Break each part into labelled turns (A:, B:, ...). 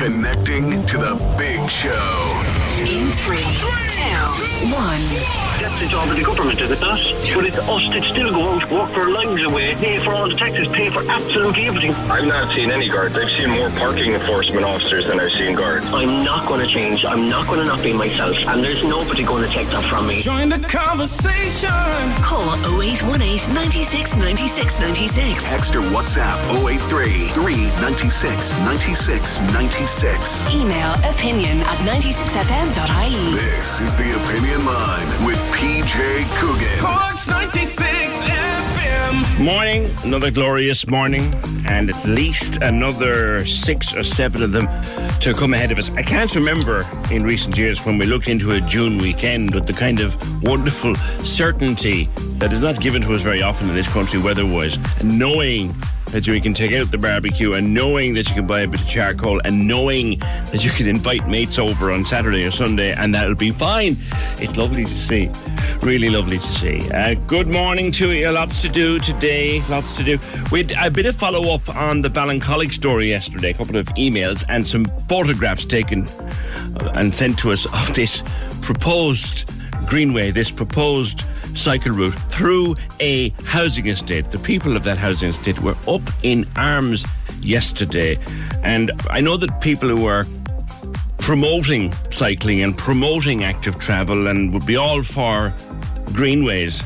A: Connecting to the big show.
B: In three, two, one.
C: That's the job of the government, is it not? But it's us that still go out, work our lives away, pay for all the taxes, pay for absolutely everything.
D: I've not seen any guards. I've seen more parking enforcement officers than I've seen guards.
C: I'm not going to change. I'm not going to not be myself. And there's nobody going to take that from me.
E: Join the conversation.
B: Call 0818 96 96 96.
A: Text or WhatsApp 083 396 96 96.
B: Email opinion at 96fm.ie.
A: This is the Opinion Line with PJ Coogan.
E: Corks 96 FM.
F: Morning, another glorious morning, and at least another six or seven of them to come ahead of us. I can't remember in recent years when we looked into a June weekend with the kind of wonderful certainty that is not given to us very often in this country weather wise, knowing that you can take out the barbecue and knowing that you can buy a bit of charcoal and knowing that you can invite mates over on Saturday or Sunday and that'll be fine. It's lovely to see. Really lovely to see. Uh, good morning to you. Lots to do today. Lots to do. We had a bit of follow up on the Ballincollig story yesterday, a couple of emails and some photographs taken uh, and sent to us of this proposed greenway, this proposed cycle route through a housing estate. The people of that housing estate were up in arms yesterday. And I know that people who are promoting cycling and promoting active travel and would be all for greenways.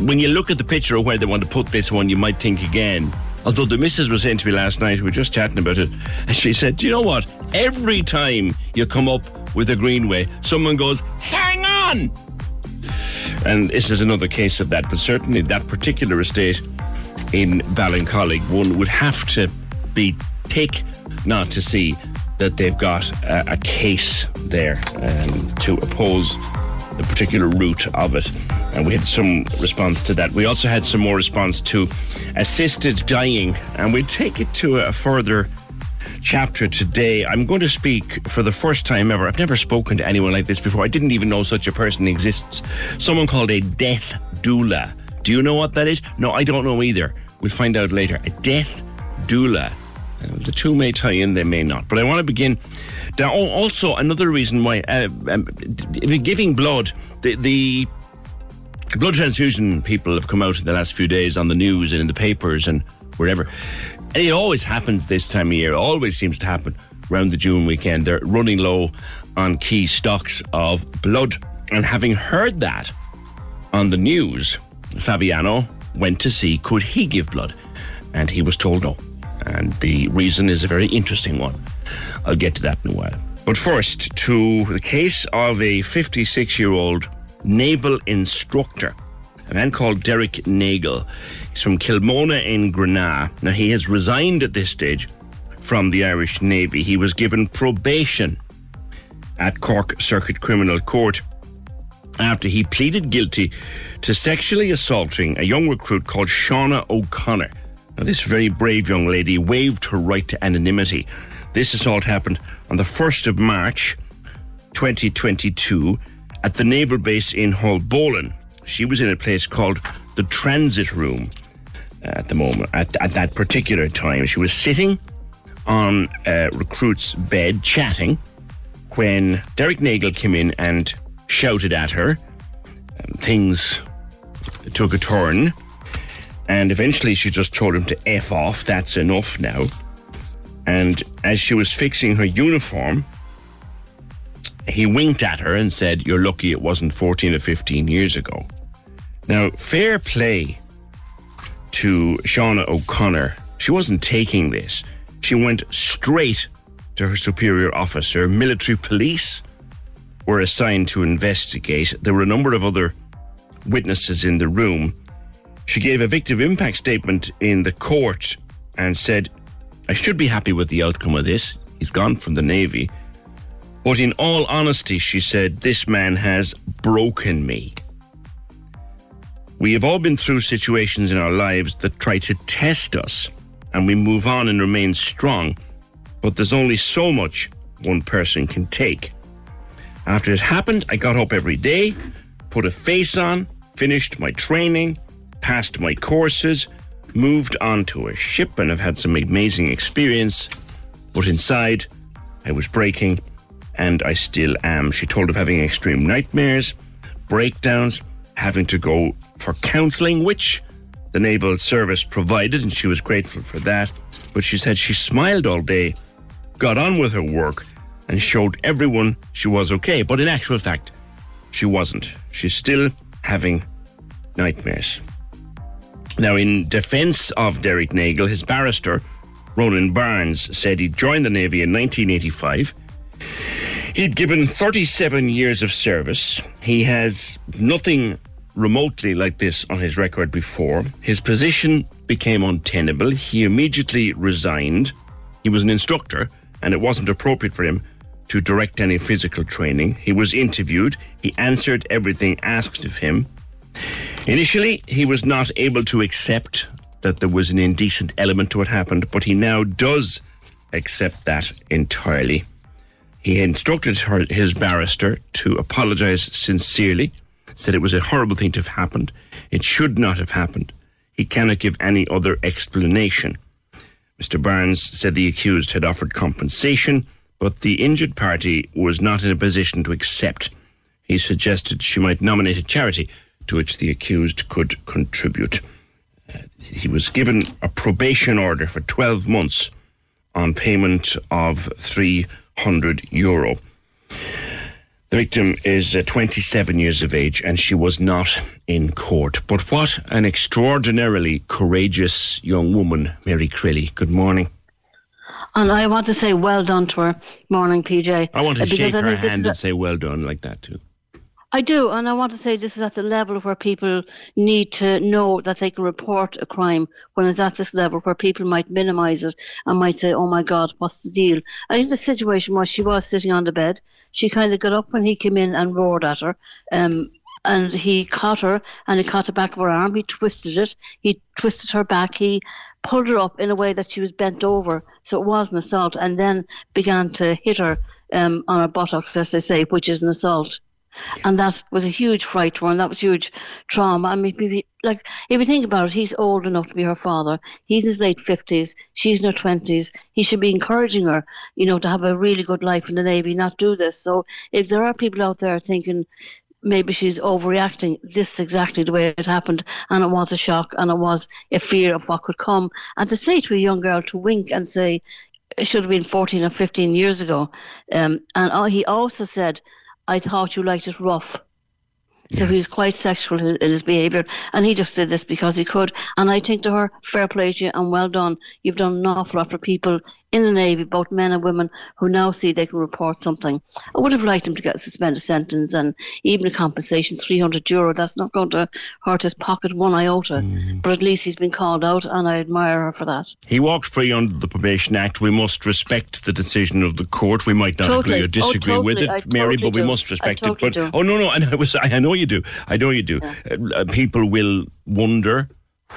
F: When you look at the picture of where they want to put this one, you might think again. Although the missus was saying to me last night, we were just chatting about it, and she said, Do you know what? Every time you come up with a greenway, someone goes, Hang on! And this is another case of that, but certainly that particular estate in Ballincollig, one would have to be thick not to see that they've got a, a case there um, to oppose the particular route of it. And we had some response to that. We also had some more response to assisted dying, and we take it to a further chapter today. I'm going to speak for the first time ever. I've never spoken to anyone like this before. I didn't even know such a person exists. Someone called a death doula. Do you know what that is? No, I don't know either. We'll find out later. A death doula. The two may tie in, they may not. But I want to begin. Now, also, another reason why uh, um, giving blood, the, the blood transfusion people have come out in the last few days on the news and in the papers and wherever. And it always happens this time of year. Always seems to happen around the June weekend. They're running low on key stocks of blood. And having heard that on the news, Fabiano went to see could he give blood. And he was told no. And the reason is a very interesting one. I'll get to that in a while. But first, to the case of a 56 year old naval instructor, a man called Derek Nagel. He's from Kilmona in Grenagh. Now, he has resigned at this stage from the Irish Navy. He was given probation at Cork Circuit Criminal Court after he pleaded guilty to sexually assaulting a young recruit called Shauna O'Connor. Now, this very brave young lady waived her right to anonymity. This assault happened on the 1st of March 2022 at the naval base in Haulbowline. She was in a place called the Transit Room at the moment, at, at that particular time. She was sitting on a recruit's bed chatting when Derek Nagel came in and shouted at her. Um, things took a turn. And eventually she just told him to F off, that's enough now. And as she was fixing her uniform, he winked at her and said, You're lucky it wasn't 14 or 15 years ago. Now, fair play to Shauna O'Connor. She wasn't taking this. She went straight to her superior officer. Military police were assigned to investigate. There were a number of other witnesses in the room. She gave a victim impact statement in the court and said, I should be happy with the outcome of this. He's gone from the Navy. But in all honesty, she said, this man has broken me. We have all been through situations in our lives that try to test us, and we move on and remain strong. But there's only so much one person can take. After it happened, I got up every day, put a face on, finished my training, passed my courses, moved on to a ship, and have had some amazing experience. But inside, I was breaking, and I still am. She told of having extreme nightmares, breakdowns, having to go for counselling, which the Naval Service provided, and she was grateful for that. But she said she smiled all day, got on with her work, and showed everyone she was okay. But in actual fact, she wasn't. She's still having nightmares. Now, in defence of Derek Nagel, his barrister, Ronan Barnes, said he joined the Navy in 1985. He'd given 37 years of service. He has nothing remotely like this on his record before. His position became untenable. He immediately resigned. He was an instructor, and it wasn't appropriate for him to direct any physical training. He was interviewed. He answered everything asked of him. Initially, he was not able to accept that there was an indecent element to what happened, but he now does accept that entirely. He instructed her, his barrister to apologise sincerely, said it was a horrible thing to have happened. It should not have happened. He cannot give any other explanation. Mr. Barnes said the accused had offered compensation, but the injured party was not in a position to accept. He suggested she might nominate a charity to which the accused could contribute. Uh, he was given a probation order for 12 months on payment of 300 euro. The victim is uh, 27 years of age and she was not in court. But what an extraordinarily courageous young woman, Mary Crilly. Good morning.
G: And I want to say well done to her. Morning, PJ.
F: I want to
G: Uh,
F: shake her hand and say well done like that too.
G: I do, and I want to say this is at the level where people need to know that they can report a crime when it's at this level where people might minimise it and might say, oh my God, what's the deal? I think the situation was she was sitting on the bed. She kind of got up when he came in and roared at her. Um, and he caught her and he caught the back of her arm. He twisted it. He twisted her back. He pulled her up in a way that she was bent over. So it was an assault and then began to hit her um, on her buttocks, as they say, which is an assault. And that was a huge fright to her, and that was huge trauma. I mean, like, if you think about it, he's old enough to be her father. He's in his late 50s. She's in her 20s. He should be encouraging her, you know, to have a really good life in the Navy, not do this. So if there are people out there thinking, maybe she's overreacting. This is exactly the way it happened, and it was a shock, and it was a fear of what could come. And to say to a young girl to wink and say it should have been 14 or 15 years ago, um, and uh, he also said, "I thought you liked it rough." So he was quite sexual in in his behaviour, and he just did this because he could. And I think to her, fair play to you and well done. You've done an awful lot for people in the Navy, both men and women, who now see they can report something. I would have liked him to get a suspended sentence and even a compensation, 300 euro. That's not going to hurt his pocket one iota. But at least he's been called out, and I admire her for that.
F: He walked free under the Probation Act. We must respect the decision of the court. We might not
G: Totally.
F: agree or
G: Oh,
F: disagree with it,
G: I
F: Mary,
G: totally
F: but we
G: do.
F: must respect
G: I totally
F: it. But
G: do.
F: oh no, no, I know, was- I know you do. I know you do. Uh, uh, people will wonder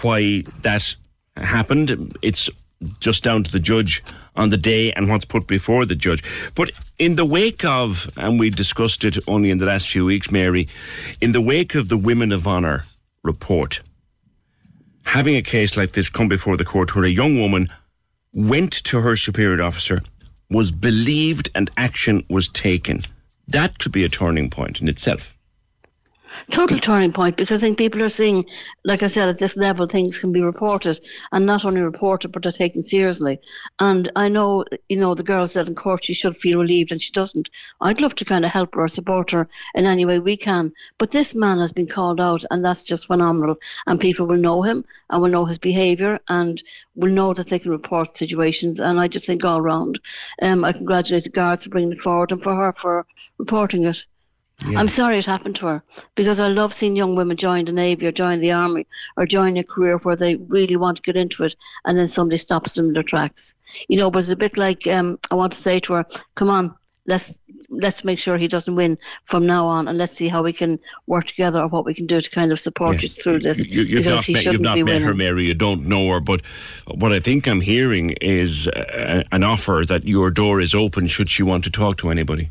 F: why that happened. It's just down to the judge on the day and what's put before the judge. But in the wake of, and we discussed it only in the last few weeks, Mary, in the wake of the Women of Honour report, having a case like this come before the court where a young woman went to her superior officer, was believed, and action was taken. That could be a turning point in itself.
G: Total turning point because I think people are seeing, like I said, at this level, things can be reported and not only reported, but they're taken seriously. And I know, you know, the girl said in court she should feel relieved and she doesn't. I'd love to kind of help her or support her in any way we can. But this man has been called out and that's just phenomenal. And people will know him and will know his behaviour and will know that they can report situations. And I just think all round, um, I congratulate the guards for bringing it forward and for her for reporting it.
F: Yeah.
G: I'm sorry it happened to her because I love seeing young women join the Navy or join the Army or join a career where they really want to get into it and then somebody stops them in their tracks. You know, but it's a bit like um, I want to say to her, come on, let's let's make sure he doesn't win from now on and let's see how we can work together or what we can do to kind of support you through this
F: You, you've
G: because
F: not,
G: he
F: met,
G: shouldn't
F: you've not
G: be
F: met
G: winning.
F: her, Mary. You don't know her, but what I think I'm hearing is uh, an offer that your door is open should she want to talk to anybody.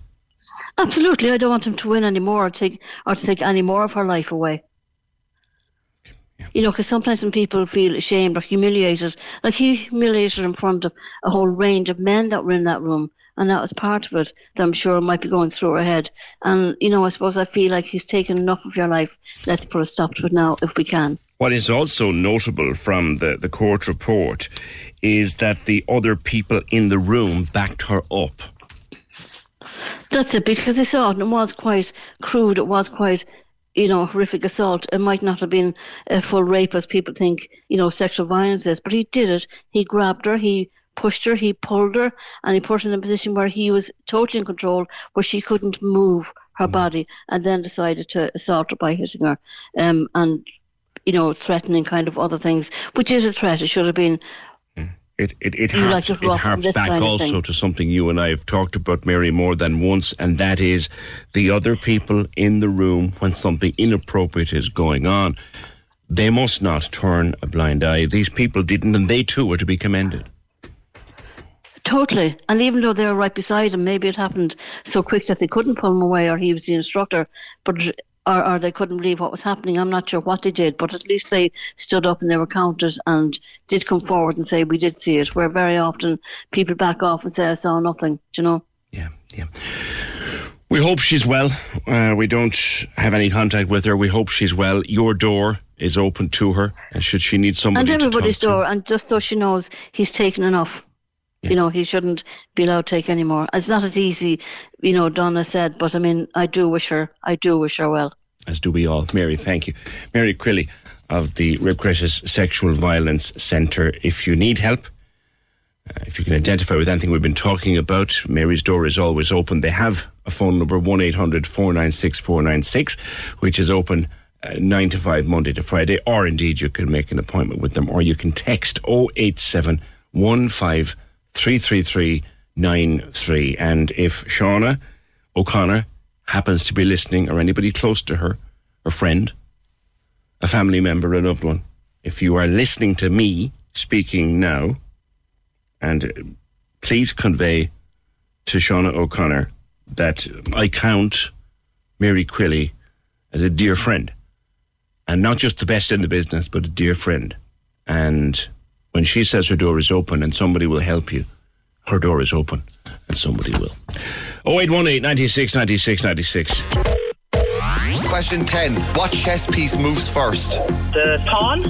G: Absolutely, I don't want him to win anymore or take or to take any more of her life away. You know, because sometimes when people feel ashamed or humiliated, like he humiliated in front of a whole range of men that were in that room, and that was part of it that I'm sure might be going through her head. And you know, I suppose I feel like he's taken enough of your life. Let's put a stop to it now, if we can.
F: What is also notable from the, the court report is that the other people in the room backed her up.
G: That's it, because they saw it and it was quite crude, it was quite, you know, horrific assault. It might not have been a full rape as people think, you know, sexual violence is, but he did it. He grabbed her, he pushed her, he pulled her, and he put her in a position where he was totally in control, where she couldn't move her body, and then decided to assault her by hitting her. Um, and, you know, threatening kind of other things, which is a threat. It should have been
F: It it, it
G: You like
F: harps,
G: to
F: it harps back also to something you and I have talked about, Mary, more than once, and that is the other people in the room when something inappropriate is going on. They must not turn a blind eye. These people didn't, and they too were to be commended.
G: Totally. And even though they were right beside him, maybe it happened so quick that they couldn't pull him away or he was the instructor, but or, or they couldn't believe what was happening. I'm not sure what they did, but at least they stood up and they were counted and did come forward and say, We did see it. Where very often people back off and say, I saw nothing, do you know?
F: Yeah, yeah. We hope she's well. Uh, we don't have any contact with her. We hope she's well. Your door is open to her, and should she need somebody
G: and everybody's
F: to
G: door, and just so she knows he's taken enough. You know, he shouldn't be allowed to take any more. It's not as easy, you know, Donna said, but I mean, I do wish her, I do wish her well.
F: as do we all. Mary, thank you. Mary Crilly of the Rape Crisis Sexual Violence Centre. If you need help, uh, if you can identify with anything we've been talking about, Mary's door is always open. They have a phone number, 1 800 496 496, which is open uh, 9 to 5 Monday to Friday, or indeed you can make an appointment with them, or you can text 087 15 333 93. And if Shauna O'Connor happens to be listening, or anybody close to her, a friend, a family member, a loved one, if you are listening to me speaking now, and uh, please convey to Shauna O'Connor that I count Mary Crilly as a dear friend. And not just the best in the business, but a dear friend. And when she says her door is open and somebody will help you, her door is open and somebody will. 0818 96 96 96.
H: Question 10. What chess piece moves first?
C: The pawn?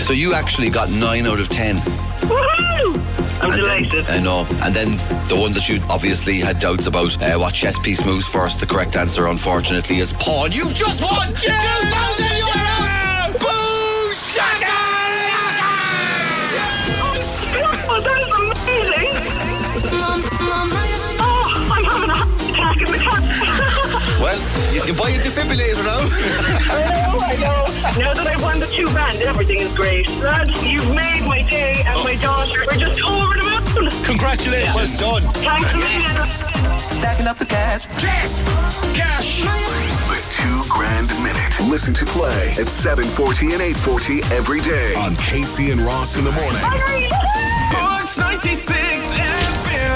H: So you actually got 9 out of 10.
C: Woohoo! I'm
H: And then-
C: delighted.
H: I know. And then the one that you obviously had doubts about, uh, what chess piece moves first. The correct answer, unfortunately, is pawn. You've just won 2,000 euros! Well, you can buy a defibrillator now.
C: I know, I know. Now that I've won the two grand, everything is great. Lads, you've made my day and my daughter. We're just over the moon.
E: Congratulations.
H: well done.
C: Thanks a million.
E: Stacking up the cash.
A: Yes! Cash! The two grand minute. Listen to play at 740 and 840 every day on Casey and Ross in the morning.
E: Punch 96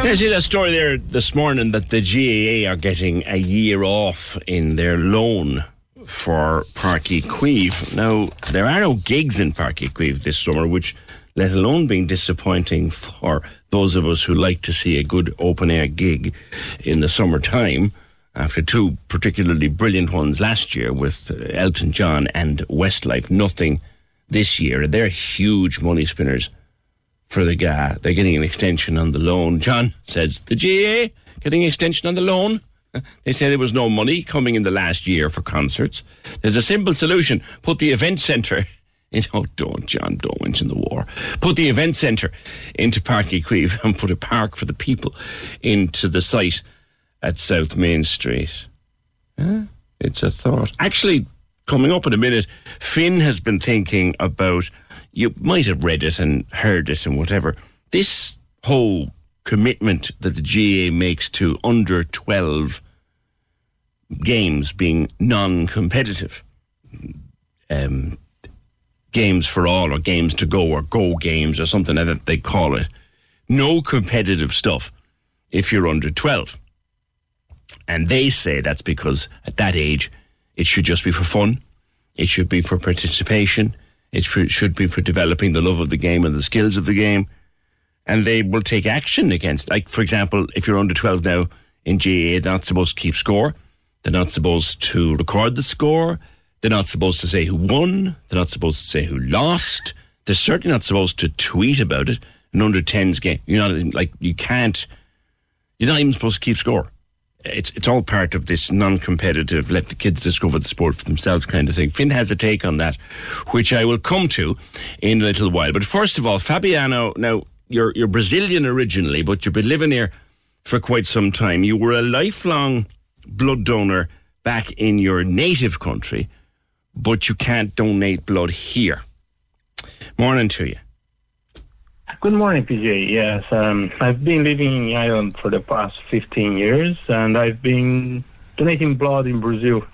F: I see that story there this morning that the GAA are getting a year off in their loan for Páirc Uí Chaoimh. Now, there are no gigs in Páirc Uí Chaoimh this summer, which, let alone being disappointing for those of us who like to see a good open air gig in the summertime, after two particularly brilliant ones last year with Elton John and Westlife. Nothing this year. They're huge money spinners for the guy. They're getting an extension on the loan. John says the GAA getting an extension on the loan. They say there was no money coming in the last year for concerts. There's a simple solution. Put the event centre in, oh, don't, John, don't mention the war. Put the event centre into Páirc Uí Chaoimh and put a park for the people into the site at South Main Street. Huh? It's a thought. Actually, coming up in a minute, Finn has been thinking about, you might have read it and heard it and whatever, this whole commitment that the GAA makes to under 12 games being non competitive. Um, games for all or games to go or go games or something like that they call it. No competitive stuff if you're under 12. And they say that's because at that age, it should just be for fun. It should be for participation. It should be for developing the love of the game and the skills of the game. And they will take action against, like, for example, if you're under 12 now in GAA, they're not supposed to keep score. They're not supposed to record the score. They're not supposed to say who won. They're not supposed to say who lost. They're certainly not supposed to tweet about it. An under 10s game, you're not like you can't. You're not even supposed to keep score. It's it's all part of this non-competitive, let the kids discover the sport for themselves kind of thing. Finn has a take on that, which I will come to in a little while. But first of all, Fabiano. Now you're you're Brazilian originally, but you've been living here for quite some time. You were a lifelong blood donor back in your native country but you can't donate blood here. Morning to you.
I: Good morning, PJ. Yes, um, I've been living in Ireland for the past 15 years, and I've been donating blood in Brazil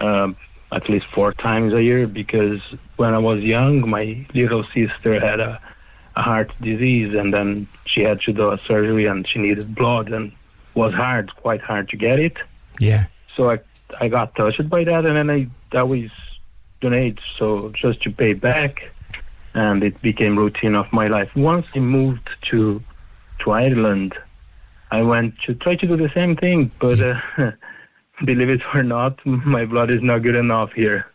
I: uh, at least four times a year because when I was young, my little sister had a, a heart disease, and then she had to do a surgery, and she needed blood, and was hard, quite hard to get it.
F: Yeah.
I: So I I got touched by that, and then I always donate, so just to pay back, and it became routine of my life. Once I moved to to Ireland, I went to try to do the same thing, but uh, believe it or not, my blood is not good enough here.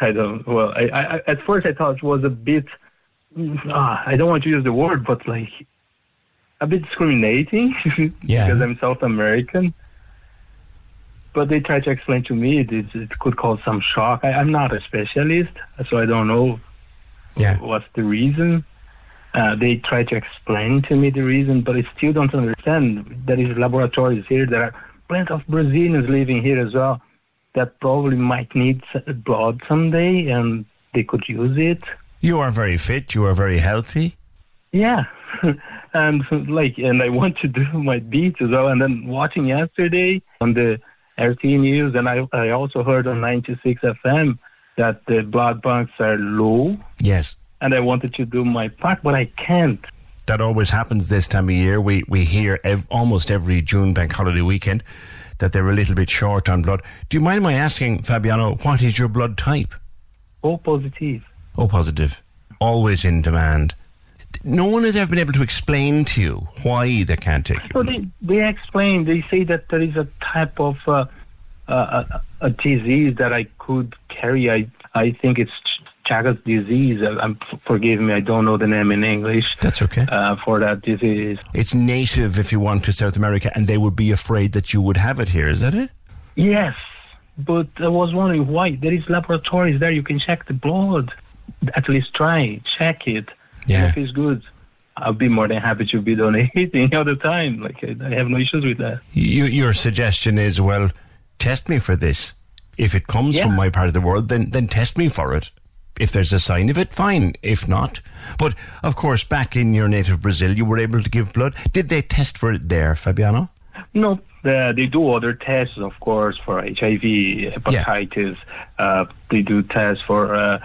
I: I don't. Well, I, I at first I thought it was a bit. Uh, I don't want to use the word, but like a bit discriminating
F: yeah.
I: because I'm South American but they tried to explain to me it, it could cause some shock. I, am not a specialist, so I don't know
F: yeah.
I: what's the reason. Uh, they try to explain to me the reason, but I still don't understand. There is laboratories here. There are plenty of Brazilians living here as well that probably might need blood someday, and they could use it.
F: You are very fit. You are very healthy.
I: Yeah, and like, and I want to do my beats as well. And then watching yesterday on the RTÉ News, and I, I also heard on 96 FM that the blood banks are low.
F: Yes.
I: And I wanted to do my part, but I can't.
F: That always happens this time of year. We we hear ev- almost every June bank holiday weekend that they're a little bit short on blood. Do you mind my asking, Fabiano, what is your blood type?
I: O positive.
F: O positive. Always in demand no one has ever been able to explain to you why they can't take
I: you. they, they explain. They say that there is a type of uh, uh, a, disease that I could carry. I I think it's Chagas disease. Uh, I'm forgive me. I don't know the name in English.
F: That's okay.
I: Uh, for that disease,
F: it's native, if you want, to South America, and they would be afraid that you would have it here. Is that it?
I: Yes, but I was wondering why. There is laboratories there. You can check the blood. At least try check it
F: yeah.
I: if it's good, I'll be more than happy to be donating all the time. Like I have no issues with that.
F: You, your suggestion is well, test me for this. If it comes yeah. from my part of the world, then then test me for it. If there's a sign of it, fine. If not, but of course, back in your native Brazil, you were able to give blood. Did they test for it there, Fabiano?
I: No, uh, they do other tests, of course, for HIV, hepatitis. Yeah. Uh, they do tests for uh,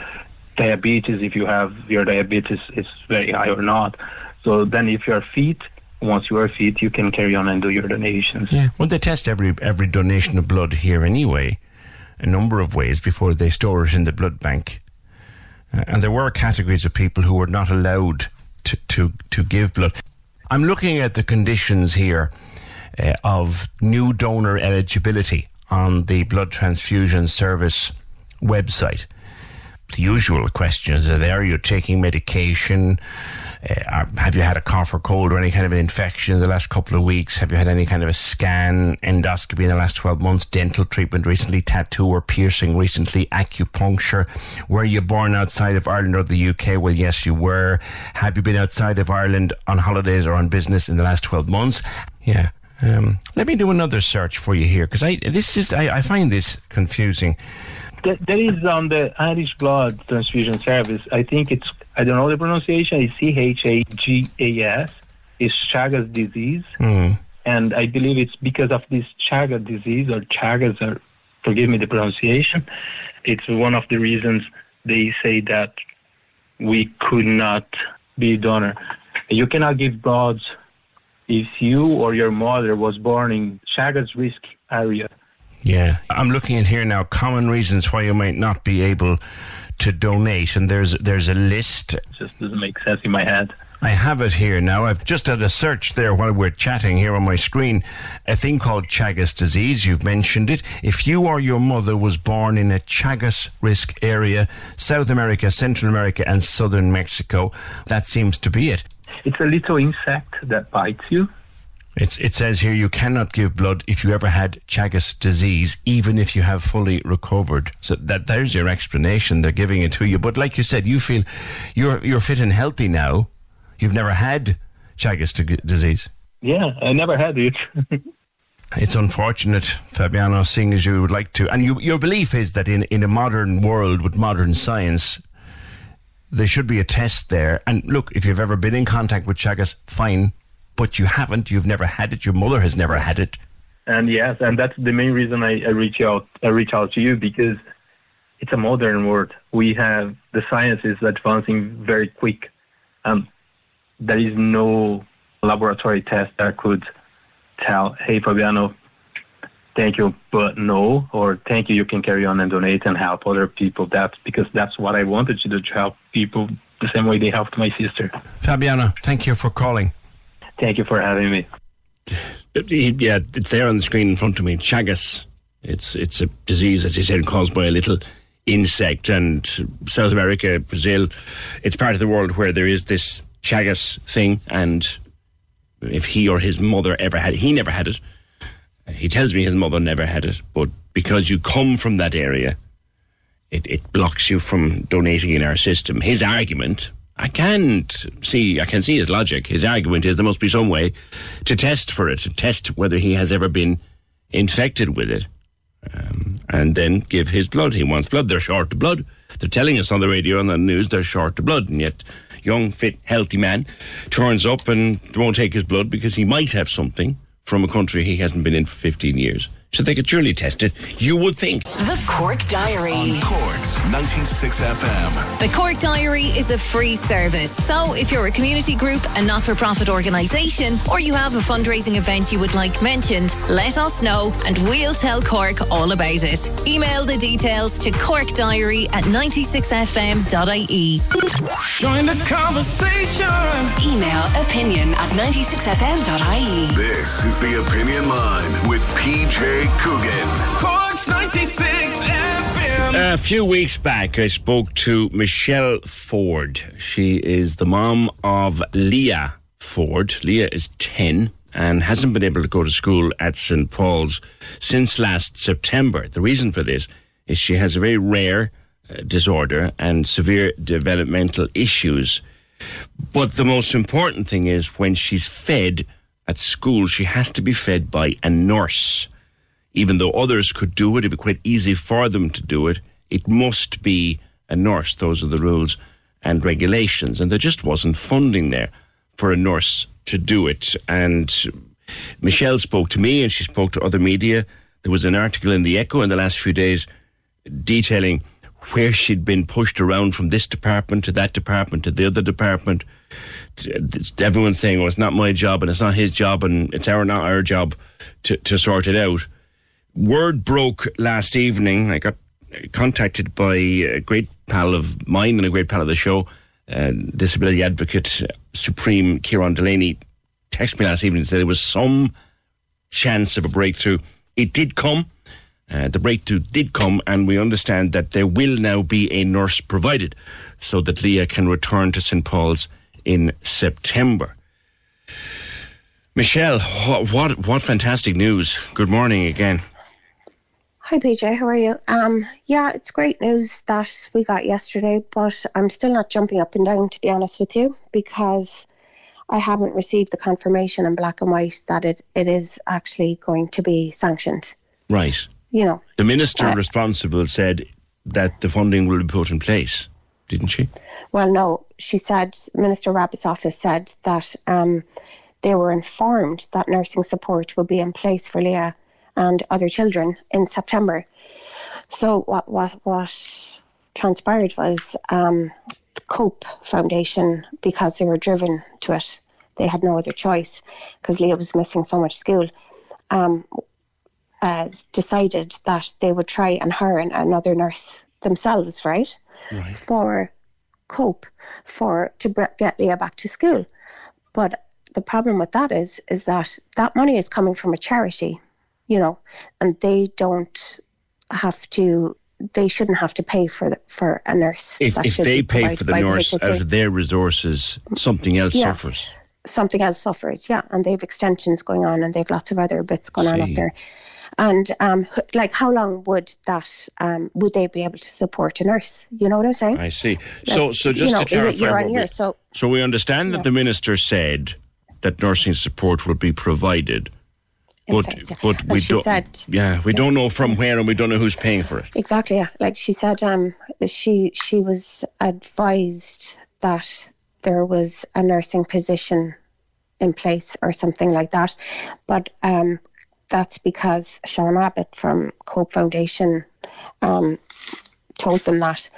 I: diabetes, if you have your diabetes is very high or not. So then if you're fit, once you are fit, you can carry on and do your donations.
F: Yeah, well, they test every every donation of blood here anyway, a number of ways before they store it in the blood bank. Uh, and there were categories of people who were not allowed to, to, to give blood. I'm looking at the conditions here uh, of new donor eligibility on the blood transfusion service website. The usual questions are there. You're taking medication. Uh, have you had a cough or cold or any kind of an infection in the last couple of weeks? Have you had any kind of a scan, endoscopy in the last 12 months, dental treatment recently, tattoo or piercing recently, acupuncture? Were you born outside of Ireland or the UK? Well, yes, you were. Have you been outside of Ireland on holidays or on business in the last 12 months? Yeah. Um, let me do another search for you here because I this is I, I find this confusing.
I: There is on the Irish blood transfusion service. I think it's I don't know the pronunciation. It's C H A G A S. It's Chagas disease,
F: mm.
I: and I believe it's because of this Chagas disease or Chagas. Or forgive me the pronunciation. It's one of the reasons they say that we could not be donor. You cannot give blood if you or your mother was born in Chagas risk area.
F: Yeah, I'm looking at here now. Common reasons why you might not be able to donate, and there's there's a list. It
I: just doesn't make sense in my head.
F: I have it here now. I've just had a search there while we're chatting here on my screen. A thing called Chagas disease. You've mentioned it. If you or your mother was born in a Chagas risk area, South America, Central America, and Southern Mexico, that seems to be it.
I: It's a little insect that bites you.
F: It's, it says here you cannot give blood if you ever had Chagas disease, even if you have fully recovered. So that there's your explanation. They're giving it to you. But like you said, you feel you're you're fit and healthy now. You've never had Chagas disease.
I: Yeah, I never had it.
F: it's unfortunate, Fabiano, seeing as you would like to. And you, your belief is that in, in a modern world with modern science, there should be a test there. And look, if you've ever been in contact with Chagas, fine but you haven't. You've never had it. Your mother has never had it.
I: And yes, and that's the main reason I, I reach out. I reach out to you because it's a modern world. We have the science is advancing very quick. Um, there is no laboratory test that could tell, "Hey, Fabiano, thank you, but no," or "Thank you, you can carry on and donate and help other people." That's because that's what I wanted to do to help people the same way they helped my sister.
F: Fabiano, thank you for calling.
I: Thank you for having me.
F: Yeah, it's there on the screen in front of me. Chagas. It's it's a disease, as you said, caused by a little insect. And South America, Brazil, it's part of the world where there is this Chagas thing. And if he or his mother ever had it, he never had it. He tells me his mother never had it, but because you come from that area, it, it blocks you from donating in our system. His argument, I can't see. I can see his logic. His argument is there must be some way to test for it, to test whether he has ever been infected with it, um, and then give his blood. He wants blood. They're short of blood. They're telling us on the radio and on the news they're short of blood, and yet young, fit, healthy man turns up and won't take his blood because he might have something from a country he hasn't been in for 15 years so they could surely test it. You would think.
B: The Cork Diary.
A: On Cork's 96 FM.
J: The Cork Diary is a free service. So if you're a community group, a not for profit organisation, or you have a fundraising event you would like mentioned, let us know and we'll tell Cork all about it. Email the details to corkdiary at 96fm.ie.
E: Join the conversation.
B: Email opinion at 96fm.ie.
A: This is the Opinion Line with PJ Coogan.
E: Corks 96 FM.
F: A few weeks back, I spoke to Michelle Ford. She is the mom of Leah Ford. Leah is 10 and hasn't been able to go to school at St. Paul's since last September. The reason for this is she has a very rare uh, disorder and severe developmental issues. But the most important thing is when she's fed at school, she has to be fed by a nurse even though others could do it, it'd be quite easy for them to do it. It must be a nurse. Those are the rules and regulations. And there just wasn't funding there for a nurse to do it. And Michelle spoke to me and she spoke to other media. There was an article in the Echo in the last few days detailing where she'd been pushed around from this department to that department to the other department. Everyone's saying, "Oh, it's not my job and it's not his job and it's our not our job to, to sort it out." Word broke last evening. I got contacted by a great pal of mine and a great pal of the show, uh, disability advocate Supreme Kieran Delaney. Texted me last evening and said there was some chance of a breakthrough. It did come. Uh, the breakthrough did come, and we understand that there will now be a nurse provided so that Leah can return to St. Paul's in September. Michelle, what, what, what fantastic news. Good morning again.
K: Hi, PJ. How are you? Um, yeah, it's great news that we got yesterday, but I'm still not jumping up and down, to be honest with you, because I haven't received the confirmation in black and white that it, it is actually going to be sanctioned.
F: Right.
K: You know,
F: The minister
K: Uh,
F: responsible said that the funding will be put in place, didn't she?
K: well, no, she said, Minister Rabbitte's office said that um, they were informed that nursing support would be in place for Leah and other children in September. So what what what transpired was um, the Cope Foundation, because they were driven to it, they had no other choice because Leah was missing so much school. Um, uh, decided that they would try and hire an, another nurse themselves, right?
F: Right.
K: For Cope, for to get Leah back to school. But the problem with that is, is that that money is coming from a charity, you know, and they don't have to. They shouldn't have to pay for the, for a nurse.
F: If, if they pay for the nurse
K: HSE.
F: out of their resources, something else
K: Yeah.
F: suffers.
K: something else suffers, yeah, and they've extensions going on, and they've lots of other bits going on up there. And um, like, how long would that um, would they be able to support a nurse? You know what I'm saying?
F: I see.
K: Like,
F: so, so just
K: you know,
F: to clarify,
K: year on
F: we-
K: year? So
F: so we understand that
K: Yeah.
F: the minister said that nursing support would be provided, but
K: yeah.
F: but we don't.
K: said
F: yeah, we don't know from where, and we don't know who's paying for it.
K: exactly, yeah. Like she said, um, she she was advised that there was a nursing position in place or something like that, but um, that's because Sean Abbott from Cope Foundation um, told them that.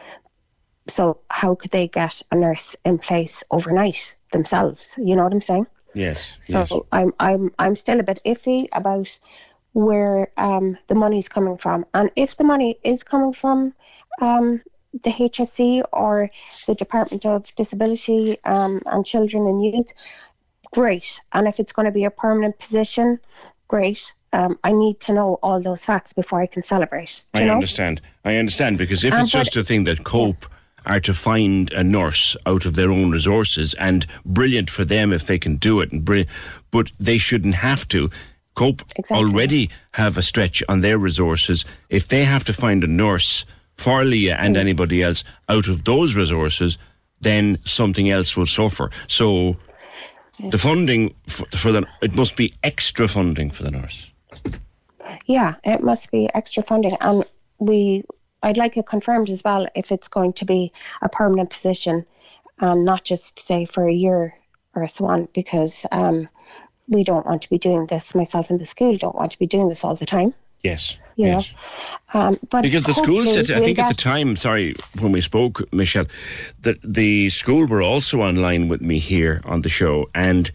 K: So how could they get a nurse in place overnight themselves? You know what I'm saying?
F: Yes.
K: So
F: yes.
K: I'm I'm I'm still a bit iffy about where um, the money's coming from, and if the money is coming from um, the HSE or the Department of Disability um, and Children and Youth, great. And if it's going to be a permanent position, great. Um, I need to know all those facts before I can celebrate.
F: I
K: know?
F: understand. I understand because if
K: Um,
F: it's just a thing that Cope are to find a nurse out of their own resources, and brilliant for them if they can do it, and bri- but they shouldn't have to. Cope
K: Exactly.
F: already have a stretch on their resources. If they have to find a nurse for Leah and
K: Mm.
F: anybody else out of those resources, then something else will suffer. So the funding for, for the it must be extra funding for the nurse.
K: Yeah, it must be extra funding, and we. I'd like it confirmed as well if it's going to be a permanent position, and not just say for a year or so on, because um, we don't want to be doing this. Myself and the school don't want to be doing this all the time.
F: Yes.
K: You
F: yes.
K: um, but
F: because the school said, I think at the time, sorry, when we spoke, Michelle, that the school were also online with me here on the show, and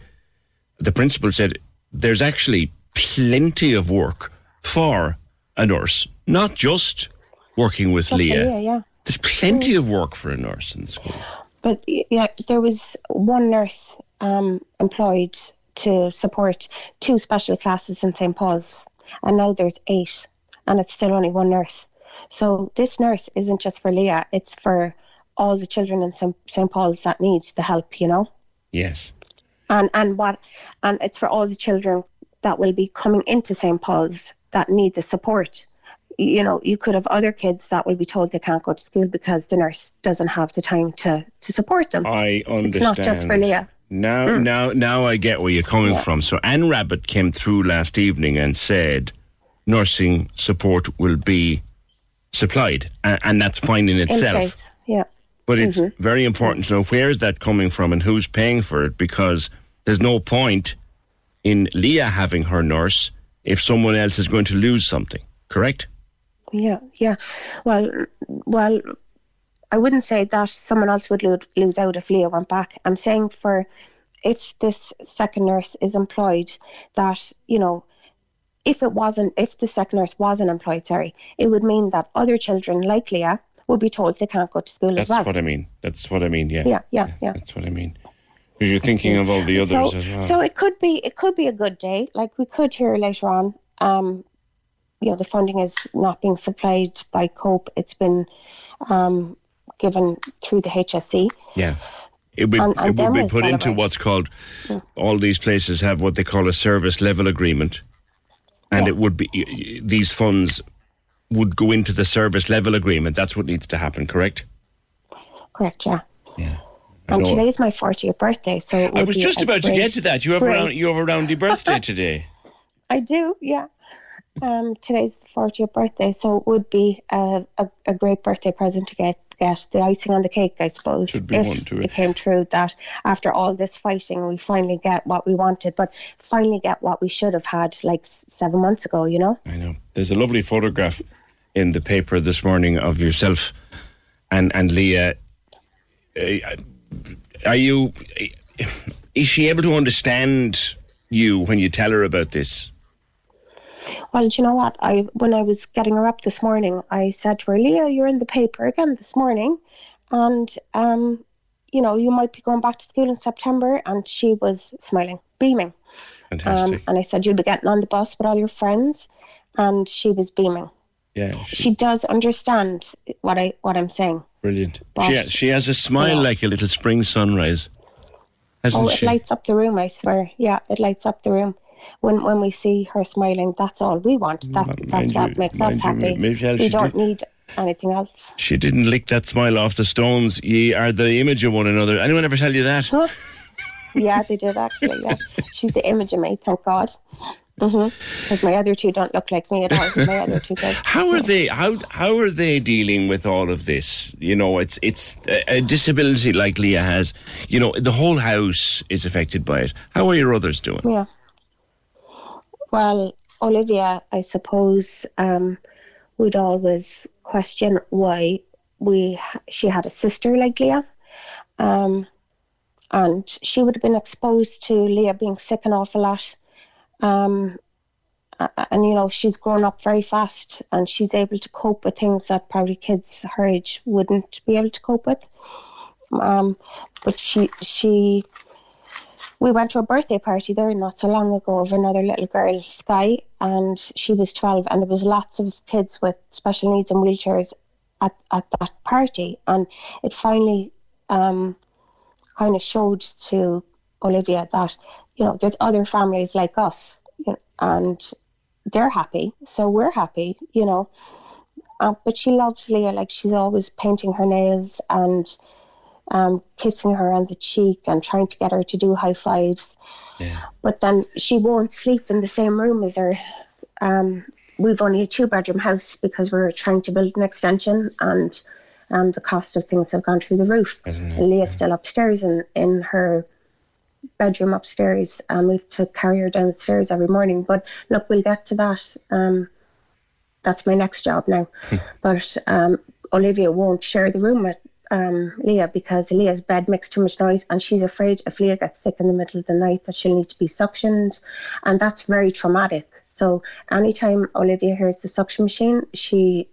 F: the principal said there's actually plenty of work for a nurse, not just working with
K: Just
F: Leah.
K: Leah, yeah.
F: There's plenty of work for a nurse in the school.
K: But yeah, there was one nurse um, employed to support two special classes in St Paul's, and now there's eight, and it's still only one nurse. So this nurse isn't just for Leah; it's for all the children in St St Paul's that need the help. You know,
F: Yes.
K: and and what, and it's for all the children that will be coming into St Paul's that need the support. You know, you could have other kids that will be told they can't go to school because the nurse doesn't have the time to to support them.
F: I understand.
K: It's not just for Leah.
F: Now, now, now I get where you're coming from. So Anne Rabbitte came through last evening and said nursing support will be supplied, and, and that's fine in
K: In
F: itself.
K: yeah.
F: But it's
K: Mhm.
F: very important to know where is that coming from and who's paying for it, because there's no point in Leah having her nurse if someone else is going to lose something. Correct?
K: Yeah, yeah. Well, well, I wouldn't say that someone else would lo- lose out if Leah went back. I'm saying for if this second nurse is employed, that you know, if it wasn't, if the second nurse wasn't employed, sorry, it would mean that other children like Leah would be told they can't go to school
F: That's
K: as well.
F: That's what I mean. That's what I mean. Yeah.
K: Yeah, yeah, yeah.
F: That's what I mean. Because you're thinking of all the others
K: so,
F: as well.
K: so it could be it could be a good day. Like we could hear later on. Um, you know, the funding is not being supplied by COPE. It's been um, given through the HSE.
F: yeah. It would,
K: And- and
F: it would be put into what's called, all these places have what they call a service level agreement. And it would be, these funds would go into the service level agreement. That's what needs to happen, correct?
K: Correct, yeah.
F: Yeah.
K: And
F: know.
K: today's my 40th birthday, so it
F: I was just about to get to that. You have a you have a roundy birthday today.
K: I do, yeah. Um, today's the 40th birthday, so it would be a, a, a great birthday present to get get the icing on the cake, I suppose.
F: Should be one to it.
K: it came true that after all this fighting, we finally get what we wanted, but finally get what we should have had like seven months ago. You know?
F: I know. There's a lovely photograph in the paper this morning of yourself and and Leah. Uh, Are you? Is she able to understand you when you tell her about this?
K: Well, do you know what? I when I was getting her up this morning, I said to her, Leah, you're in the paper again this morning, and um, you know, you might be going back to school in September. And she was smiling, beaming.
F: Fantastic.
K: Um, and I said, You'll be getting on the bus with all your friends. And she was beaming.
F: yeah,
K: She does understand what I what I'm saying.
F: brilliant.
K: But-
F: she, ha- she has a smile
K: Yeah.
F: like a little spring sunrise, hasn't
K: oh, it
F: she?
K: lights up the room, I swear. Yeah, it lights up the room. When when we see her smiling, that's all we want. Mm, that that's
F: mind
K: what
F: you-
K: makes us
F: mind you,
K: happy.
F: Michelle,
K: we don't
F: did-
K: need anything else.
F: She didn't lick that smile off the stones. Ye are the image of one another. Anyone ever tell you that?
K: Huh? yeah, they did actually. Yeah, she's the image of me. Thank God. Mm-hmm. Because my other two don't look like me at all. My other two kids.
F: How are they? How how are they dealing with all of this? You know, it's it's a, a disability like Leah has. You know, the whole house is affected by it. How are your others doing?
K: Yeah. Well, Olivia, I suppose, um, would always question why we she had a sister like Leah, um, and she would have been exposed to Leah being sick an awful lot. Um, and you know she's grown up very fast, and she's able to cope with things that probably kids her age wouldn't be able to cope with. Um, but she she we went to a birthday party there not so long ago of another little girl, Sky, and she was 12, and there was lots of kids with special needs and wheelchairs at, at that party, and it finally um, kind of showed to Olivia that you know there's other families like us, you know, and they're happy, so we're happy, you know. Uh, but she loves Leah, like she's always painting her nails and um, kissing her on the cheek and trying to get her to do high fives. But then she won't sleep in the same room as her. Um, we've only a two bedroom house because we're trying to build an extension and um, the cost of things have gone through the roof. Leah's still upstairs in, in her bedroom upstairs and we have to carry her down the stairs every morning. But look, we'll get to that. Um, that's my next job now. but um, Olivia won't share the room with um, Leah because Leah's bed makes too much noise and she's afraid if Leah gets sick in the middle of the night that she'll need to be suctioned and that's very traumatic. So anytime Olivia hears the suction machine, she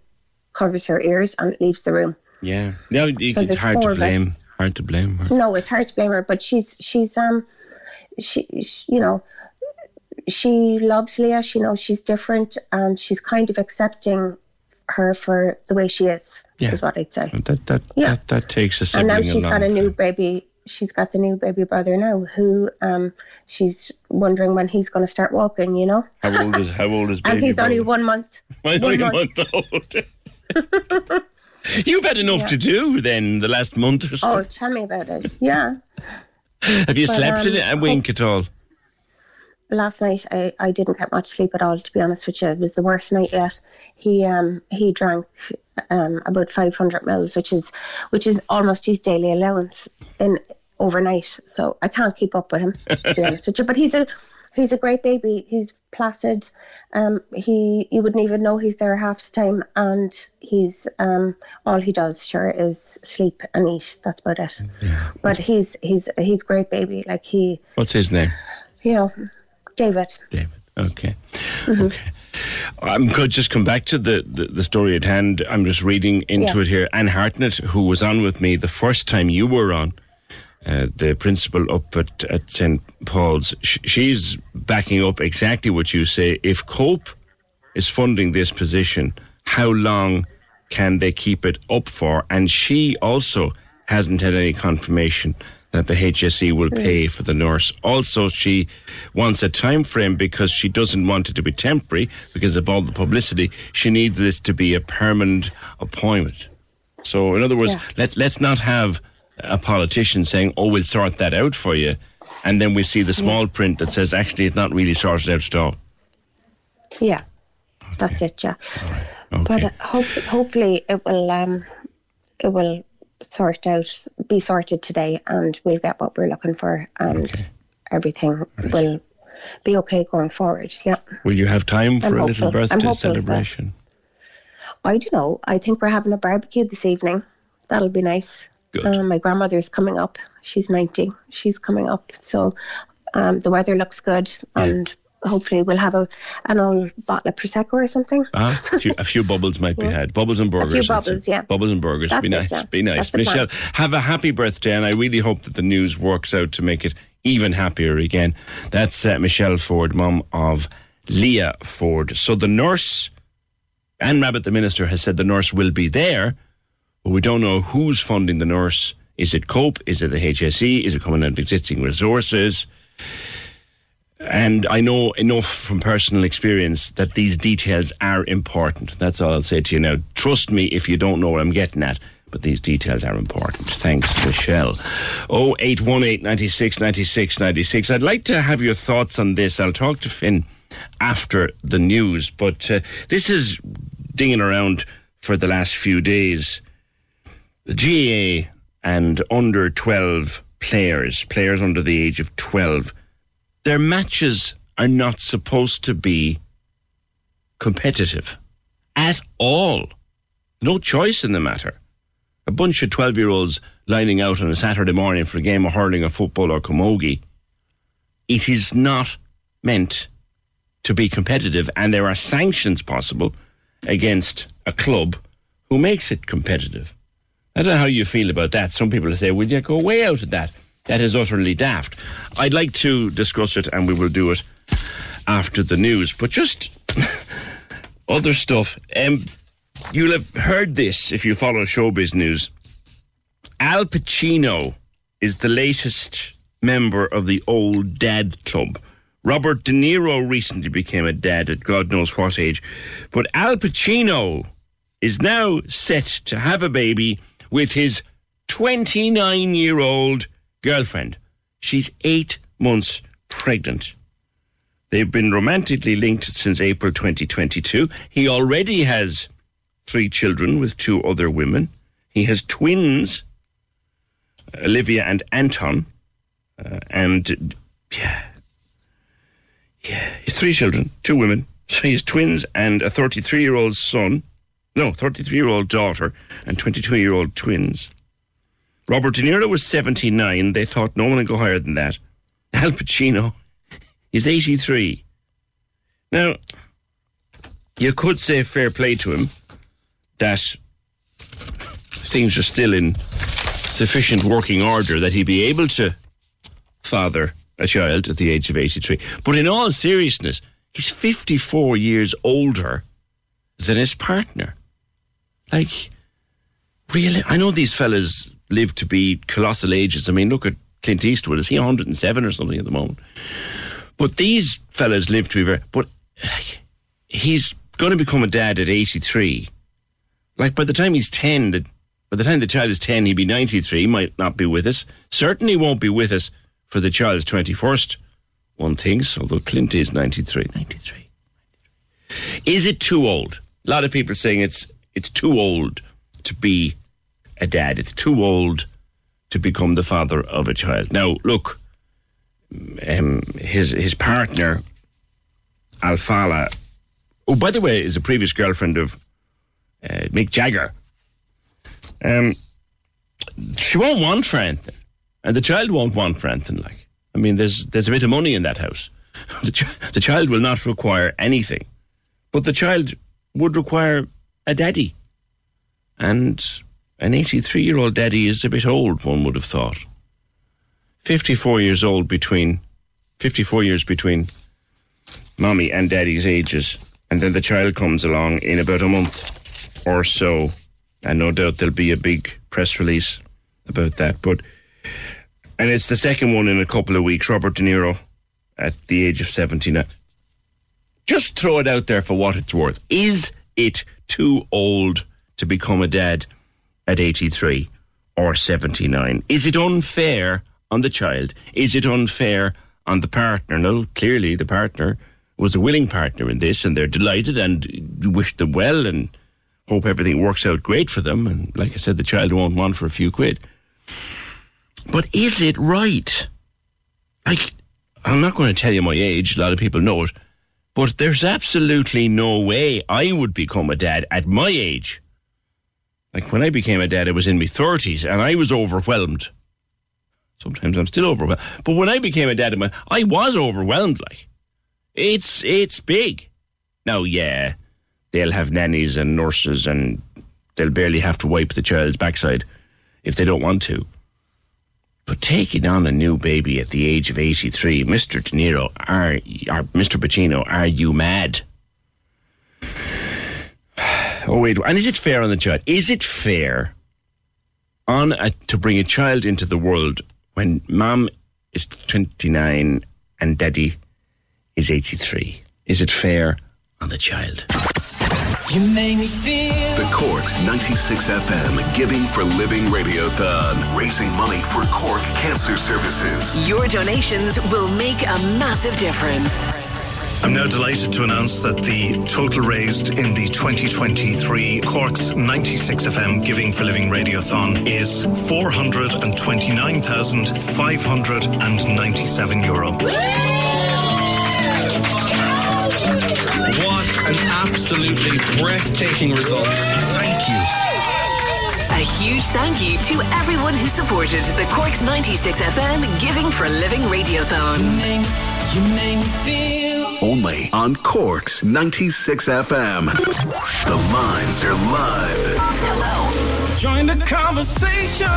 K: covers her ears and leaves the room.
F: Yeah, no, it-
K: So
F: it's hard to blame. Hard to blame her.
K: No, it's hard to blame her, but she's she's um she, she you know she loves Leah. She knows she's different, and she's kind of accepting her for the way she is.
F: Yeah.
K: Is what I'd say.
F: That that
K: Yeah.
F: that, that takes a
K: And
F: sibling
K: now she's got a new baby. She's got the new baby brother now, who um she's wondering when he's going to start walking. You know,
F: How old is how old is baby?
K: and he's only one month.
F: only
K: one
F: month old. You've had enough
K: Yeah.
F: to do then the last month or so.
K: Oh, tell me about it. Yeah.
F: Have you
K: but,
F: slept in
K: um,
F: a wink at all?
K: last night I, I didn't get much sleep at all to be honest with you it was the worst night yet he um he drank um about 500 mils which is which is almost his daily allowance in overnight so I can't keep up with him to be honest with you but he's a he's a great baby he's placid um he you wouldn't even know he's there half the time and he's um all he does sure is sleep and eat that's about it Yeah. but he's he's he's great baby like he
F: What's his name?
K: you know David
F: David. Okay.
K: Mhm.
F: Okay. I'm going to just come back to the, the, the story at hand. I'm just reading into
K: Yeah.
F: it here. Anne Hartnett, who was on with me the first time you were on, uh, the principal up at, at St. Paul's, sh- she's backing up exactly what you say. If COPE is funding this position, how long can they keep it up for? And she also hasn't had any confirmation that the HSE will pay for the nurse. Also, she wants a time frame because she doesn't want it to be temporary because of all the publicity. She needs this to be a permanent appointment. So, in other words,
K: Yeah.
F: let, let's not have a politician saying, oh, we'll sort that out for you. And then we see the small print that says, actually, it's not really sorted out at all.
K: Yeah, that's it. Yeah, but uh, hope, hopefully it will um, it will sort out, be sorted today, and we'll get what we're looking for, and everything will be okay going forward. Yeah,
F: Will you have time for
K: I'm
F: a little
K: hopeful. I'm
F: birthday
K: hopeful of that.
F: celebration?
K: I don't know. I think we're having a barbecue this evening. That'll be nice.
F: Good.
K: Uh, my grandmother's coming up. She's ninety. She's coming up, so um, the weather looks good, and hopefully we'll have a an old bottle of prosecco or something.
F: Ah, a few, a few bubbles might be
K: Yeah.
F: had. Bubbles and burgers. that's
K: bubbles,
F: it.
K: yeah.
F: Bubbles and burgers.
K: That's
F: be
K: it,
F: nice.
K: yeah.
F: Be nice.
K: That's the plan.
F: Michelle, have a happy birthday, and I really hope that the news works out to make it even happier again. That's uh, Michelle Ford, mum of Leah Ford. So the nurse, Anne Rabbitte, the minister, has said the nurse will be there, but we don't know who's funding the nurse. Is it COPE? Is it the HSE? Is it coming out of existing resources? And I know enough from personal experience that these details are important. That's all I'll say to you now. Trust me if you don't know what I'm getting at, but these details are important. Thanks, Michelle. 0818 96 96 96. I'd like to have your thoughts on this. I'll talk to Finn after the news, but uh, this is dinging around for the last few days. The GAA and under 12 players, players under the age of 12, their matches are not supposed to be competitive at all. No choice in the matter. A bunch of 12 year olds lining out on a Saturday morning for a game of hurling or football or camogie. It is not meant to be competitive, and there are sanctions possible against a club who makes it competitive. I don't know how you feel about that. Some people say, will you go way out of that? That is utterly daft. I'd like to discuss it, and we will do it after the news. But just other stuff. Um, you'll have heard this if you follow showbiz news. Al Pacino is the latest member of the Old Dad Club. Robert De Niro recently became a dad at God knows what age. But Al Pacino is now set to have a baby with his 29 year old girlfriend. She's eight months pregnant. They've been romantically linked since April 2022. He already has three children with two other women. He has twins, Olivia and Anton. Uh, and yeah, yeah, he's three children, two women. So he has twins and a 33 year old son. No, 33 year old daughter and 22 year old twins. Robert De Niro was 79. They thought no one would go higher than that. Al Pacino is 83. Now, you could say fair play to him that things are still in sufficient working order that he'd be able to father a child at the age of 83. But in all seriousness, he's 54 years older than his partner. Like, really? I know these fellas live to be colossal ages. I mean, look at Clint Eastwood. Is he 107 or something at the moment? But these fellas live to be very. But he's going to become a dad at 83. Like, by the time he's 10, the, by the time the child is 10, he'll be 93. He might not be with us. Certainly won't be with us for the child's 21st, one thinks, although Clint is 93. 93. Is it too old? A lot of people saying it's it's too old to be a dad. It's too old to become the father of a child. Now, look, um, his his partner, Alfallah, who by the way is a previous girlfriend of uh, Mick Jagger. Um, she won't want for anything, and the child won't want for anything. Like, I mean, there's there's a bit of money in that house. The, ch- the child will not require anything, but the child would require a daddy, and an 83 year old daddy is a bit old. One would have thought. 54 years old between 54 years between mommy and daddy's ages, and then the child comes along in about a month or so, and no doubt there'll be a big press release about that. But and it's the second one in a couple of weeks. Robert De Niro at the age of 79. Just throw it out there for what it's worth. Is it too old to become a dad at 83 or 79? Is it unfair on the child? Is it unfair on the partner? No, clearly the partner was a willing partner in this and they're delighted and wish them well and hope everything works out great for them. And like I said, the child won't want for a few quid. But is it right? Like, I'm not going to tell you my age, a lot of people know it, but there's absolutely no way I would become a dad at my age. Like when I became a dad, it was in my 30s and I was overwhelmed. Sometimes I'm still overwhelmed. But when I became a dad, I was overwhelmed. Like, it's, it's big. Now, yeah, they'll have nannies and nurses and they'll barely have to wipe the child's backside if they don't want to. But taking on a new baby at the age of 83, Mr. De Niro, are, are Mr. Pacino, are you mad? Oh, wait, and is it fair on the child? Is it fair on a, to bring a child into the world when mom is 29 and daddy is 83? Is it fair on the child?
E: You make me feel
A: The Corks 96 FM Giving for Living Radiothon, raising money for Cork Cancer Services.
B: Your donations will make a massive difference.
L: I'm now delighted to announce that the total raised in the 2023 Corks 96 FM Giving for Living Radiothon is 429,597 euro.
E: what an absolutely breathtaking result. Thank you.
B: A huge thank you to everyone who supported the Corks 96 FM Giving for Living Radiothon.
E: You make me feel
A: Only on Corks 96 FM. The lines are live. Hello.
E: join the conversation.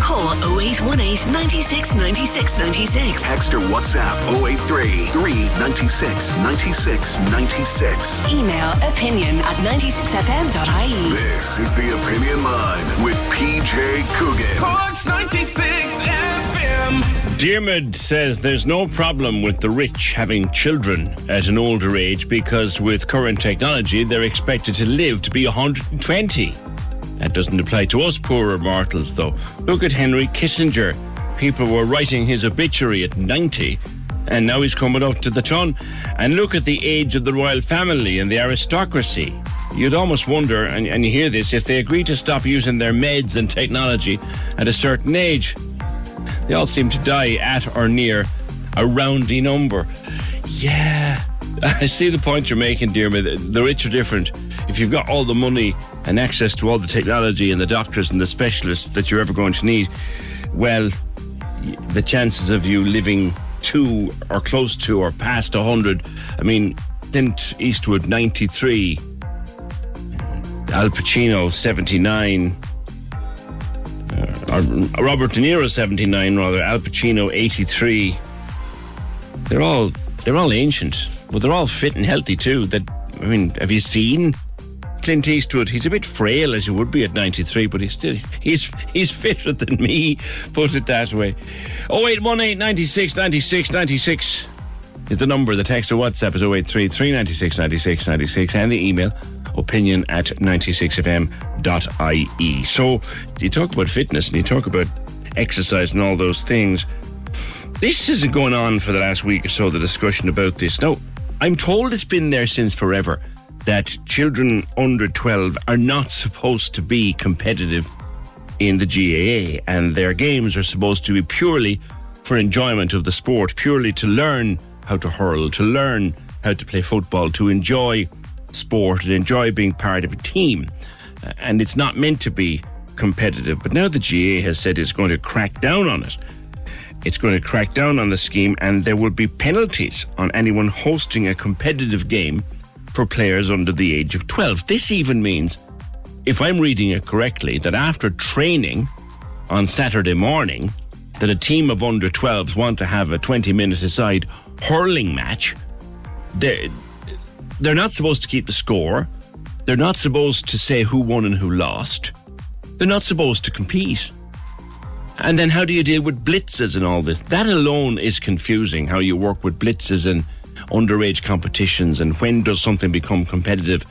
B: Call 0818 96 96 96.
A: Text or WhatsApp 083 396 96 96.
B: Email opinion at 96fm.ie.
A: This is the Opinion Line with PJ Coogan.
E: Corks 96 FM.
F: Diarmid says there's no problem with the rich having children at an older age because with current technology, they're expected to live to be 120. That doesn't apply to us poorer mortals, though. Look at Henry Kissinger. People were writing his obituary at 90, and now he's coming up to the ton. And look at the age of the royal family and the aristocracy. You'd almost wonder, and, and you hear this, if they agree to stop using their meds and technology at a certain age. They all seem to die at or near a roundy number. Yeah, I see the point you're making, dear me. The rich are different. If you've got all the money and access to all the technology and the doctors and the specialists that you're ever going to need, well, the chances of you living to or close to or past 100, I mean, Clint Eastwood, 93, Al Pacino, 79, or Uh, Robert De Niro 79 rather. Al Pacino 83 they're all they're all ancient but they're all fit and healthy too that I mean have you seen Clint Eastwood? He's a bit frail as he would be at 93 but he's still he's he's fitter than me put it that way. 0818 96 96 96 is the number. The text or WhatsApp is 083 396 96 96 and the email opinion at 96fm.ie. So you talk about fitness and you talk about exercise and all those things. This isn't going on for the last week or so, the discussion about this. Now, I'm told it's been there since forever that children under 12 are not supposed to be competitive in the GAA and their games are supposed to be purely for enjoyment of the sport, purely to learn how to hurl, to learn how to play football, to enjoy sport and enjoy being part of a team. Uh, And it's not meant to be competitive. But now the GAA has said it's going to crack down on it. It's going to crack down on the scheme, and there will be penalties on anyone hosting a competitive game for players under the age of 12. This even means, if I'm reading it correctly, that after training on Saturday morning, that a team of under 12s want to have a 20 minute aside hurling match, they're, they're not supposed to keep the score. They're not supposed to say who won and who lost. They're not supposed to compete. And then how do you deal with blitzes and all this? That alone is confusing how you work with blitzes and underage competitions and when does something become competitive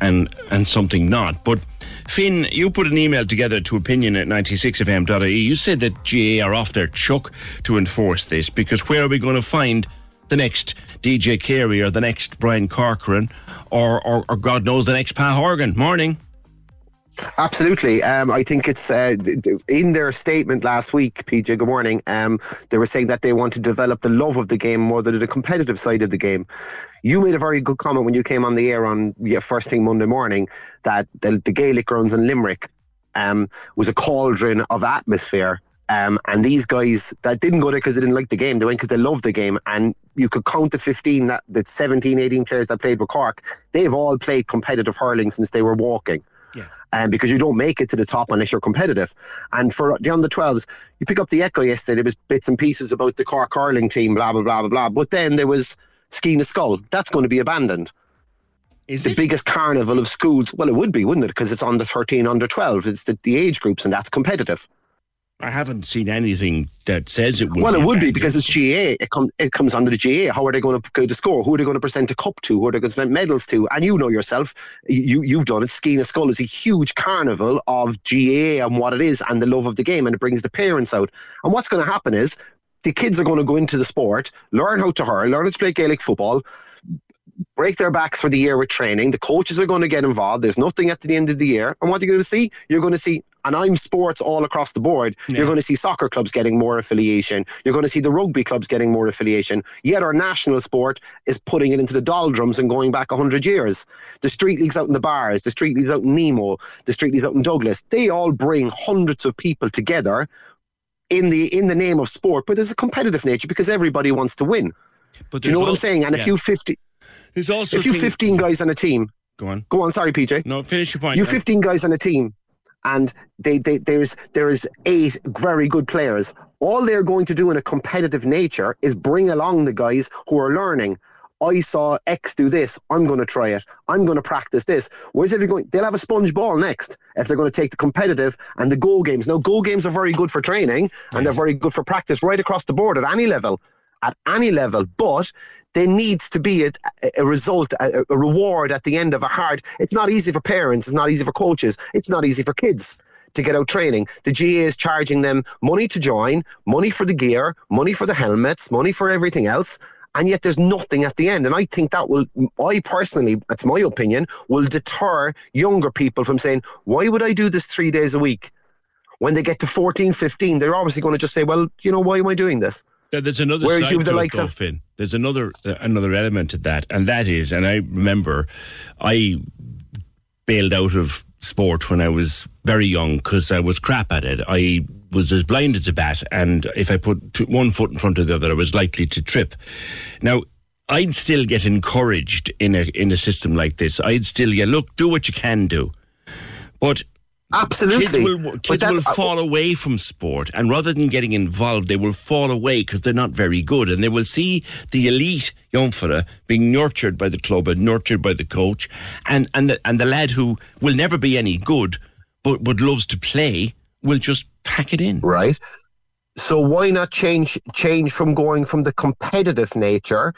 F: and and something not. But Finn, you put an email together to opinion at 96fm.ie. You said that GAA are off their chuck to enforce this because where are we going to find the next DJ Carey or the next Brian Corcoran or, or, or God knows the next Pa Horgan? Morning.
M: Absolutely. Um, I think it's uh, in their statement last week, PJ, good morning. Um, they were saying that they want to develop the love of the game more than the competitive side of the game. You made a very good comment when you came on the air on yeah, first thing Monday morning that the, the Gaelic grounds in Limerick um, was a cauldron of atmosphere. Um, and these guys that didn't go there because they didn't like the game, they went because they loved the game. And you could count the 15, that, the 17, 18 players that played with Cork. They've all played competitive hurling since they were walking.
F: Yeah.
M: Um, because you don't make it to the top unless you're competitive. And for the under 12s, you pick up the Echo yesterday, there was bits and pieces about the Cork hurling team, blah, blah, blah, blah, blah. But then there was Sciath na Scol. That's going to be abandoned.
F: Is it
M: the
F: it?
M: biggest carnival of schools? Well, it would be, wouldn't it? Because it's under 13, under 12. It's the, the age groups, and that's competitive.
F: I haven't seen anything that says it would
M: well, it would be because it's GAA. It, com- it comes under the GAA. How are they going to go to score? Who are they going to present a cup to? Who are they going to present medals to? And you know yourself, you, you've done it. Sciath na Scol is a huge carnival of GAA and what it is and the love of the game, and it brings the parents out. And what's going to happen is the kids are going to go into the sport, learn how to hurl, learn how to play Gaelic football, break their backs for the year with training. The coaches are going to get involved. There's nothing at the end of the year. And what you're going to see, you're going to see, and I'm sports all across the board. You're going to see soccer clubs getting more affiliation. You're going to see the rugby clubs getting more affiliation. Yet our national sport is putting it into the doldrums and going back 100 years. The street leagues out in the bars, the street leagues out in Nemo, the street leagues out in Douglas, they all bring hundreds of people together in the in the name of sport, but there's a competitive nature because everybody wants to win.
F: But
M: Do you know what I'm saying? And
F: yeah.
M: if you 50,
F: There's also
M: if you
F: things-
M: 15 guys on a team,
F: Go on.
M: go on. Sorry, PJ.
F: No, finish your point.
M: You 15 guys on a team, and they, they, there's there's eight very good players. All they're going to do in a competitive nature is bring along the guys who are learning. I saw X do this. I'm going to try it. I'm going to practice this. Whereas if you're going, they'll have a sponge ball next if they're going to take the competitive and the go games. Now, go games are very good for training and they're very good for practice right across the board at any level. At any level, but there needs to be a, a result, a, a reward at the end of a hard. It's not easy for parents. It's not easy for coaches. It's not easy for kids to get out training. The GAA is charging them money to join, money for the gear, money for the helmets, money for everything else. And yet there's nothing at the end. And I think that will, I personally, that's my opinion, will deter younger people from saying, why would I do this three days a week? When they get to 14, 15, they're obviously going to just say, well, you know, why am I doing this?
F: There- There's another
M: Whereas
F: side
M: you have the likes of-
F: Finn. There's another uh, another element to that, and that is, and I remember, I bailed out of sport when I was very young because I was crap at it. I was as blind as a bat, and if I put t- one foot in front of the other, I was likely to trip. Now. I'd still get encouraged in a in a system like this. I'd still yeah, look, do what you can do, but
M: Absolutely.
F: Kids will, kids will uh, fall away from sport, and rather than getting involved, they will fall away because they're not very good, and they will see the elite Jomfara being nurtured by the club and nurtured by the coach, and and the, and the lad who will never be any good, but but loves to play, will just pack it in.
M: Right. So why not change change from going from the competitive nature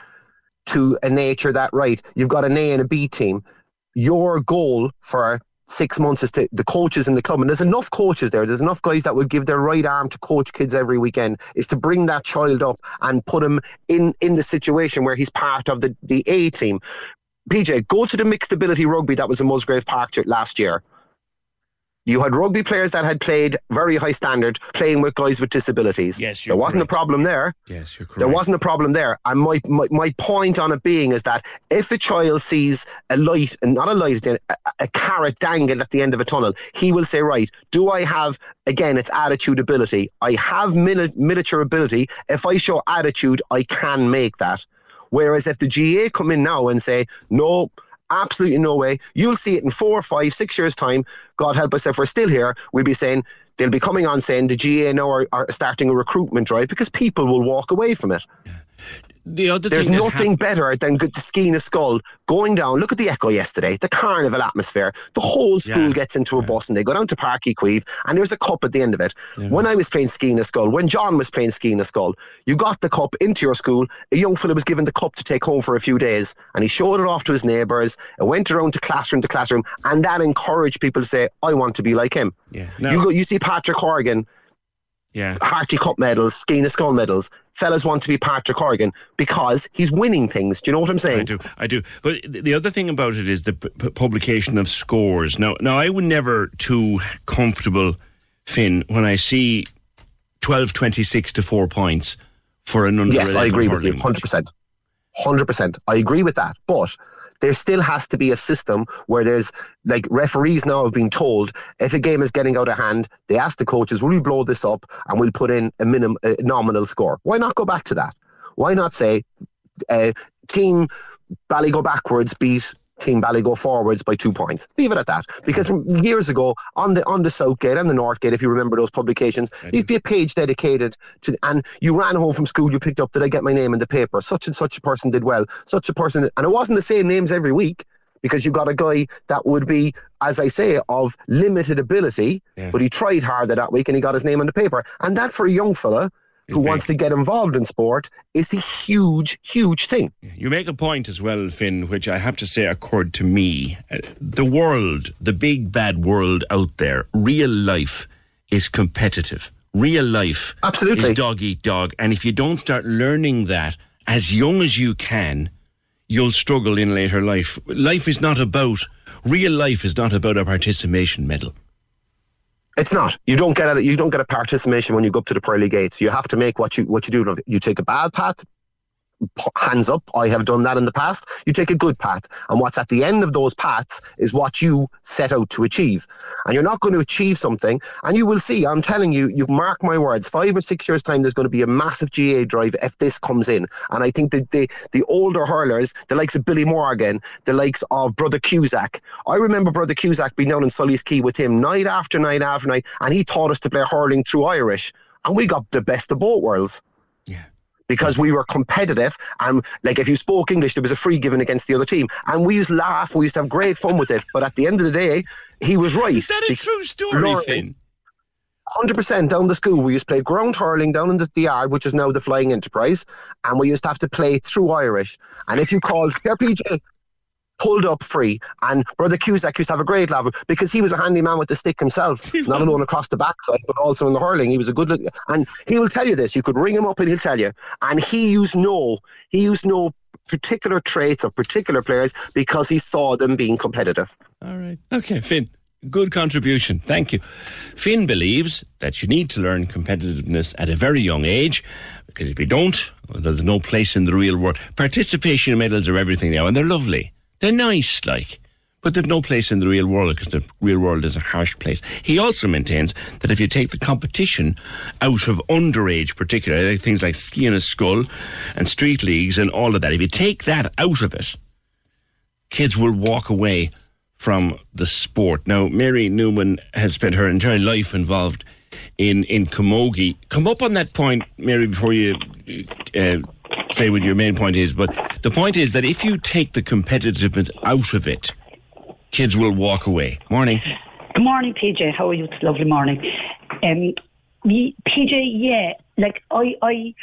M: to a nature that right, you've got an A and a B team. Your goal for six months is to the coaches in the club, and there's enough coaches there. There's enough guys that would give their right arm to coach kids every weekend. Is to bring that child up and put him in in the situation where he's part of the the A team. PJ, go to the mixed ability rugby that was in Musgrave Park last year. You had rugby players that had played very high standard, playing with guys with disabilities.
F: Yes,
M: there wasn't a problem there.
F: Yes, you're correct.
M: There wasn't a problem there. And my, my, my point on it being is that if a child sees a light, and not a light, a, a carrot dangled at the end of a tunnel, he will say, right, do I have, again, it's attitude ability. I have mini- miniature ability. If I show attitude, I can make that. Whereas if the GAA come in now and say, no, absolutely no way, you'll see it in four, five, six years' time. God help us if we're still here, we'll be saying, they'll be coming on saying the GAA now are, are starting a recruitment drive because people will walk away from it.
F: The other
M: There's nothing better than good the Sciath na Scol going down. Look at the echo yesterday, the carnival atmosphere. The whole school
F: Yeah.
M: gets into a bus and they go down to Park Queeve and there's a cup at the end of it. When I was playing Sciath na Scol, when John was playing Sciath na Scol, you got the cup into your school. A young fella was given the cup to take home for a few days and he showed it off to his neighbours. It went around to classroom to classroom and that encouraged people to say, I want to be like him.
F: Yeah.
M: You go, you see Patrick Horgan,
F: Yeah.
M: Harty Cup medals, Sciath na Scol medals. Fellas want to be Patrick Horgan because he's winning things. Do you know what I'm saying?
F: I do, I do. But the other thing about it is the p- publication of scores. Now, now I would never too comfortable, Finn, when I see 12, 26 to four points for an under.
M: Yes, I agree with you, hundred percent, hundred percent. I agree with that, but there still has to be a system where there's like referees now have been told if a game is getting out of hand, they ask the coaches, "Will we blow this up and we'll put in a minimum a nominal score?" Why not go back to that? Why not say uh, team Bally go backwards beat Team Bally go forwards by two points. Leave it at that. Because from years ago, on the on the Southgate and the North Gate, if you remember those publications, there used to be a page dedicated to and you ran home from school, you picked up, did I get my name in the paper? Such and such a person did well. Such a person and it wasn't the same names every week. Because you got a guy that would be, as I say, of limited ability, but he tried harder that week and he got his name on the paper. And that for a young fella who wants to get involved in sport is a huge, huge thing.
F: You make a point as well, Finn, which I have to say occurred to me. Uh, The world, the big bad world out there, real life is competitive. Real life
M: Absolutely.
F: is dog eat dog. And if you don't start learning that as young as you can, you'll struggle in later life. Life is not about, real life is not about a participation medal.
M: It's not. You don't get a, you don't get a participation when you go up to the pearly gates. You have to make what you what you do. You take a bad path, hands up. I have done that in the past. You take a good path, and what's at the end of those paths is what you set out to achieve. And you're not going to achieve something, and you will see. I'm telling you. You mark my words. Five or six years time, there's going to be a massive GAA drive if this comes in. And I think that the the older hurlers, the likes of Billy Morgan, the likes of Brother Cusack. I remember Brother Cusack being down in Sully's Quay with him night after night after night, and he taught us to play hurling through Irish, and we got the best of both worlds because we were competitive and like if you spoke English there was a free given against the other team and we used to laugh we used to have great fun with it but at the end of the day he was right
F: Is that a true story,
M: Lauren-
F: Finn?
M: Hundred percent down the school. We used to play ground hurling down in the, the yard, which is now the Flying Enterprise, and we used to have to play through Irish. And if you called here, PJ, pulled up free, and Brother Cusack used to have a great level because he was a handy man with the stick himself, not alone across the backside, but also in the hurling. He was a good, look- and he will tell you this. You could ring him up and he'll tell you. And he used no, he used no particular traits of particular players because he saw them being competitive.
F: All right. Okay, Finn. Good contribution. Thank you. Finn believes that you need to learn competitiveness at a very young age because if you don't, well, there's no place in the real world. Participation medals are everything now, and they're lovely. They're nice, like, but they've no place in the real world because the real world is a harsh place. He also maintains that if you take the competition out of underage, particularly things like ski Sciath na Scol and street leagues and all of that, if you take that out of it, kids will walk away from the sport. Now, Mary Newman has spent her entire life involved in in camogie. Come up on that point, Mary, before you uh, say what your main point is. But the point is that if you take the competitiveness out of it, kids will walk away. Morning.
N: Good morning, PJ. How are you? It's lovely morning. Um, me, PJ, yeah, like I, I,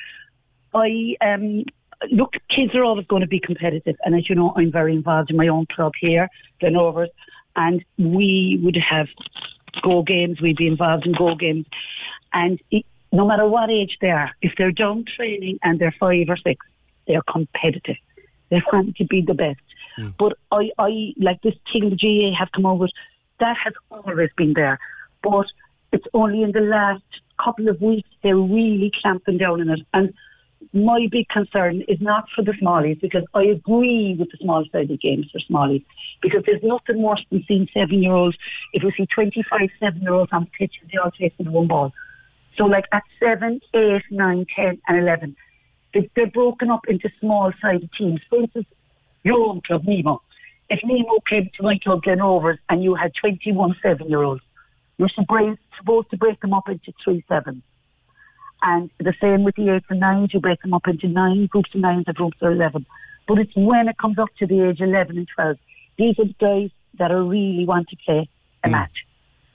N: I, um, look, kids are always going to be competitive, and as you know, I'm very involved in my own club here, Glen Rovers, and we would have go games. We'd be involved in go games, and no matter what age they are, if they're down training and they're five or six, they're competitive. They want to be the best. Hmm. But I, I like this thing the GAA have come over. That has always been there, but it's only in the last couple of weeks they're really clamping down on it. And my big concern is not for the smallies because I agree with the small sided games for smallies because there's nothing worse than seeing seven year olds. If you see 25 seven year olds on the pitch, they all chasing one ball. So like at seven, eight, nine, ten, and eleven, they, they're broken up into small sided teams. For instance, your own club, Nemo. If Nemo came to my club, Glen Rovers, and you had 21 seven year olds, You're supposed to break them up into three sevens. And the same with the eights and nines, you break them up into nine groups of nines and groups of 11. But it's when it comes up to the age 11 and 12. These are the guys that are really want to play a hmm. match.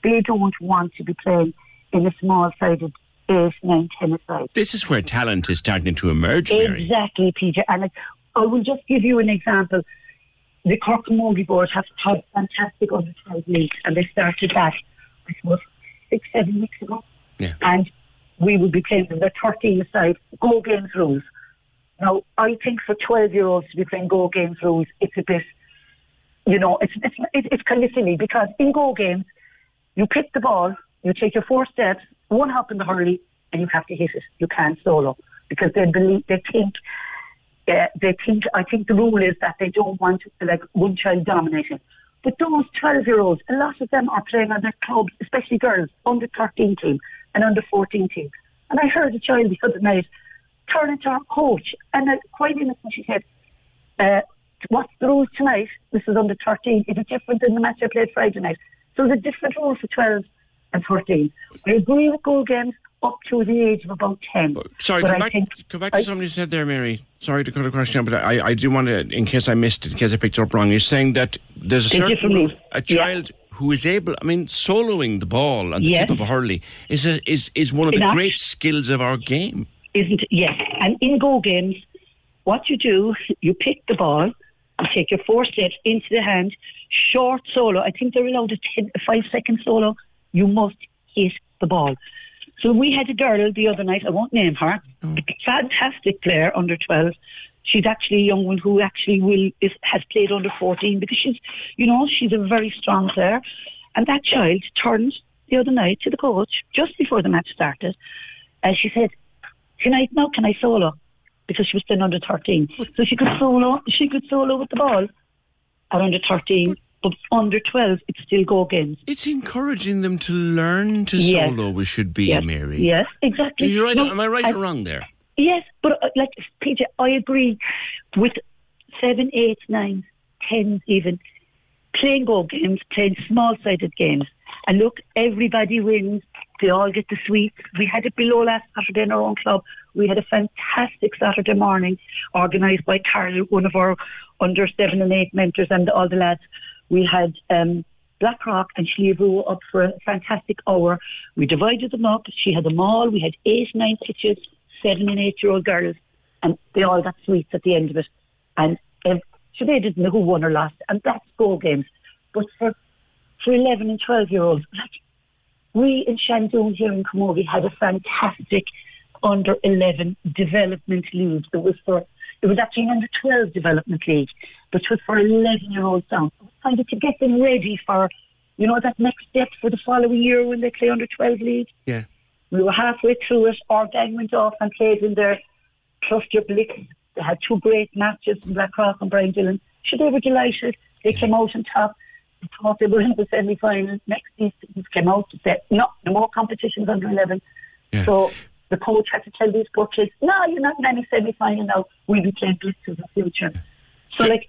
N: They don't want to be playing in a small-sided 8, 9, 10 side.
F: This is where talent is starting to emerge, Mary.
N: Exactly, PJ. And like, I will just give you an example. The Cork Camogie Board have had fantastic under 12 leagues, and they started that, I suppose, six, seven weeks ago.
F: Yeah.
N: And we will be playing the 13 side go games rules. Now, I think for 12 year olds to be playing go games rules, it's a bit, you know, it's, it's, it's, it's kind of silly because in go games, you pick the ball, you take your four steps, one hop in the hurley, and you have to hit it. You can't solo because they believe, they think, uh, they think, I think the rule is that they don't want like one child dominating. But those 12 year olds, a lot of them are playing on their clubs, especially girls, under 13 team and under 14 team. And I heard a child the other night turn to our coach and uh, quite innocent she said, uh, what's the rules tonight? This is under 13. Is it different than the match I played Friday night? So there's a different rule for 12 and 13. I agree with go games up to the age of about 10.
F: Sorry, come
N: I
F: back, come back to
N: I-
F: something you said there, Mary. Sorry to cut across you, but I, I do want to, in case I missed it, in case I picked it up wrong, you're saying that there's a certain a child who is able, I mean, soloing the ball on the
N: Yes.
F: tip of a hurley is a, is is one of the great skills of our game.
N: isn't it? Yes. And in go games, what you do, you pick the ball, you take your four steps into the hand, short solo. I think they're allowed a, ten, a five second solo. You must hit the ball. So we had a girl the other night, I won't name her, mm. a fantastic player under 12. She's actually a young one who actually will is, has played under 14 because she's, you know, she's a very strong player. And that child turned the other night to the coach just before the match started, and she said, can I, now, can I solo?" Because she was still under 13, so she could solo. She could solo with the ball at under 13, but under 12, it's still go games.
F: It's encouraging them to learn to
N: Yes.
F: solo. We should be,
N: Yes.
F: Mary.
N: Yes, exactly.
F: You're right.
N: No,
F: am I right
N: I-
F: or wrong there?
N: Yes, but uh, like PJ, I agree with seven, eight, nine, tens even playing go games, playing small-sided games. And look, everybody wins. They all get the sweets. We had it below last Saturday in our own club. We had a fantastic Saturday morning organised by Carol, one of our under seven and eight mentors, and all the lads. We had um, Blackrock and Sliabhu up for a fantastic hour. We divided them up. She had them all. We had eight, nine pitches, seven and eight year old girls, and they all got sweets at the end of it. And um, so they didn't know who won or lost, and that's go games. But for for 11 and 12 year olds, like we in Shandoon here in Camogie had a fantastic under 11 development league. It was for it was actually an under 12 development league, but was for 11 year olds down. It was kind of to get them ready for, you know, that next step for the following year when they play under 12 league.
F: Yeah.
N: We were halfway through it. Our gang went off and played in their cluster blitz. They had two great matches in Blackrock and Brian Dillon. So they were delighted. They came out on top. They thought they were in the semi final. Next teams came out to say, no, no more competitions under 11. So the coach had to tell these poor kids, no, you're not in any semi final now. We'll be playing blitz in the future. So, like,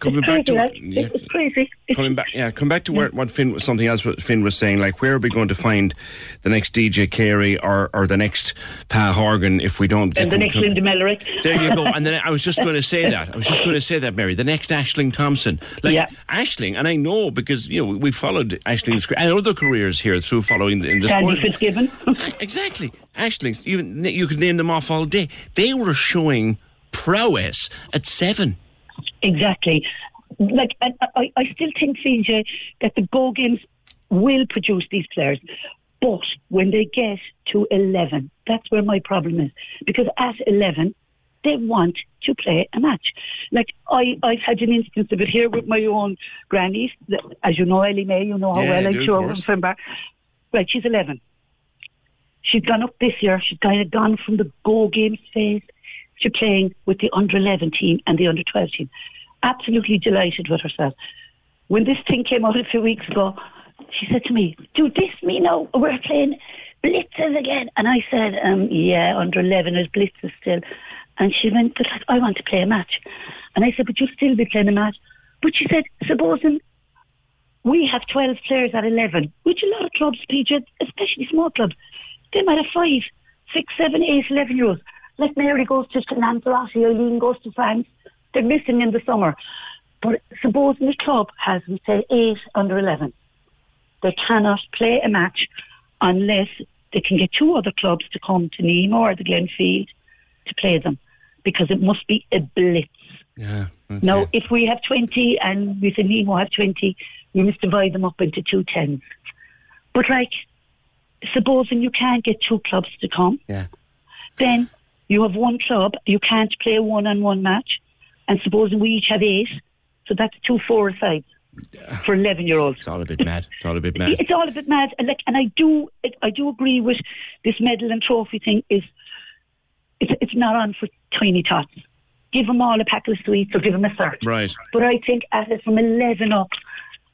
F: Coming back to
N: like,
F: yeah.
N: crazy.
F: coming back, yeah, come back to where, what Finn, something else what Finn was saying. Like, where are we going to find the next DJ Carey or, or the next Pa Horgan if we don't
N: And the next
F: to-
N: Linda Mellerick.
F: There you go. And then I was just going to say that. I was just going to say that, Mary. The next Aisling Thompson. Like Aisling, and I know because, you know, we followed Aisling's and other careers here through following the, in the
N: Sandy. Fitzgibbon.
F: exactly. Aisling's, you, you could name them off all day. They were showing prowess at seven.
N: Exactly. Like, and I, I still think, PJ, that the Go Games will produce these players. But when they get to 11, that's where my problem is. Because at 11, they want to play a match. Like, I, I've had an instance of it here with my own grannies. As you know, Ellie May, you know how
O: Yeah,
N: well
O: I do,
N: sure
O: course.
N: Right, she's 11. She's gone up this year. She's kind of gone from the Go Games phase to playing with the under 11 team and the under 12 team. Absolutely delighted with herself. When this thing came out a few weeks ago, she said to me, Do this me now. We're playing blitzes again. And I said, um, Yeah, under 11 is blitzes still. And she went, But I want to play a match. And I said, But you'll still be playing a match. But she said, Supposing we have 12 players at 11, which a lot of clubs, PJ, especially small clubs, they might have five, six, seven, eight, 11 year olds. Like Mary goes to Lanzarote, Eileen goes to France. They're missing in the summer. But supposing the club has, we say, eight under 11, they cannot play a match unless they can get two other clubs to come to Nemo or the Glenfield to play them because it must be a blitz.
F: Yeah. Okay.
N: Now, if we have 20 and we say Nemo have 20, we must divide them up into two tens. But like, supposing you can't get two clubs to come,
F: Yeah.
N: then you have one club, you can't play a one-on-one match, and supposing we each have eight, so that's two four sides for 11-year-olds.
F: It's all a bit mad. It's all a bit mad.
N: It's all a bit mad, and like, and I do, I do agree with this medal and trophy thing. Is it's it's not on for tiny tots. Give them all a pack of sweets or give them a cert.
F: Right.
N: But I think at it from eleven up,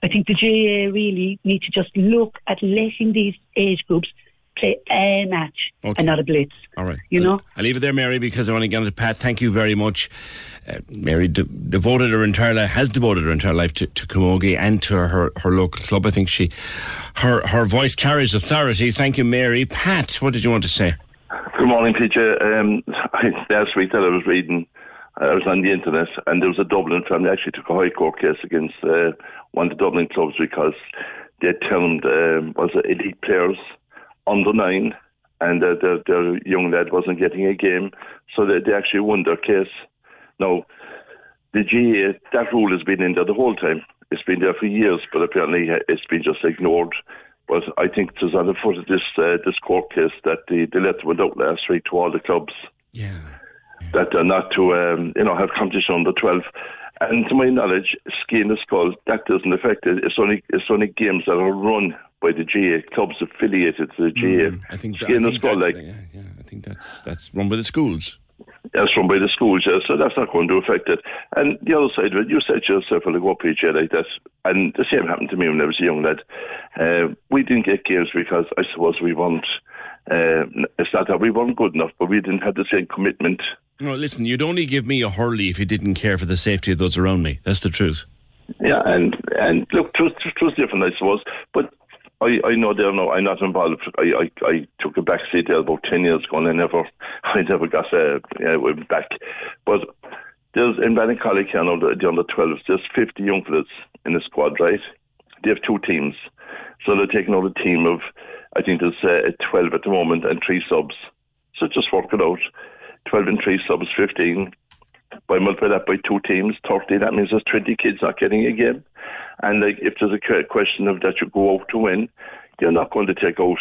N: I think the GAA really need to just look at letting these age groups play a match
F: Okay.
N: and not a blitz.
F: All right.
N: You know?
F: I'll leave it there, Mary, because I want to get on to Pat. Thank you very much. Uh, Mary de- devoted her entire life, has devoted her entire life to, to Camogie and to her, her local club. I think she, her her voice carries authority. Thank you, Mary. Pat, what did you want to say?
O: Good morning, PJ. Um, I- last week that I was reading, I was on the internet, and there was a Dublin family actually took a high court case against uh, one of the Dublin clubs because they termed um, was it elite players under nine, and uh, their, their young lad wasn't getting a game, so they, they actually won their case. Now, the GAA that rule has been in there the whole time. It's been there for years, but apparently it's been just ignored. But I think there's on the foot of this uh, this court case that the, the letter went out last week to all the clubs.
F: Yeah.
O: That they're not to um, you know have competition under twelve. And to my knowledge, Sciath na Scol that doesn't affect it. It's only it's only games that are run by the GAA clubs affiliated to the GAA.
F: Mm, I think, I
O: skiing the
F: think that-
O: like
F: yeah, yeah, I think that's that's run by the schools.
O: that's run by the schools, yeah, so that's not going to affect it. And the other side of it, you said to yourself, well, I go PJ like that, and the same happened to me when I was a young lad. Uh, we didn't get games because I suppose we weren't, uh, it's not that we weren't good enough, but we didn't have the same commitment.
F: No, listen, you'd only give me a hurley if you didn't care for the safety of those around me. That's the truth.
O: Yeah, and and look, truth, it was different, I suppose. But I, I know there no, I'm not involved. I, I, I took a back seat there about ten years ago, and I never, I never got uh, yeah, back. But there's in Ballincollig, know, the, the under 12s, there's 50 young fellas in the squad, right? They have two teams, so they're taking out a team of, I think there's uh, 12 at the moment and three subs. So just work it out. 12 and three subs, 15 by multiply that by two teams, 30, that means there's 20 kids not getting a game. And like, if there's a question of that you go out to win, you're not going to take out,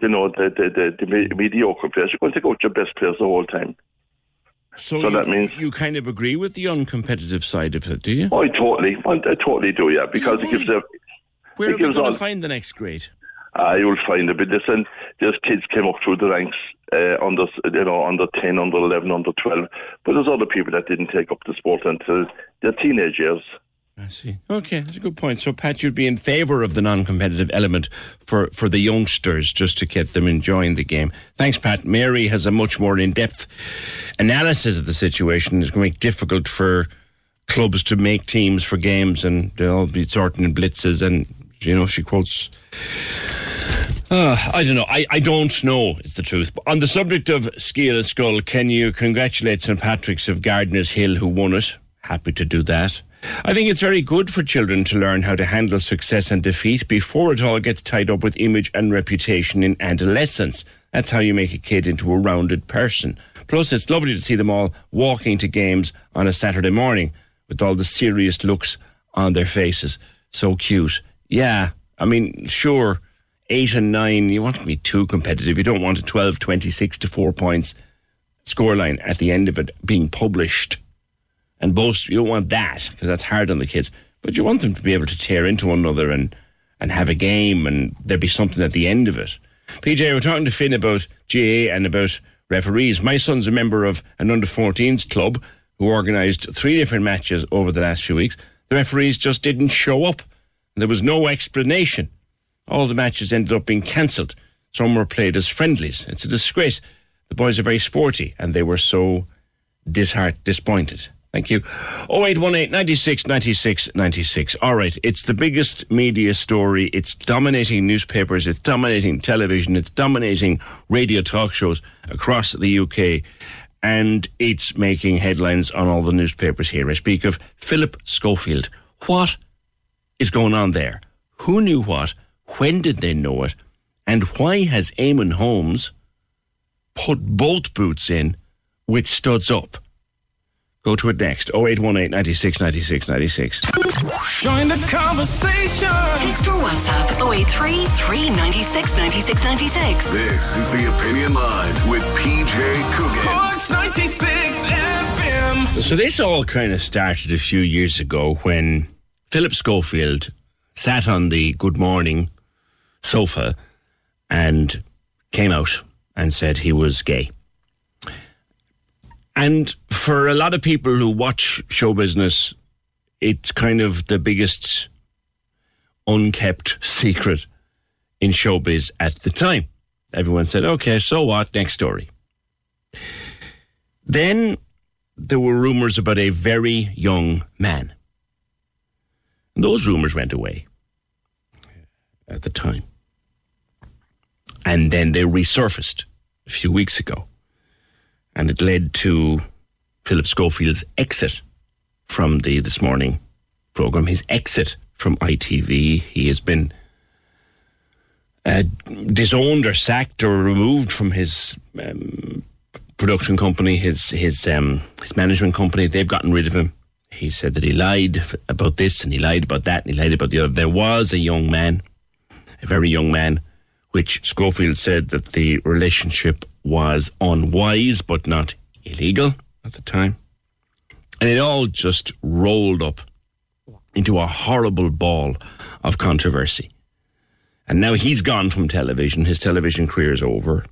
O: you know, the, the, the, the mediocre players. You're going to take out your best players the whole time.
F: So,
O: So
F: you,
O: that means-
F: you kind of agree with the uncompetitive side of it, do you?
O: I totally, I, I totally do, yeah, because it gives a.
F: Where
O: it
F: are we going to find the next grade?
O: Uh, you'll find a bit. Listen, there's kids came up through the ranks uh, under, you know, under 10, under 11, under 12, but there's other people that didn't take up the sport until their teenage years.
F: I see. Okay, that's a good point. So, Pat, you'd be in favour of the non-competitive element for, for the youngsters, just to get them enjoying the game. Thanks, Pat. Mary has a much more in-depth analysis of the situation. It's going to make it difficult for clubs to make teams for games, and they'll be sorting in blitzes. And you know, she quotes. Uh, I don't know. I, I don't know. It's the truth. But on the subject of Sciath na Scol, can you congratulate St Patrick's of Gardiner's Hill who won it? Happy to do that. I think it's very good for children to learn how to handle success and defeat before it all gets tied up with image and reputation in adolescence. That's how you make a kid into a rounded person. Plus, it's lovely to see them all walking to games on a Saturday morning with all the serious looks on their faces. So cute. Yeah, I mean, sure, eight and nine, you want to be too competitive. You don't want a 12, 26 to four points scoreline at the end of it being published and boast. You don't want that because that's hard on the kids. But you want them to be able to tear into one another and, and have a game and there be something at the end of it. PJ, we're talking to Finn about GAA and about referees. My son's a member of an under 14s club who organised three different matches over the last few weeks. The referees just didn't show up. There was no explanation. All the matches ended up being cancelled. Some were played as friendlies. It's a disgrace. The boys are very sporty and they were so disheart disappointed. Thank you. 0818 96 96 96. All right. It's the biggest media story. It's dominating newspapers. It's dominating television. It's dominating radio talk shows across the UK. And it's making headlines on all the newspapers here. I speak of Philip Schofield. What is going on there? Who knew what? When did they know it? And why has Eamon Holmes put both boots in with studs up? Go to it next. 0818 96 96 96.
B: Join the conversation. Text or WhatsApp 083 396 96 96.
A: This is the Opinion Line with PJ Coogan.
E: Corks 96 FM.
F: So this all kind of started a few years ago when Philip Schofield sat on the Good Morning sofa and came out and said he was gay. And for a lot of people who watch show business, it's kind of the biggest unkept secret in showbiz at the time. Everyone said, okay, so what? Next story. Then there were rumors about a very young man. And those rumors went away at the time. And then they resurfaced a few weeks ago. And it led to Philip Schofield's exit from the This Morning program, his exit from ITV. He has been uh, disowned or sacked or removed from his um, production company, his his um, his management company. They've gotten rid of him. He said that he lied about this and he lied about that and he lied about the other. There was a young man, a very young man, which Schofield said that the relationship was unwise but not illegal at the time. And it all just rolled up into a horrible ball of controversy. And now he's gone from television. His television career is over.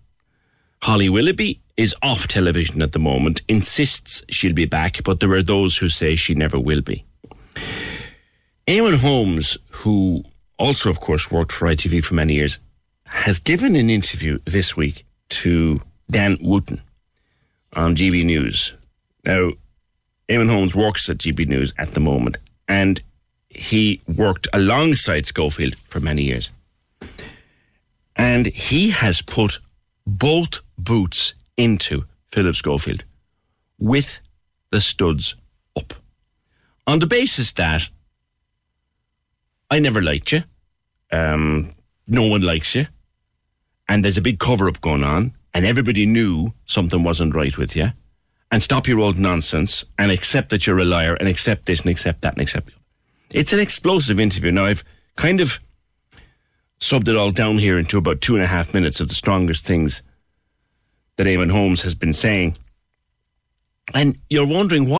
F: Holly Willoughby is off television at the moment, insists she'll be back, but there are those who say she never will be. Eamon Holmes, who also, of course, worked for ITV for many years, has given an interview this week to Dan Wootton on GB News. Now, Eamon Holmes works at GB News at the moment, and he worked alongside Schofield for many years. And he has put both boots into Philip Schofield with the studs up. On the basis that I never liked you, um, no one likes you, and there's a big cover up going on, and everybody knew something wasn't right with you, and stop your old nonsense and accept that you're a liar and accept this and accept that and accept. It's an explosive interview. Now, I've kind of subbed it all down here into about two and a half minutes of the strongest things that Eamon Holmes has been saying. And you're wondering what.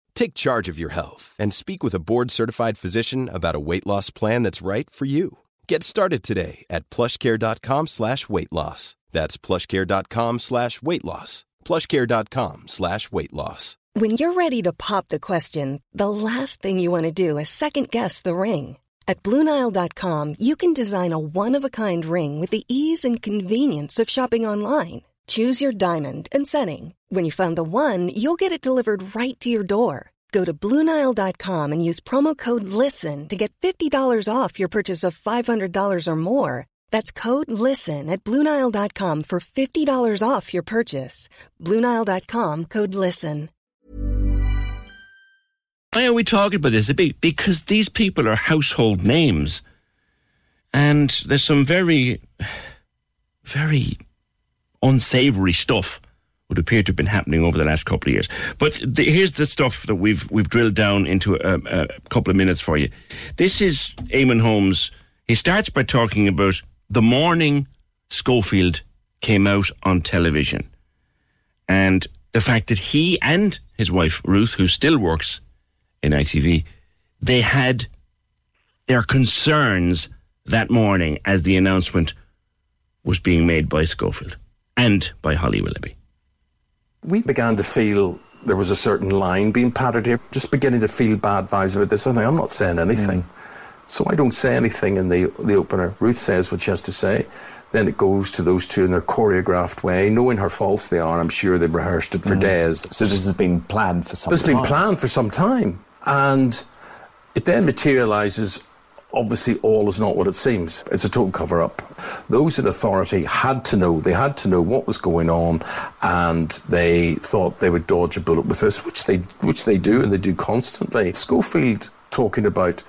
P: Take charge of your health and speak with a board-certified physician about a weight loss plan that's right for you. Get started today at plushcare.com slash weight loss. That's plushcare.com slash weight loss. plushcare.com slash weight loss.
Q: When you're ready to pop the question, the last thing you want to do is second guess the ring. At Bluenile.com, you can design a one of a kind ring with the ease and convenience of shopping online. Choose your diamond and setting. When you find the one, you'll get it delivered right to your door. Go to Bluenile.com and use promo code LISTEN to get $50 off your purchase of $500 or more. That's code LISTEN at Bluenile.com for $50 off your purchase. Bluenile.com code LISTEN.
F: Why are we talking about this? Because these people are household names. And there's some very, very unsavory stuff would appear to have been happening over the last couple of years. But the, here's the stuff that we've we've drilled down into a, a, couple of minutes for you. This is Eamon Holmes. He starts by talking about the morning Schofield came out on television, and the fact that he and his wife Ruth, who still works in ITV, they had their concerns that morning as the announcement was being made by Schofield and by Holly Willoughby
R: we began to feel there was a certain line being pattered here, just beginning to feel bad vibes about this. And I'm not saying anything. Mm. So I don't say anything in the, the opener. Ruth says what she has to say. Then it goes to those two in their choreographed way, knowing how false they are. I'm sure they've rehearsed it for mm. days.
S: So this has been planned for some
R: it's
S: time.
R: It's been planned for some time. And it then materialises obviously all is not what it seems. It's a total cover up. Those in authority had to know, they had to know what was going on and they thought they would dodge a bullet with this, which they which they do and they do constantly. Schofield talking about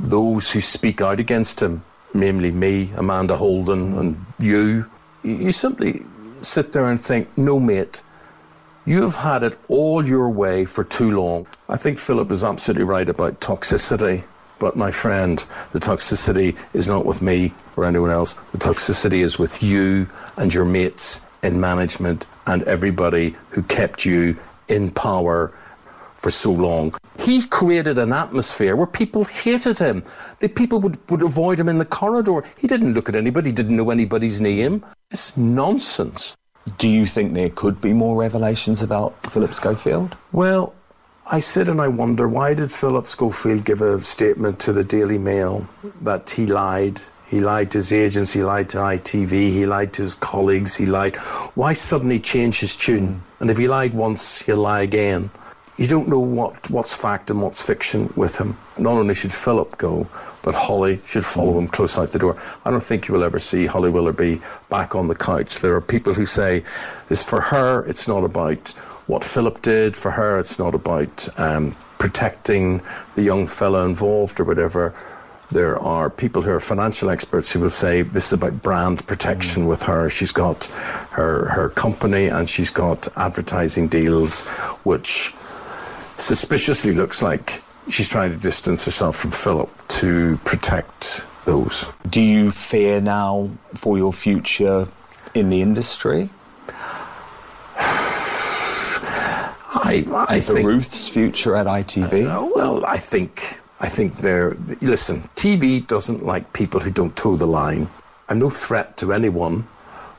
R: those who speak out against him, namely me, Amanda Holden and you, you simply sit there and think, no mate, you have had it all your way for too long. I think Philip is absolutely right about toxicity. But my friend, the toxicity is not with me or anyone else. The toxicity is with you and your mates in management and everybody who kept you in power for so long. He created an atmosphere where people hated him. The people would, would avoid him in the corridor. He didn't look at anybody, didn't know anybody's name. It's nonsense.
S: Do you think there could be more revelations about Philip Schofield?
R: Well, I sit and I wonder why did Philip Schofield give a statement to the Daily Mail that he lied? He lied to his agents, he lied to ITV, he lied to his colleagues, he lied. Why suddenly change his tune? And if he lied once, he'll lie again. You don't know what, what's fact and what's fiction with him. Not only should Philip go, but Holly should follow him close out the door. I don't think you will ever see Holly Willoughby back on the couch. There are people who say this for her, it's not about what Philip did for her. It's not about um, protecting the young fellow involved or whatever. There are people who are financial experts who will say this is about brand protection with her. She's got her her company and she's got advertising deals, which suspiciously looks like she's trying to distance herself from Philip to protect those.
S: Do you fear now for your future in the industry?
R: I, I
S: the
R: think,
S: Ruth's future at ITV.
R: Uh, well, I think I think they're listen. TV doesn't like people who don't toe the line. I'm no threat to anyone,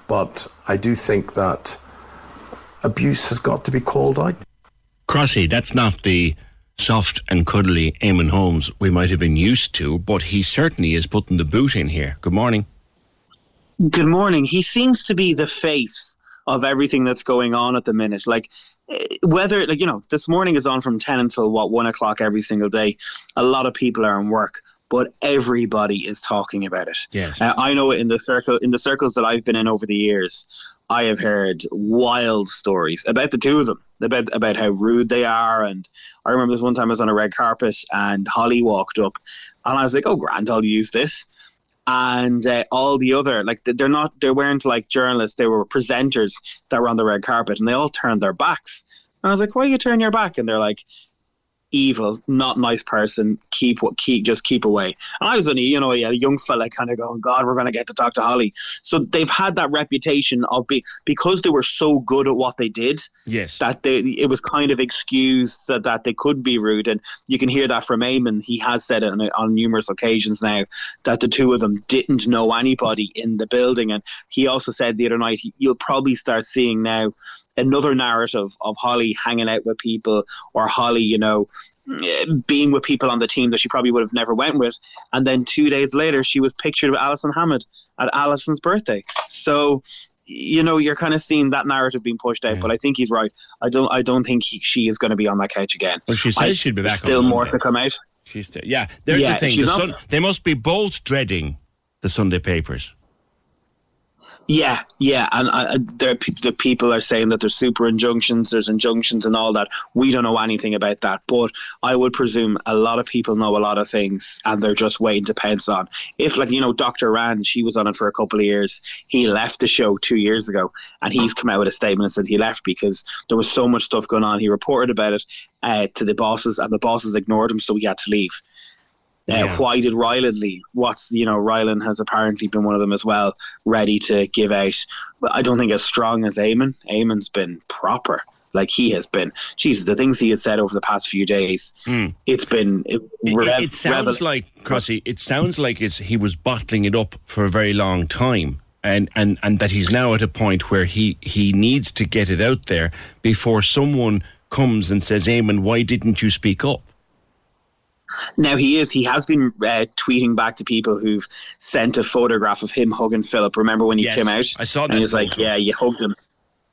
R: but I do think that abuse has got to be called out.
F: Crossy, that's not the soft and cuddly Eamon Holmes we might have been used to, but he certainly is putting the boot in here. Good morning.
T: Good morning. He seems to be the face of everything that's going on at the minute. Like whether like you know this morning is on from 10 until what 1 o'clock every single day. A lot of people are in work but everybody is talking about it.
F: Yes.
T: Uh, i know in the circle in the circles that i've been in over the years i have heard wild stories about the two of them about about how rude they are. And i remember this one time i was on a red carpet and holly walked up and i was like oh grand i'll use this and uh, all the other like they're not they weren't like journalists they were presenters that were on the red carpet and they all turned their backs. And i was like why you turn your back? And they're like evil, not nice person. Keep what keep just keep away. And I was only you know a young fella kind of going, God, we're going to get to talk to Holly. So they've had that reputation of be because they were so good at what they did.
F: Yes,
T: that they it was kind of excused that, that they could be rude, and you can hear that from Eamon. He has said it on, on numerous occasions now that the two of them didn't know anybody in the building, and he also said the other night you'll probably start seeing now another narrative of Holly hanging out with people or Holly, you know, being with people on the team that she probably would have never went with. And then two days later, she was pictured with Alison Hammond at Alison's birthday. So you know, you're kind of seeing that narrative being pushed out. But I think he's right. I don't. I don't think he, she is going to be on that couch again.
F: Well, she says
T: I-
F: she'd be back
T: Still more to come out.
F: She's still, yeah. There's
T: Yeah,
F: the thing. The Sun, they must be both dreading the Sunday papers.
T: Yeah, yeah, and there, the people are saying that there's super injunctions, there's injunctions and all that. We don't know anything about that, but I would presume a lot of people know a lot of things, and they're just waiting to pounce on. If, like you know, Dr. Ranj, she was on it for a couple of years. He left the show two years ago, and he's come out with a statement and said he left because there was so much stuff going on. He reported about it uh, to the bosses, and the bosses ignored him, so he had to leave. Uh,
F: Yeah.
T: Why did Rylan leave? What's you know Rylan has apparently been one of them as well, ready to give out. I don't think as strong as Eamon. Eamon's been proper, like he has been. Jesus, the things he has said over the past few days, it's been it,
F: It,
T: rev-
F: it sounds
T: revel-
F: like Crossy. It sounds like it's he was bottling it up for a very long time, and and and that he's now at a point where he he needs to get it out there before someone comes and says, "Eamon, why didn't you speak up?"
T: Now he is. He has been uh, tweeting back to people who've sent a photograph of him hugging Philip. Remember when he
F: Yes,
T: came out?
F: I saw
T: And
F: that
T: he's like, "Yeah, you hugged him."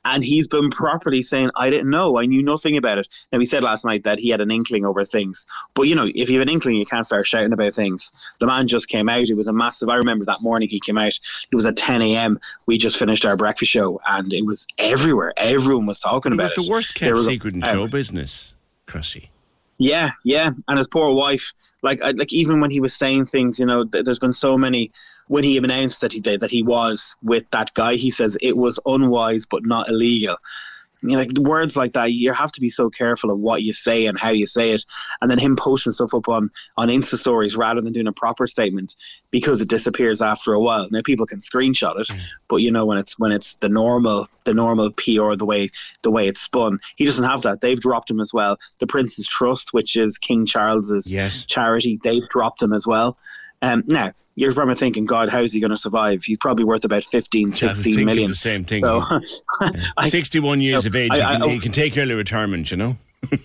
T: And he's been properly saying, "I didn't know. I knew nothing about it." Now he said last night that he had an inkling over things, but you know, if you have an inkling, you can't start shouting about things. The man just came out. It was a massive. I remember that morning he came out. It was at 10 a.m. We just finished our breakfast show, and it was everywhere. Everyone was talking
F: It
T: about
F: was
T: it.
F: the worst kept secret in
T: uh,
F: show business, Crossy.
T: Yeah, yeah, and his poor wife. Like, I, like even when he was saying things, you know, th- there's been so many. When he announced that he did, that he was with that guy, he says it was unwise but not illegal. You know, like words like that, you have to be so careful of what you say and how you say it. And then him posting stuff up on on Insta stories rather than doing a proper statement because it disappears after a while. Now people can screenshot it, but you know when it's when it's the normal the normal PR the way the way it's spun, he doesn't have that. They've dropped him as well. The Prince's Trust, which is King Charles's charity, they've dropped him as well. Um, now you're probably thinking, God, how's he going to survive? He's probably worth about 15,
F: I was
T: 16
F: thinking
T: million.
F: the same thing.
T: So, I-
F: 61 years of age,
T: I-
F: he,
T: I-
F: can, can take early retirement, you know?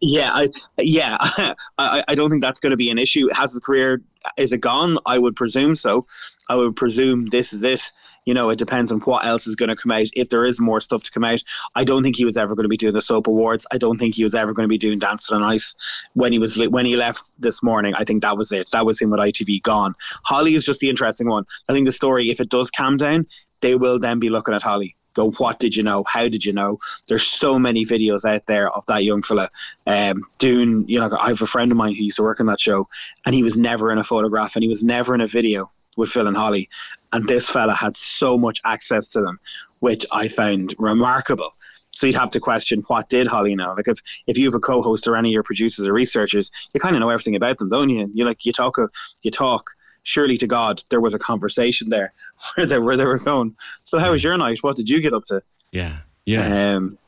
T: Yeah, I, yeah, I, I don't think that's going to be an issue. Has his career is it gone? I would presume so. I would presume this is it. You know, it depends on what else is going to come out. If there is more stuff to come out, I don't think he was ever going to be doing the soap awards. I don't think he was ever going to be doing Dancing on Ice when he was when he left this morning. I think that was it. That was him with ITV gone. Holly is just the interesting one. I think the story, if it does calm down, they will then be looking at Holly. Go, what did you know? How did you know? There's so many videos out there of that young fella um, doing. You know, I have a friend of mine who used to work on that show, and he was never in a photograph, and he was never in a video with Phil and Holly. And this fella had so much access to them, which I found remarkable. So you'd have to question what did Holly know? Like if, if you have a co-host or any of your producers or researchers, you kind of know everything about them, don't you? You like you talk you talk. Surely to God, there was a conversation there where they where they were going. So how was your night? What did you get up to?
F: Yeah, yeah.
T: Um,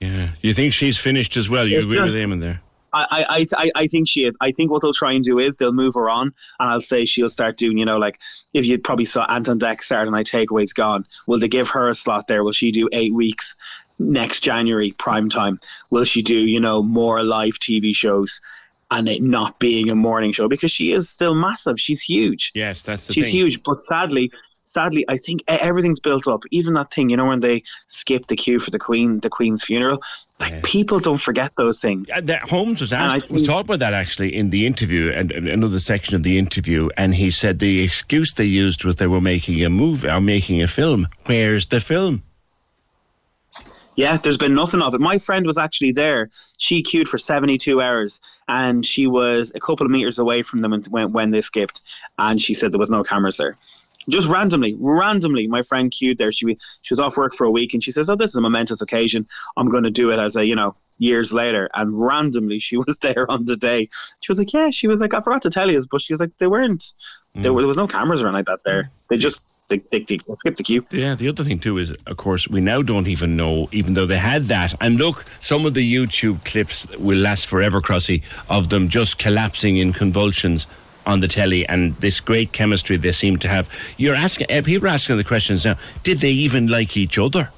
F: yeah. You think she's finished as well? You agree with Eamon there?
T: I, I, I, I think she is. I think what they'll try and do is they'll move her on, and I'll say she'll start doing, you know, like if you probably saw Ant and Dec Saturday Night Takeaway's gone, will they give her a slot there? Will she do eight weeks next January prime time? Will she do, you know, more live TV shows and it not being a morning show because she is still massive. She's huge.
F: Yes, that's the
T: She's
F: thing.
T: huge, but sadly, sadly, I think everything's built up. Even that thing, you know, when they skipped the queue for the Queen, the Queen's funeral, like people don't forget those things.
F: Uh, that Holmes was asked, was
T: think-
F: talked about that actually in the interview and and another section of the interview, and he said the excuse they used was they were making a movie or making a film. Where's the film?
T: Yeah, there's been nothing of it. My friend was actually there. She queued for 72 hours and she was a couple of meters away from them when, when they skipped. And she said there was no cameras there. Just randomly, randomly, my friend queued there. She she was off work for a week and she says, "Oh, this is a momentous occasion. I'm going to do it as a you know years later." And randomly, she was there on the day. She was like, "Yeah." She was like, "I forgot to tell you," but she was like, "They weren't. There, mm. were- there was no cameras or anything like that there. They just they, they, they skipped the queue."
F: Yeah, the other thing too is, of course, we now don't even know, even though they had that. And look, some of the YouTube clips will last forever, Crossy, of them just collapsing in convulsions on the telly, and this great chemistry they seem to have. You're asking, uh, people are asking the questions now. Did they even like each other?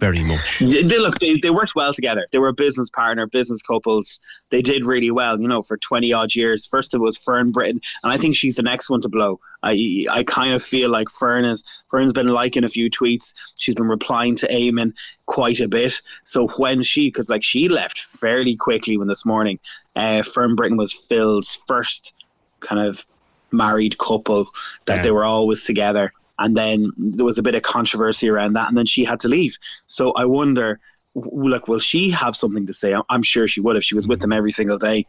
F: very much.
T: They, look, they, they worked well together. They were a business partner, business couples. They did really well, you know, for 20 odd years. First it was Fern Britton, and I think she's the next one to blow. I I kind of feel like Fern is Fern's been liking a few tweets. She's been replying to Eamon quite a bit. So when she, because like she left fairly quickly when this morning, uh, Fern Britton was Phil's first kind of married couple that
F: Yeah.
T: they were always together. And then there was a bit of controversy around that, and then she had to leave. So I wonder, like, will she have something to say? I'm- sure she would if she was with mm-hmm. them every single day.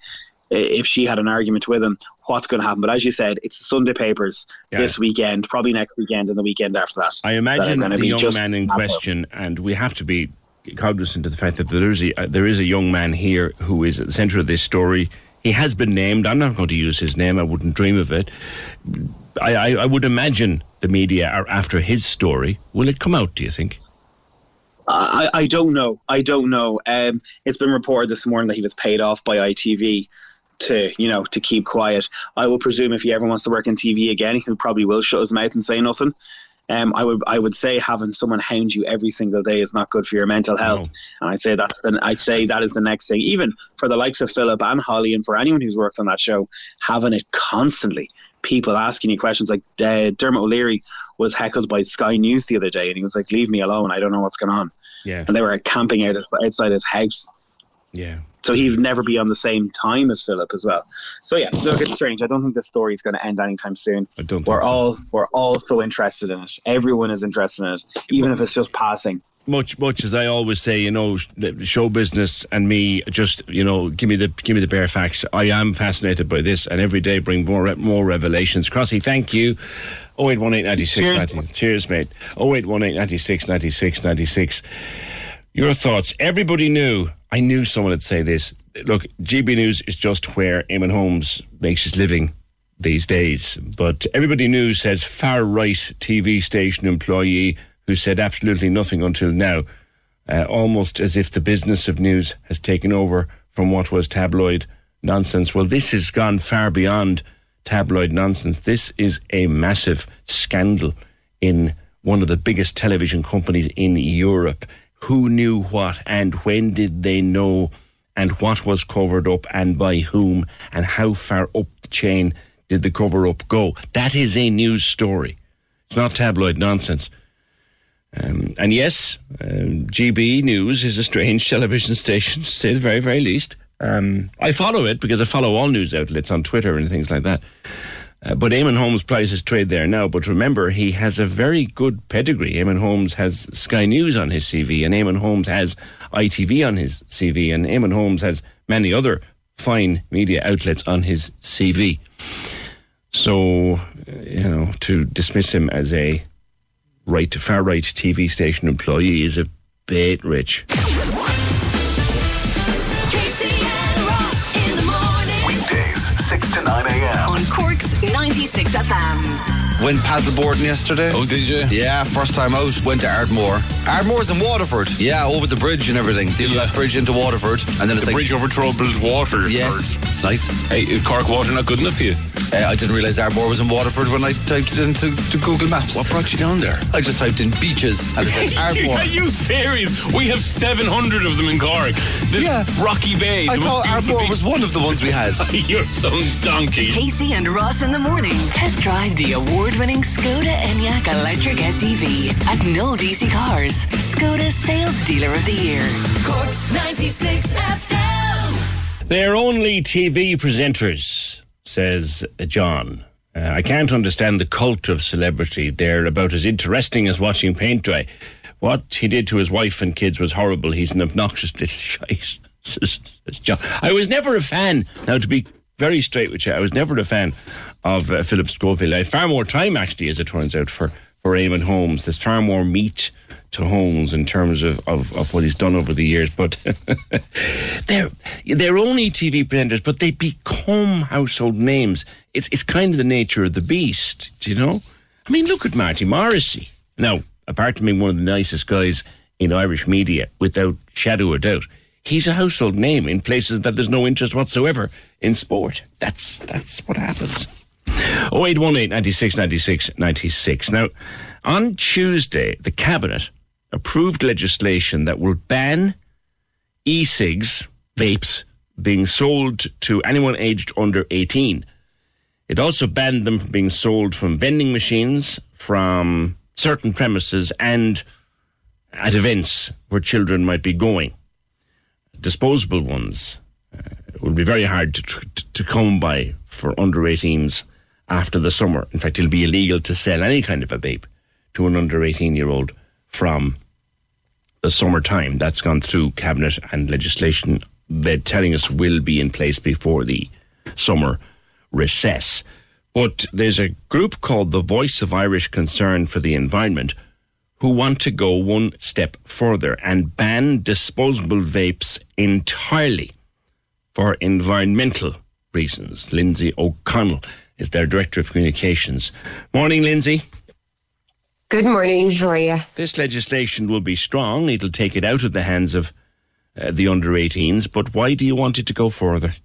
T: If she had an argument with him, what's going to happen? But as you said, it's the Sunday papers
F: Yeah.
T: this weekend, probably next weekend, and the weekend after that.
F: I imagine
T: gonna
F: the young man in question, and we have to be cognizant of the fact that there is a, there is a young man here who is at the centre of this story. He has been named. I'm not going to use his name. I wouldn't dream of it. I, I, I would imagine the media are after his story. Will it come out? Do you think?
T: I, I don't know. I don't know. Um, it's been reported this morning that he was paid off by ITV to, you know, to keep quiet. I would presume if he ever wants to work in TV again, he probably will shut his mouth and say nothing. Um, I would, I would say having someone hound you every single day is not good for your mental health, and I'd say that's, the, I'd say that is the next thing. Even for the likes of Philip and Holly, and for anyone who's worked on that show, having it constantly, people asking you questions like uh, Dermot O'Leary was heckled by Sky News the other day, and he was like, "Leave me alone. I don't know what's going on."
F: Yeah.
T: and they were camping out outside his house.
F: Yeah
T: so he'd never be on the same time as Philip as well. So yeah, look, it's strange. I don't think the story is going to end anytime soon.
F: I don't.
T: We're all we're all so interested in it. Everyone is interested in it, even if it's just passing
F: much much as I always say, you know, show business and me just you know give me the give me the bare facts. I am fascinated by this, and every day bring more more revelations. Crossy, thank you. 081896
T: Cheers.
F: 90, cheers, mate. 081896 96 96. Your thoughts? Everybody knew. I knew someone would say this. Look, GB News is just where Eamon Holmes makes his living these days. But everybody knew says far right TV station employee who said absolutely nothing until now, uh, almost as if the business of news has taken over from what was tabloid nonsense. Well, this has gone far beyond tabloid nonsense. This is a massive scandal in one of the biggest television companies in Europe. Who knew what and when did they know and what was covered up and by whom and how far up the chain did the cover up go? That is a news story. It's not tabloid nonsense. Um, and yes, um, GB News is a strange television station, to say the very, very least. Um, I follow it because I follow all news outlets on Twitter and things like that. Uh, but Eamon Holmes plies his trade there now. But remember, he has a very good pedigree. Eamon Holmes has Sky News on his CV, and Eamon Holmes has ITV on his CV, and Eamon Holmes has many other fine media outlets on his CV. So, uh, you know, to dismiss him as a right, far right TV station employee is a bit rich.
A: Weekdays, 6 to 9 a.m.
B: On Cork's 96 FM.
H: Went paddleboarding yesterday.
E: Oh, did you?
H: Yeah, first time out. Went to Ardmore. Ardmore's in Waterford. Yeah, over the bridge and everything. Did that bridge into Waterford, and then it's
E: The
H: like
E: bridge over troubled water.
H: Yes, it's nice.
E: Hey, is Cork water not good enough for you?
H: Uh, I didn't realise Ardmore was in Waterford when I typed it into to Google Maps.
E: What brought you down there?
H: I just typed in beaches and it said Ardmore.
E: Are you serious? We have 700 of them in Cork. The
H: Yeah.
E: Rocky Bay.
H: I
E: the
H: thought
E: most beautiful
H: Ardmore was one of the ones we had.
E: You're some donkey.
B: Casey and Ross in the morning. Test drive the award-winning Skoda Enyaq electric SUV at Knoll DC Cars. Skoda Sales Dealer of the Year. Cork's 96 FM.
F: They're only TV presenters, says John. Uh, I can't understand the cult of celebrity. They're about as interesting as watching paint dry. What he did to his wife and kids was horrible. He's an obnoxious little shite, says John. I was never a fan. Now, to be very straight with you, I was never a fan of uh, Philip Schofield. I had far more time, actually, as it turns out, for, for Eamon Holmes. There's far more meat to Holmes in terms of, of, of what he's done over the years. But they're they're only TV presenters, but they become household names. It's it's kind of the nature of the beast, you know? I mean, look at Marty Morrissey. Now, apart from being one of the nicest guys in Irish media, without shadow of doubt, he's a household name in places that there's no interest whatsoever in sport. That's that's what happens. 0818 96 96 96. Now, on Tuesday, the Cabinet approved legislation that will ban e cigs, vapes, being sold to anyone aged under 18. It also banned them from being sold from vending machines, from certain premises, and at events where children might be going. Disposable ones uh, will be very hard to, to, to come by for under 18s after the summer. In fact, it'll be illegal to sell any kind of a vape to an under 18 year old from the summertime. That's gone through cabinet and legislation. They're telling us will be in place before the summer recess. But there's a group called the Voice of Irish Concern for the Environment who want to go one step further and ban disposable vapes entirely for environmental reasons. Lindsay O'Connell is their Director of Communications. Morning, Lindsay.
U: Good morning. How are you?
F: This legislation will be strong. It'll take it out of the hands of uh, the under 18s, but why do you want it to go further?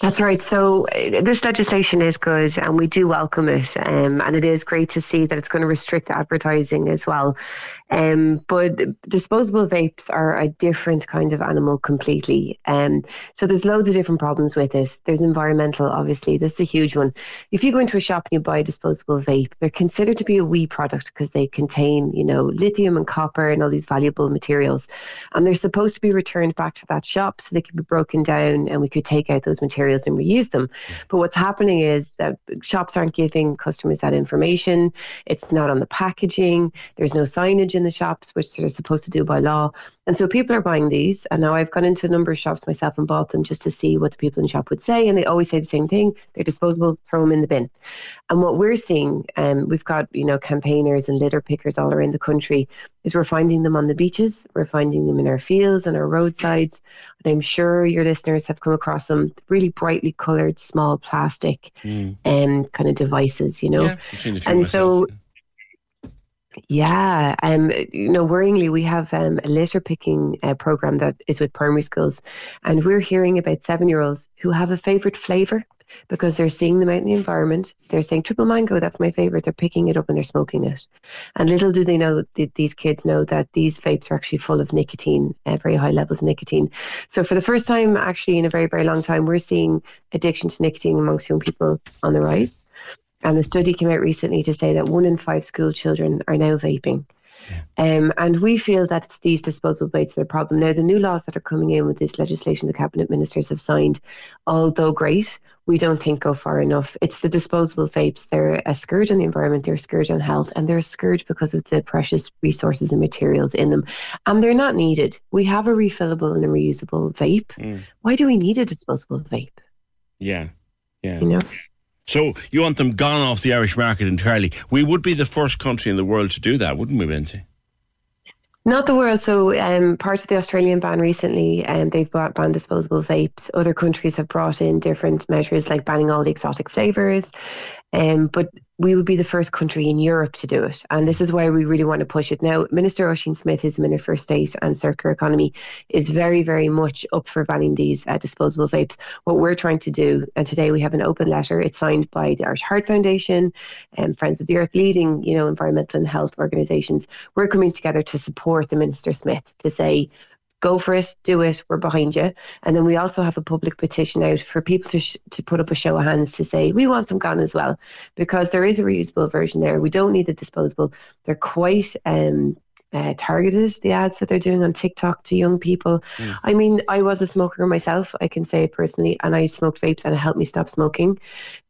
U: That's right. So uh, this legislation is good, and we do welcome it. Um, and it is great to see that it's going to restrict advertising as well. Um, but disposable vapes are a different kind of animal completely. Um, so there's loads of different problems with it. There's environmental, obviously. This is a huge one. If you go into a shop and you buy a disposable vape, they're considered to be a WEEE product because they contain, you know, lithium and copper and all these valuable materials. And they're supposed to be returned back to that shop so they can be broken down and we could take out those materials and reuse them. But what's happening is that shops aren't giving customers that information. It's not on the packaging. There's no signage in the shops, which they're supposed to do by law. And so people are buying these. And now I've gone into a number of shops myself and bought them just to see what the people in the shop would say. And they always say the same thing they're disposable, throw them in the bin. And what we're seeing, um, we've got, you know, campaigners and litter pickers all around the country, is we're finding them on the beaches, we're finding them in our fields and our roadsides. And I'm sure your listeners have come across them really brightly coloured, small plastic mm. um, kind of devices, you know.
F: Yeah,
U: and
F: myself.
U: so yeah, um, you know, worryingly, we have um, a litter picking uh, program that is with primary schools, and we're hearing about seven-year-olds who have a favorite flavor because they're seeing them out in the environment. They're saying triple mango, that's my favorite. They're picking it up and they're smoking it. And little do they know that these kids know that these vapes are actually full of nicotine, uh, very high levels of nicotine. So for the first time, actually in a very very long time, we're seeing addiction to nicotine amongst young people on the rise. And the study came out recently to say that one in five school children are now vaping. Um, and we feel that it's these disposable vapes that are the problem. Now, the new laws that are coming in with this legislation the cabinet ministers have signed, although great, we don't think go far enough. It's the disposable vapes. They're a scourge on the environment, they're a scourge on health, and they're a scourge because of the precious resources and materials in them. And they're not needed. We have a refillable and a reusable vape.
F: Mm.
U: Why do we need a disposable vape?
F: Yeah, yeah.
U: You know?
F: So you want them gone off the Irish market entirely? We would be the first country in the world to do that, wouldn't we, Lindsay?
U: Not the world. So, um, part of the Australian ban recently, um, they've bought, banned disposable vapes. Other countries have brought in different measures, like banning all the exotic flavors. Um, but we would be the first country in Europe to do it. And this is why we really want to push it. Now, Minister Ossian Smyth, who's the Minister for State and Circular Economy, is very, very much up for banning these uh, disposable vapes. What we're trying to do, and today we have an open letter, it's signed by the Irish Heart Foundation and Friends of the Earth, leading, you know, environmental and health organisations. We're coming together to support the Minister Smyth to say, go for it, do it, we're behind you. And then we also have a public petition out for people to, sh- to put up a show of hands to say, we want them gone as well, because there is a reusable version there. We don't need the disposable. They're quite um, uh, targeted the ads that they're doing on TikTok to young people.
F: Mm.
U: I mean, I was a smoker myself, I can say it personally, and I smoked vapes and it helped me stop smoking.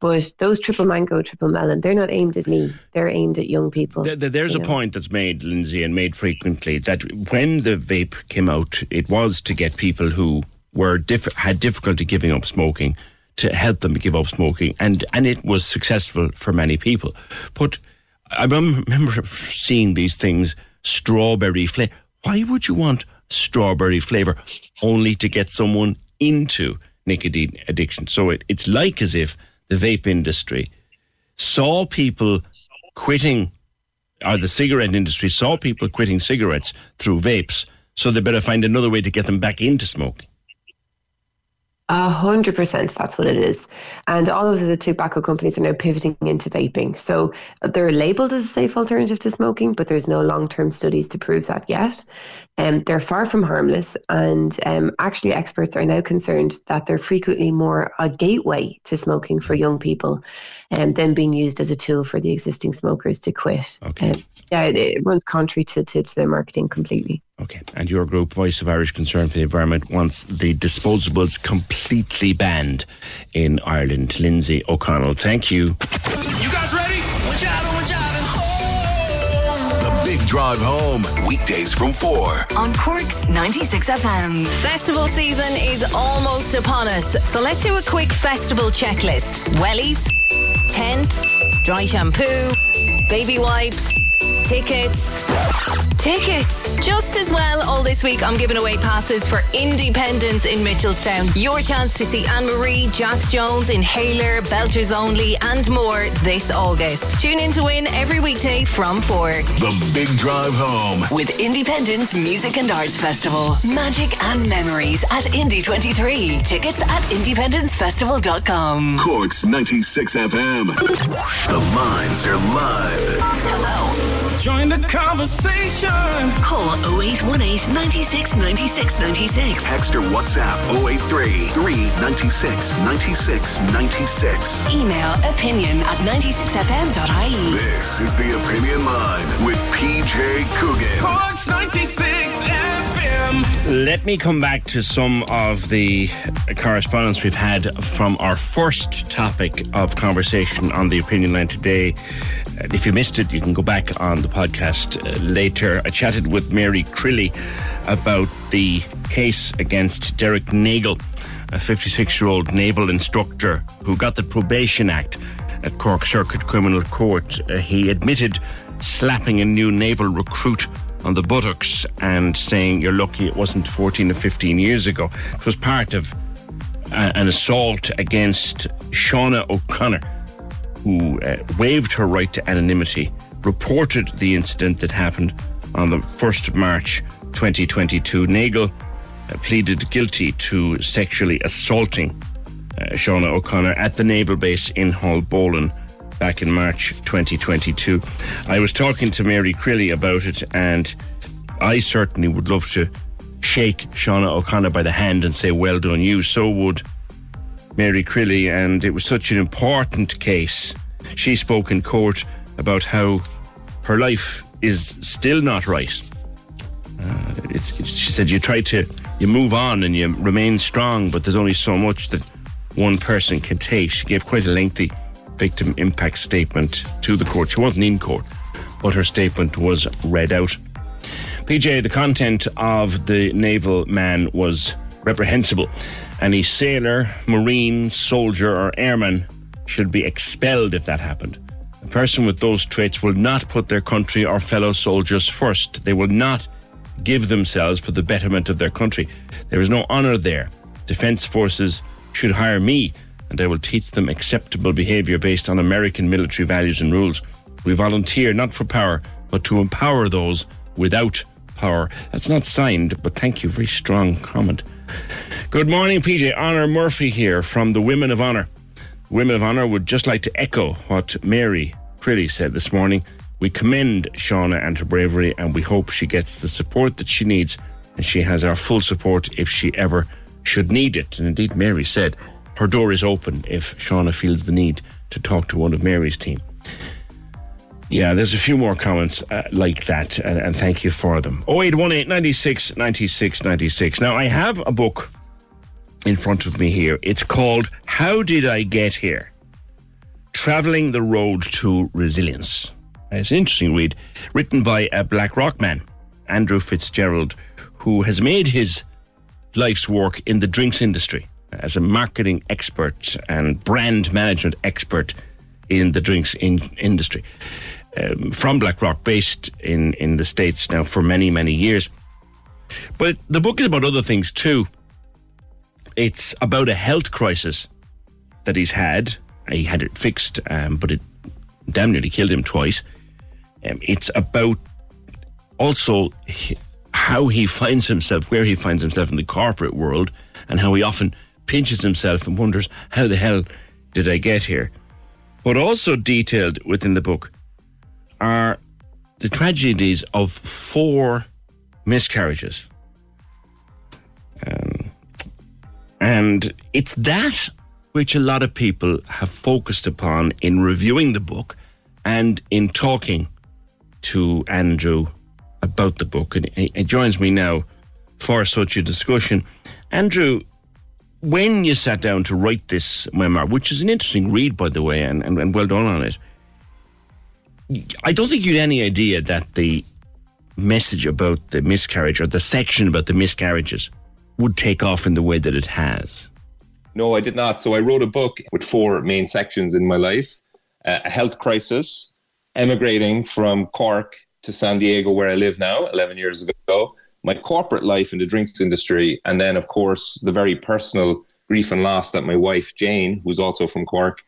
U: But those triple mango, triple melon, they're not aimed at me, they're aimed at young people.
F: There, there- there's a
U: know.
F: point that's made, Lindsay, and made frequently that when the vape came out, it was to get people who were diff- had difficulty giving up smoking to help them give up smoking, and and it was successful for many people. But I remember seeing these things, strawberry flavor. Why would you want strawberry flavor only to get someone into nicotine addiction? So it, it's like as if the vape industry saw people quitting, or the cigarette industry saw people quitting cigarettes through vapes, so they better find another way to get them back into smoking.
U: A hundred percent, that's what it is. And all of the tobacco companies are now pivoting into vaping. So they're labeled as a safe alternative to smoking, but there's no long term studies to prove that yet. Um, they're far from harmless, and um, actually, experts are now concerned that they're frequently more a gateway to smoking for young people and um, than being used as a tool for the existing smokers to quit.
F: Okay.
U: Um, yeah, it, it runs contrary to, to, to their marketing completely.
F: Okay. And your group, Voice of Irish Concern for the Environment, wants the disposables completely banned in Ireland. Lindsay O'Connell, thank you.
A: You guys ready? Oh the Big Drive Home, weekdays from 4.
B: On Cork's 96 FM.
J: Festival season is almost upon us, so let's do a quick festival checklist. Wellies, tent, dry shampoo, baby wipes, tickets. Tickets! Just as well, all this week I'm giving away passes for Independence in Mitchelstown. Your chance to see Anne Marie, Jax Jones, Inhaler, Belters Only, and more this August. Tune in to win every weekday from 4.
A: The Big Drive Home.
B: With Independence Music and Arts Festival. Magic and memories at Indy 23. Tickets at independencefestival.com.
A: Cork's 96 FM. The lines are live.
B: Hello.
E: Join the conversation.
B: Call 0818 96 96 96.
A: Text or WhatsApp 083 396 96 96.
B: Email opinion at 96fm.ie.
A: This is the Opinion Line with PJ Coogan.
E: Cork's 96 FM.
F: Let me come back to some of the correspondence we've had from our first topic of conversation on the opinion line today. If you missed it, you can go back on the podcast uh, later. I chatted with Mary Crilly about the case against Derek Nagel, a 56 year old naval instructor who got the Probation Act at Cork Circuit Criminal Court. Uh, he admitted slapping a new naval recruit on the buttocks and saying you're lucky it wasn't 14 or 15 years ago. It was part of uh, an assault against Shauna O'Connor, who uh, waived her right to anonymity, reported the incident that happened on the 1st of March 2022. Nagel uh, pleaded guilty to sexually assaulting uh, Shauna O'Connor at the naval base in Haulbowline back in March 2022. I was talking to Mary Crilly about it, and I certainly would love to shake Shauna O'Connor by the hand and say, Well done, you. So would Mary Crilly, and it was such an important case. She spoke in court about how her life is still not right. Uh, it's, it's, she said you try to you move on and you remain strong, but there's only so much that one person can take. She gave quite a lengthy victim impact statement to the court. She wasn't in court, but her statement was read out. PJ, the content of the naval man was reprehensible. Any sailor, marine, soldier, or airman should be expelled if that happened. A person with those traits will not put their country or fellow soldiers first. They will not give themselves for the betterment of their country. There is no honour there. Defence forces should hire me, and I will teach them acceptable behaviour based on American military values and rules. We volunteer not for power, but to empower those without power. That's not signed, but thank you. Very strong comment. Good morning, PJ. Honor Murphy here from the Women of Honour. Women of Honour would just like to echo what Mary Crilly said this morning. We commend Shauna and her bravery, and we hope she gets the support that she needs, and she has our full support if she ever should need it. And indeed, Mary said her door is open if Shauna feels the need to talk to one of Mary's team. Yeah, there's a few more comments uh, like that, and, and thank you for them. 0818 96 96 96. Now, I have a book in front of me here. It's called How Did I Get Here? Traveling the Road to Resilience. It's an interesting read, written by a Blackrock man, Andrew Fitzgerald, who has made his life's work in the drinks industry as a marketing expert and brand management expert in the drinks in- industry. Um, from Blackrock, based in, in the States now for many, many years. But the book is about other things too. It's about a health crisis that he's had. He had it fixed, um, but it damn nearly killed him twice. Um, it's about also how he finds himself, where he finds himself in the corporate world, and how he often pinches himself and wonders, how the hell did I get here? But also detailed within the book are the tragedies of four miscarriages. Um, and it's that which a lot of people have focused upon in reviewing the book and in talking to Andrew about the book. And he, joins me now for such a discussion. Andrew, when you sat down to write this memoir, which is an interesting read, by the way, and, and, and well done on it, I don't think you had any idea that the message about the miscarriage or the section about the miscarriages would take off in the way that it has.
V: No, I did not. So I wrote a book with four main sections in my life uh, a health crisis, emigrating from Cork to San Diego, where I live now, 11 years ago, my corporate life in the drinks industry, and then, of course, the very personal grief and loss that my wife, Jane, who's also from Cork,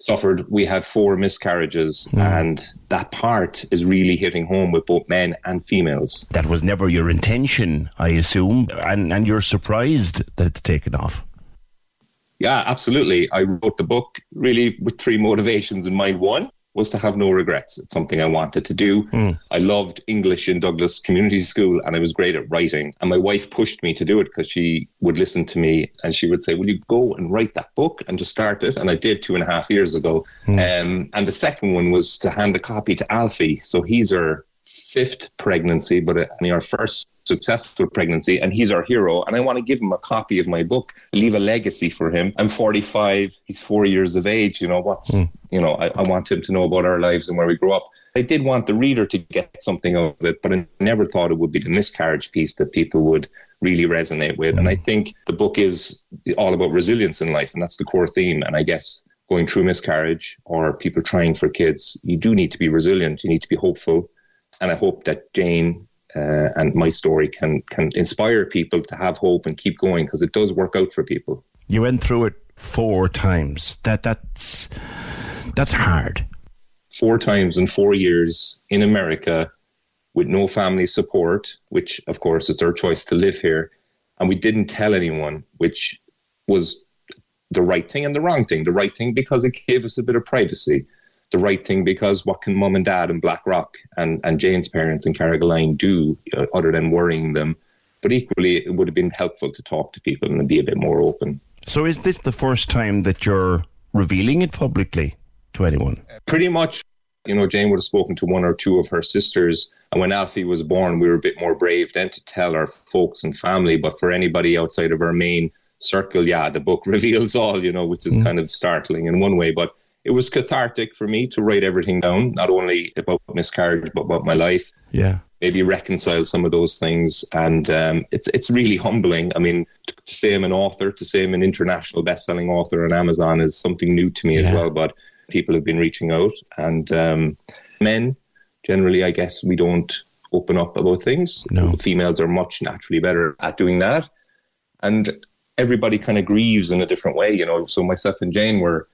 V: suffered. We had four miscarriages, mm. and that part is really hitting home with both men and females.
F: That was never your intention, I assume, and, and you're surprised that it's taken off.
V: Yeah, absolutely. I wrote the book really with three motivations in mind. One, was to have no regrets. It's something I wanted to do. Mm. I loved English in Douglas Community School and I was great at writing. And my wife pushed me to do it because she would listen to me and she would say, Will you go and write that book and just start it? And I did two and a half years ago. Mm. Um, and the second one was to hand a copy to Alfie. So he's our fifth pregnancy, but uh, our first successful pregnancy, and he's our hero. And I want to give him a copy of my book, leave a legacy for him. I'm 45, he's four years of age. You know, what's, mm. you know, I, I want him to know about our lives and where we grew up. I did want the reader to get something out of it, but I never thought it would be the miscarriage piece that people would really resonate with. And I think the book is all about resilience in life, and that's the core theme. And I guess going through miscarriage or people trying for kids, you do need to be resilient. You need to be hopeful. And I hope that Jane uh, and my story can can inspire people to have hope and keep going because it does work out for people.
F: You went through it four times. That that's that's hard.
V: Four times in four years in America with no family support, which of course is their choice to live here, and we didn't tell anyone, which was the right thing and the wrong thing. The right thing because it gave us a bit of privacy the right thing because what can mum and dad in Blackrock and, and Jane's parents in Carrigaline do uh, other than worrying them? But equally, it would have been helpful to talk to people and be a bit more open.
F: So, is this the first time that you're revealing it publicly to anyone?
V: Pretty much. You know, Jane would have spoken to one or two of her sisters. And when Alfie was born, we were a bit more brave then to tell our folks and family. But for anybody outside of our main circle, yeah, the book reveals all, you know, which is mm. kind of startling in one way. But it was cathartic for me to write everything down, not only about miscarriage, but about my life.
F: Yeah.
V: Maybe reconcile some of those things. And um, it's it's really humbling. I mean, to, to, say I'm an author, to say I'm an international best-selling author on Amazon is something new to me yeah. as well. But people have been reaching out. And um, men, generally, I guess we don't open up about things.
F: No.
V: Females are much naturally better at doing that. And everybody kind of grieves in a different way, you know. So myself and Jane were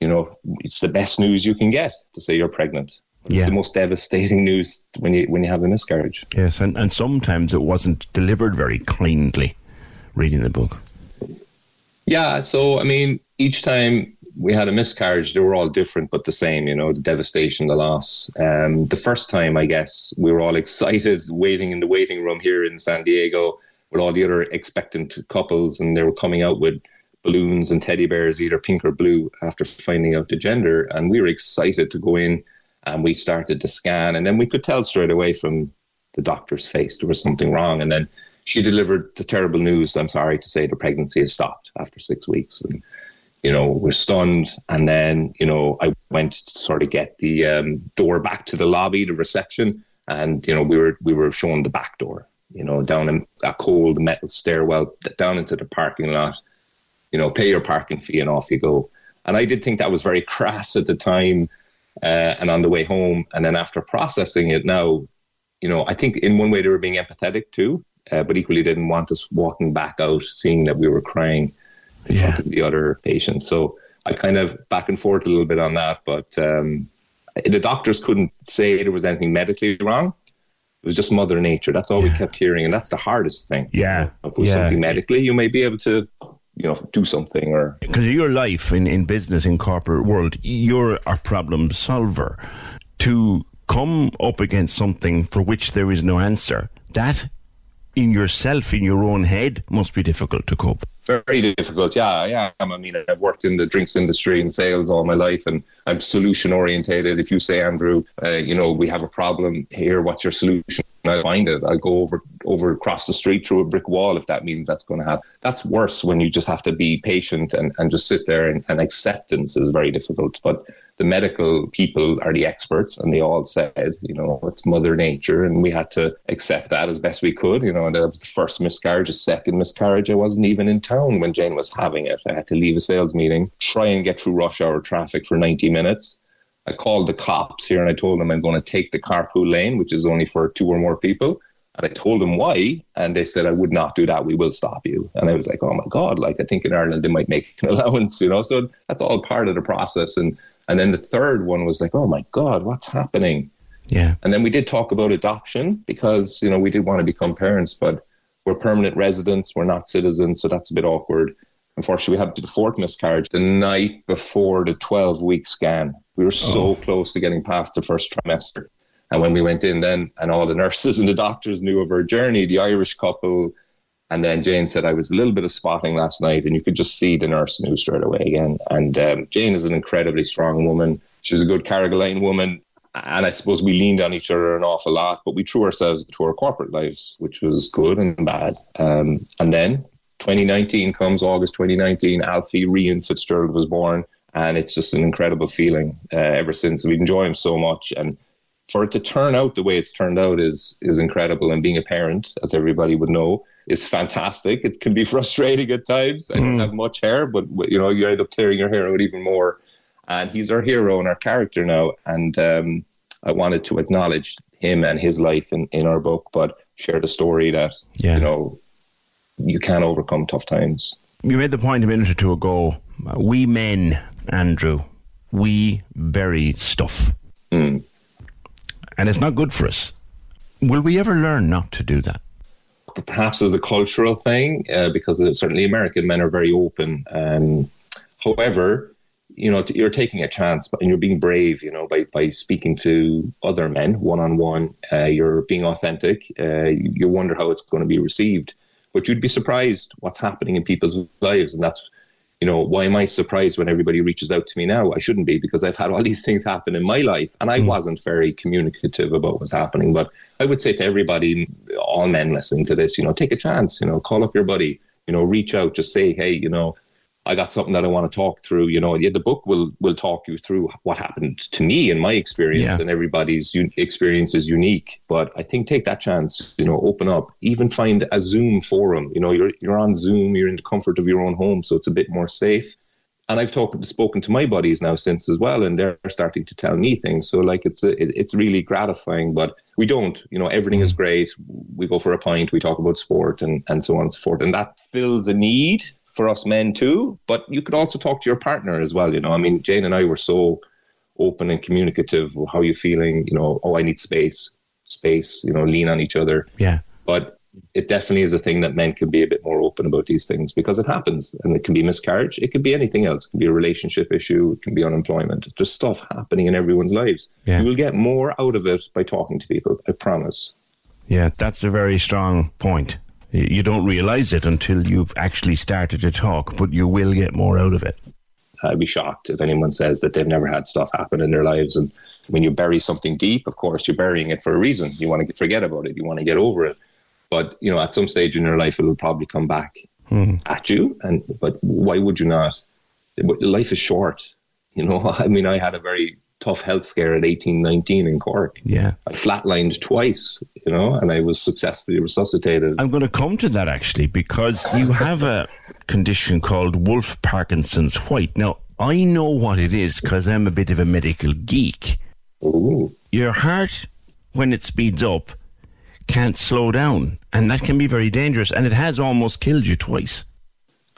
V: you know, it's the best news you can get to say you're pregnant.
F: Yeah.
V: It's the most devastating news when you when you have a miscarriage.
F: Yes, and, and sometimes it wasn't delivered very kindly. Reading the book.
V: Yeah, so I mean, each time we had a miscarriage, they were all different but the same. You know, the devastation, the loss. Um, the first time, I guess, we were all excited, waiting in the waiting room here in San Diego with all the other expectant couples, and they were coming out with balloons and teddy bears, either pink or blue, after finding out the gender. And we were excited to go in and we started to scan. And then we could tell straight away from the doctor's face there was something wrong. And then she delivered the terrible news. I'm sorry to say the pregnancy has stopped after six weeks. And, you know, we're stunned. And then, you know, I went to sort of get the um, door back to the lobby, the reception. And, you know, we were, we were shown the back door, you know, down a cold metal stairwell down into the parking lot you know, pay your parking fee and off you go. And I did think that was very crass at the time uh, and on the way home. And then after processing it now, you know, I think in one way they were being empathetic too, uh, but equally didn't want us walking back out seeing that we were crying in yeah. front of the other patients. So I kind of back and forth a little bit on that, but um, the doctors couldn't say there was anything medically wrong. It was just Mother Nature. That's all yeah. we kept hearing, and that's the hardest thing.
F: Yeah,
V: if it was
F: yeah.
V: something medically, you may be able to you know, do something or
F: because your life in, in business in corporate world, you're a problem solver. To come up against something for which there is no answer, that in yourself, in your own head, must be difficult to cope.
V: Very difficult, yeah, yeah. I mean, I've worked in the drinks industry and sales all my life, and I'm solution orientated. If you say, Andrew, uh, you know, we have a problem here, what's your solution? I'll find it. I'll go over over across the street through a brick wall if that means that's going to happen. That's worse when you just have to be patient and, and just sit there and, and acceptance is very difficult. But the medical people are the experts and they all said, you know, it's mother nature and we had to accept that as best we could. You know, and that was the first miscarriage, the second miscarriage. I wasn't even in town when Jane was having it. I had to leave a sales meeting, try and get through rush hour traffic for 90 minutes. I called the cops here and I told them I'm going to take the carpool lane, which is only for two or more people. And I told them why, and they said I would not do that. We will stop you. And I was like, oh my god! Like I think in Ireland they might make an allowance, you know. So that's all part of the process. And and then the third one was like, oh my God, what's happening?
F: Yeah.
V: And then we did talk about adoption because, you know, we did want to become parents, but we're permanent residents, we're not citizens, so that's a bit awkward. Unfortunately, we had the fourth miscarriage the night before the 12 week scan. We were so oh. close to getting past the first trimester. And when we went in then, and all the nurses and the doctors knew of our journey, the Irish couple, and then Jane said, I was a little bit of spotting last night, and you could just see the nurse knew straight away again. And um, Jane is an incredibly strong woman. She's a good Carrigaline woman. And I suppose we leaned on each other an awful lot, but we threw ourselves to our corporate lives, which was good and bad. Um, and then 2019 comes, August 2019, Alfie Rian Fitzgerald was born. And it's just an incredible feeling uh, ever since. We enjoy him so much. And for it to turn out the way it's turned out is is incredible. And being a parent, as everybody would know, is fantastic. It can be frustrating at times. I don't mm. have much hair, but you know, you end up tearing your hair out even more. And he's our hero and our character now. And um, I wanted to acknowledge him and his life in, in our book, but share the story that yeah. you know you can overcome tough times.
F: You made the point a minute or two ago. We men, Andrew, we bury stuff,
V: mm.
F: and it's not good for us. Will we ever learn not to do that?
V: Perhaps as a cultural thing, uh, because certainly American men are very open. Um, however, you know, you're taking a chance, and you're being brave. You know, by by speaking to other men one on one, you're being authentic. Uh, you wonder how it's going to be received, but you'd be surprised what's happening in people's lives, and that's you know, why am I surprised when everybody reaches out to me now? I shouldn't be because I've had all these things happen in my life and I mm. wasn't very communicative about what's happening. But I would say to everybody, all men listening to this, you know, take a chance, you know, call up your buddy, you know, reach out, just say, hey, you know, I got something that I want to talk through. You know, yeah, the book will will talk you through what happened to me and my experience, yeah. and everybody's un- experience is unique. But I think take that chance. You know, open up. Even find a Zoom forum. You know, you're you're on Zoom. You're in the comfort of your own home, so it's a bit more safe. And I've talked spoken to my buddies now since as well, and they're starting to tell me things. So like it's a, it, it's really gratifying. But we don't. You know, everything is mm. great. We go for a pint. We talk about sport and and so on and so forth, and that fills a need for us men too. But you could also talk to your partner as well. You know, I mean, Jane and I were so open and communicative. How are you feeling? You know, oh, I need space, space. You know, lean on each other.
F: Yeah.
V: But it definitely is a thing that men can be a bit more open about these things because it happens and it can be miscarriage. It could be anything else. It can be a relationship issue. It can be unemployment. There's stuff happening in everyone's lives. Yeah. You will get more out of it by talking to people. I promise.
F: Yeah, that's a very strong point. You don't realize it until you've actually started to talk, but you will get more out of it.
V: I'd be shocked if anyone says that they've never had stuff happen in their lives. And when you bury something deep, of course, you're burying it for a reason. You want to forget about it. You want to get over it. But you know, at some stage in your life, it'll probably come back
F: hmm.
V: at you. And but why would you not? Life is short. You know, I mean, I had a very tough health scare at 18, 19 in Cork.
F: Yeah.
V: I flatlined twice, you know, and I was successfully resuscitated.
F: I'm going to come to that actually because you have a condition called Wolff Parkinson's White. Now, I know what it is because I'm a bit of a medical geek.
V: Ooh.
F: Your heart, when it speeds up, can't slow down, and that can be very dangerous, and it has almost killed you twice.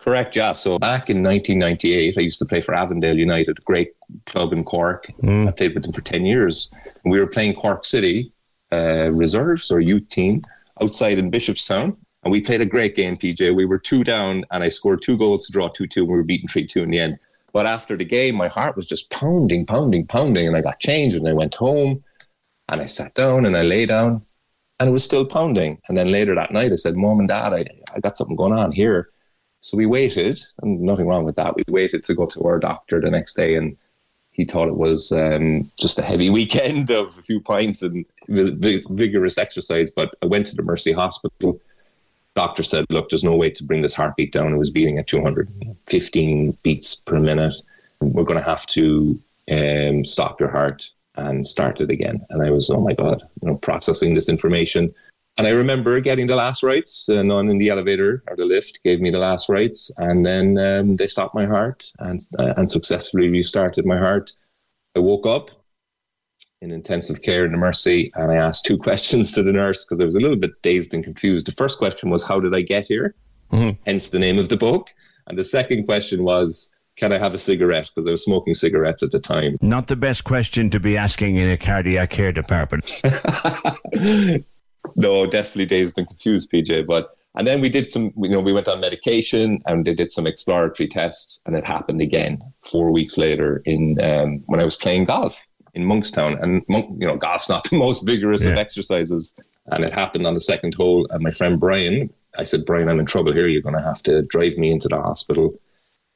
V: Correct, yeah. So back in 1998, I used to play for Avondale United, a great club in Cork. Mm. I played with them for 10 years. And we were playing Cork City uh, reserves or youth team outside in Bishopstown. And we played a great game, PJ. We were two down, and I scored two goals to draw 2 2, and we were beaten 3 2 in the end. But after the game, my heart was just pounding, pounding, pounding, and I got changed, and I went home, and I sat down, and I lay down, and it was still pounding. And then later that night, I said, Mom and Dad, I, I got something going on here. So we waited, and nothing wrong with that. We waited to go to our doctor the next day, and he thought it was um, just a heavy weekend of a few pints and vigorous exercise. But I went to the Mercy Hospital. Doctor said, "Look, there's no way to bring this heartbeat down. It was beating at 215 beats per minute. We're going to have to um, stop your heart and start it again." And I was, "Oh my God!" You know, processing this information. And I remember getting the last rites. Uh, nun in the elevator or the lift gave me the last rites, and then um, they stopped my heart and uh, and successfully restarted my heart. I woke up in intensive care in the Mercy, and I asked two questions to the nurse because I was a little bit dazed and confused. The first question was, "How did I get here?" Mm-hmm. Hence the name of the book. And the second question was, can I have a cigarette? Because I was smoking cigarettes at the time.
F: Not the best question to be asking in a cardiac care department.
V: no, definitely dazed and confused, PJ. But and then we did some, you know, we went on medication and they did some exploratory tests, and it happened again four weeks later in um, when I was playing golf in Monkstown. And Monk, you know, golf's not the most vigorous yeah. of exercises, and it happened on the second hole. And my friend Brian, I said, Brian, I'm in trouble here. You're going to have to drive me into the hospital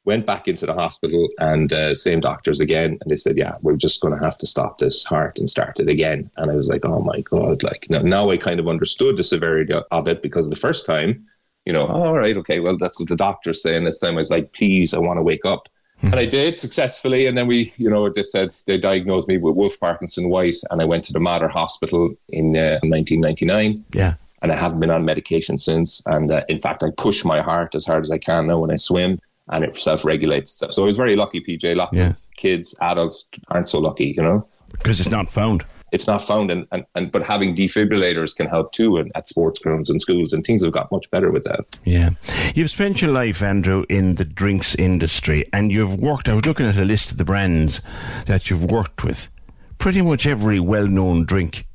V: went back into the hospital and uh, same doctors again and they said yeah we're just going to have to stop this heart and start it again and i was like oh my god like now, now i kind of understood the severity of it because the first time you know all right okay well that's what the doctor's saying this time i was like please i want to wake up hmm. and I did successfully. And then we, you know, they said they diagnosed me with Wolff Parkinson White, and I went to the Mater Hospital in uh, 1999.
F: Yeah.
V: And I haven't been on medication since. And uh, in fact, I push my heart as hard as I can now when I swim and it self-regulates itself. So I was very lucky, PJ. Lots yeah. of kids, adults aren't so lucky, you know,
F: because it's not found.
V: It's not found, and, and, and but having defibrillators can help too, and at sports grounds and schools, and things have got much better with that.
F: Yeah, you've spent your life, Andrew, in the drinks industry, and you've worked. I was looking at a list of the brands that you've worked with. Pretty much every well-known drink,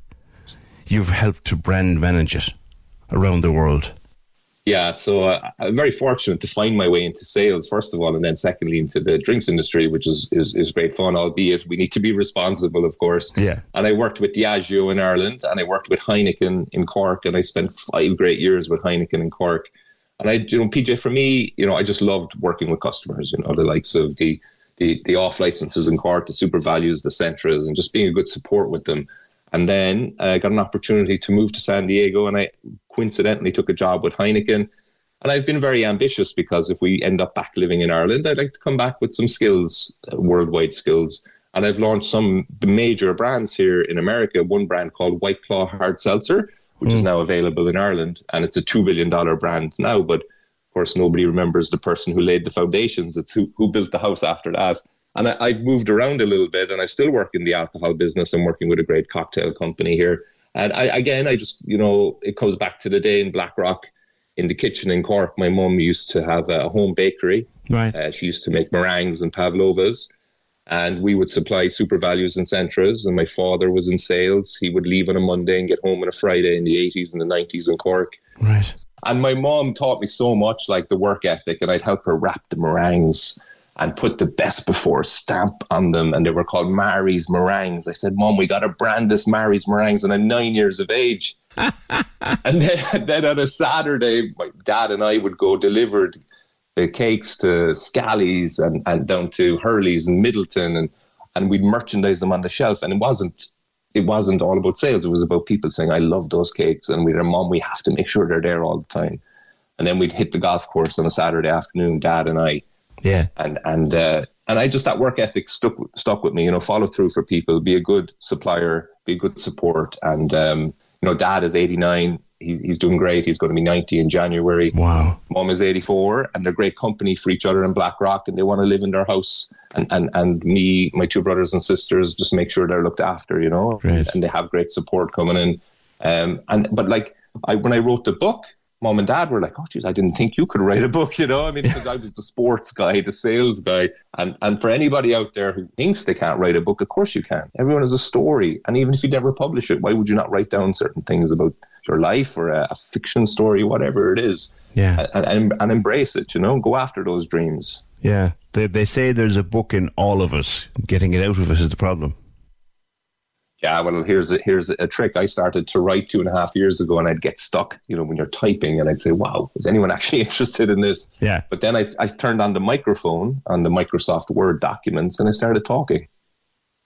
F: you've helped to brand manage it around the world.
V: Yeah, so uh, I'm very fortunate to find my way into sales first of all, and then secondly into the drinks industry, which is is, is great fun. Albeit we need to be responsible, of course.
F: Yeah.
V: And I worked with Diageo in Ireland, and I worked with Heineken in Cork, and I spent five great years with Heineken in Cork. And I, you know, PJ, for me, you know, I just loved working with customers. You know, the likes of the the the off licenses in Cork, the SuperValus, the Centras, and just being a good support with them. And then I got an opportunity to move to San Diego, and I coincidentally took a job with Heineken. And I've been very ambitious because if we end up back living in Ireland, I'd like to come back with some skills, uh, worldwide skills. And I've launched some major brands here in America. One brand called White Claw Hard Seltzer, which mm. is now available in Ireland, and it's a two billion dollar brand now. But of course, nobody remembers the person who laid the foundations. It's who who built the house after that. And I, have moved around a little bit, and I still work in the alcohol business. I'm working with a great cocktail company here. And I, again, I just, you know, it comes back to the day in Blackrock in the kitchen in Cork. My mum used to have a home bakery.
F: Right.
V: Uh, she used to make meringues and pavlovas. And we would supply SuperValus and Centras. And my father was in sales. He would leave on a Monday and get home on a Friday in the 80s and the 90s in Cork.
F: Right.
V: And my mom taught me so much, like the work ethic, and I'd help her wrap the meringues and put the best before stamp on them. And they were called Mary's meringues. I said, Mom, we got to brand this Mary's meringues. And I'm nine years of age. and then, then on a Saturday, my dad and I would go deliver the cakes to Scally's and, and down to Hurley's and Midleton. And, and we'd merchandise them on the shelf. And it wasn't it wasn't all about sales. It was about people saying, I love those cakes. And we'd, Mom, we have to make sure they're there all the time. And then we'd hit the golf course on a Saturday afternoon, dad and I,
F: yeah.
V: And and uh, and I just that work ethic stuck stuck with me. You know, follow through for people, be a good supplier, be a good support. And um, you know, Dad is eighty nine. He, he's doing great. He's going to be ninety in January.
F: Wow.
V: Mom is eighty four, and they're great company for each other in Blackrock, and they want to live in their house. And and and me, my two brothers and sisters, just make sure they're looked after. You know,
F: great.
V: and they have great support coming in. Um, and but like I when I wrote the book mom and dad were like, "Oh, geez, I didn't think you could write a book." You know, I mean, because I was the sports guy, the sales guy, and and for anybody out there who thinks they can't write a book, of course you can. Everyone has a story, and even if you never publish it, why would you not write down certain things about your life or a, a fiction story, whatever it is.
F: Yeah.
V: And, and, and embrace it, you know, go after those dreams.
F: Yeah. They, they say there's a book in all of us. Getting it out of us is the problem.
V: Yeah, well, here's a, here's a trick. I started to write two and a half years ago, and I'd get stuck. You know, when you're typing, and I'd say, "Wow, is anyone actually interested in this?"
F: Yeah.
V: But then I, I turned on the microphone on the Microsoft Word documents, and I started talking,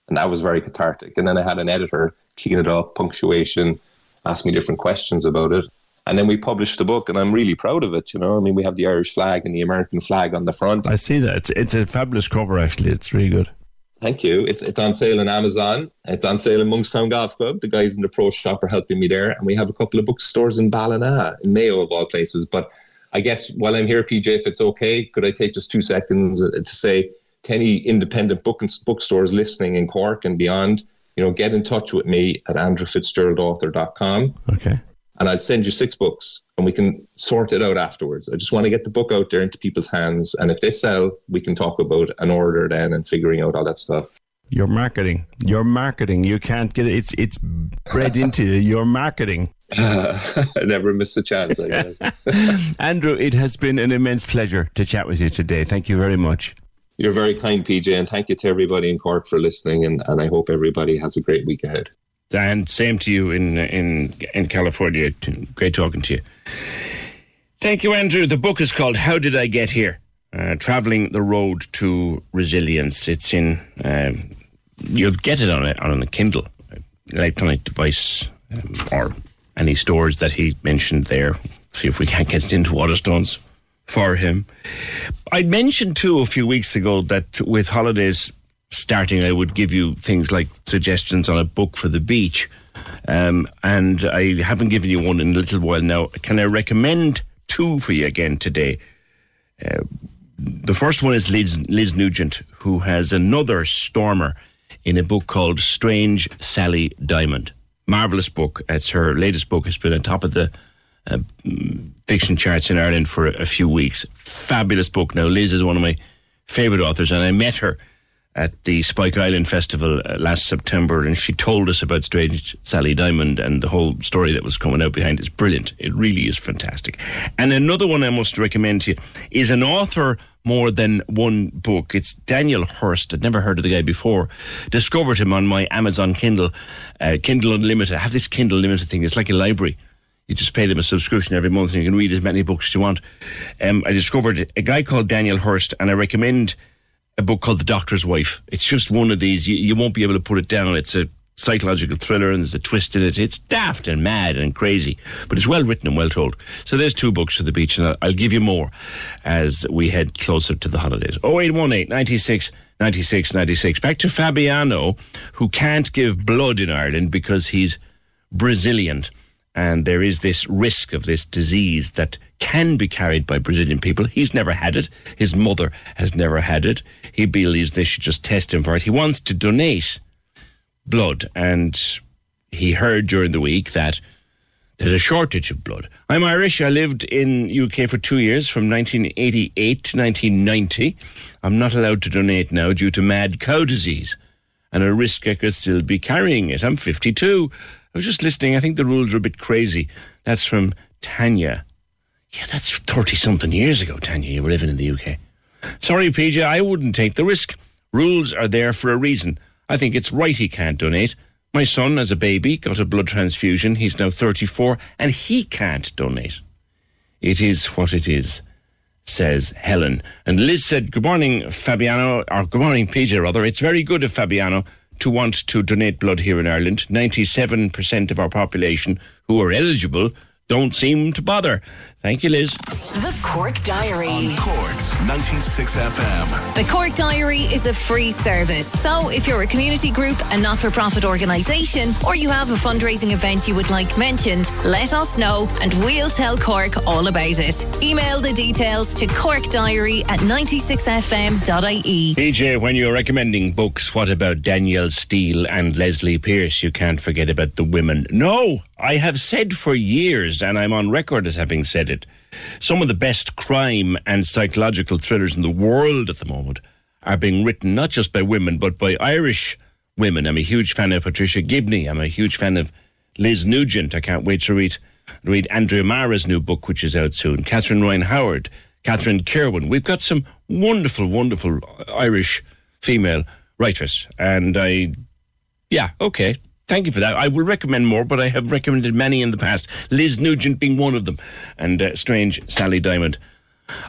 V: and that was very cathartic. And then I had an editor clean it up, punctuation, ask me different questions about it, and then we published the book, and I'm really proud of it. You know, I mean, we have the Irish flag and the American flag on the front.
F: I see that. It's, it's a fabulous cover, actually. It's really good.
V: Thank you. It's it's on sale on Amazon. It's on sale in Monkstown Golf Club. The guys in the pro shop are helping me there, and we have a couple of bookstores in Ballina, in Mayo of all places. But I guess while I'm here, PJ, if it's okay, could I take just two seconds uh, to say to any independent book and bookstores listening in Cork and beyond, you know, get in touch with me at andrewfitzgeraldauthor.com.
F: Okay.
V: And I'll send you six books and we can sort it out afterwards. I just want to get the book out there into people's hands. And if they sell, we can talk about an order then and figuring out all that stuff.
F: Your marketing, your marketing, you can't get it. It's it's bred into. Your marketing.
V: I never miss a chance, I guess.
F: Andrew, it has been an immense pleasure to chat with you today. Thank you very much.
V: You're very kind, PJ, and thank you to everybody in Cork for listening. And, and I hope everybody has a great week ahead.
F: And same to you in in in California. Great talking to you. Thank you, Andrew. The book is called "How Did I Get Here." Uh, Traveling the Road to Resilience. It's in. Um, you'll get it on a, on a Kindle, electronic device, um, or any stores that he mentioned there. See if we can't get it into Waterstones for him. I mentioned too a few weeks ago that with holidays starting, I would give you things like suggestions on a book for the beach. Um, and I haven't given you one in a little while now. Can I recommend two for you again today? Uh, the first one is Liz, Liz Nugent, who has another stormer in a book called Strange Sally Diamond. Marvelous book. It's her latest book. It's been on top of the uh, fiction charts in Ireland for a, a few weeks. Fabulous book. Now, Liz is one of my favourite authors, and I met her at the Spike Island Festival uh, last September, and she told us about Strange Sally Diamond and the whole story that was coming out behind. It's brilliant. It really is fantastic. And another one I must recommend to you is an author more than one book. It's Daniel Hurst. I'd never heard of the guy before. Discovered him on my Amazon Kindle, uh, Kindle Unlimited. I have this Kindle Unlimited thing. It's like a library. You just pay them a subscription every month and you can read as many books as you want. Um, I discovered a guy called Daniel Hurst, and I recommend a book called The Doctor's Wife. It's just one of these. You, you won't be able to put it down. It's a psychological thriller and there's a twist in it. It's daft and mad and crazy, but it's well written and well told. So there's two books for the beach, and I'll, I'll give you more as we head closer to the holidays. 0818 96 96 96. Back to Fabiano, who can't give blood in Ireland because he's Brazilian. And there is this risk of this disease that can be carried by Brazilian people. He's never had it. His mother has never had it. He believes they should just test him for it. He wants to donate blood, and he heard during the week that there's a shortage of blood. I'm Irish. I lived in UK for two years, from 1988 to 1990. I'm not allowed to donate now due to mad cow disease, and a risk I could still be carrying it. I'm 52. I was just listening. I think the rules are a bit crazy. That's from Tanya. Yeah, that's 30 something years ago, Tanya. You were living in the UK. Sorry, PJ, I wouldn't take the risk. Rules are there for a reason. I think it's right he can't donate. My son, as a baby, got a blood transfusion. He's now 34 and he can't donate. It is what it is, says Helen. And Liz said, Good morning, Fabiano, or good morning, PJ, rather. It's very good of Fabiano to want to donate blood here in Ireland. 97% of our population who are eligible don't seem to bother. Thank you, Liz.
B: The Cork Diary.
A: On Cork's 96 FM.
J: The Cork Diary is a free service. So if you're a community group, a not for profit organisation, or you have a fundraising event you would like mentioned, let us know and we'll tell Cork all about it. Email the details to corkdiary at 96fm.ie.
F: PJ, when you're recommending books, what about Danielle Steel and Lesley Pearse? You can't forget about the women. No, I have said for years, and I'm on record as having said it, some of the best crime and psychological thrillers in the world at the moment are being written not just by women, but by Irish women. I'm a huge fan of Patricia Gibney. I'm a huge fan of Liz Nugent. I can't wait to read Read Andrea Mara's new book, which is out soon. Catherine Ryan Howard, Catherine Kirwan. We've got some wonderful, wonderful Irish female writers. And I, yeah, okay. Thank you for that. I will recommend more, but I have recommended many in the past. Liz Nugent being one of them, and uh, Strange Sally Diamond.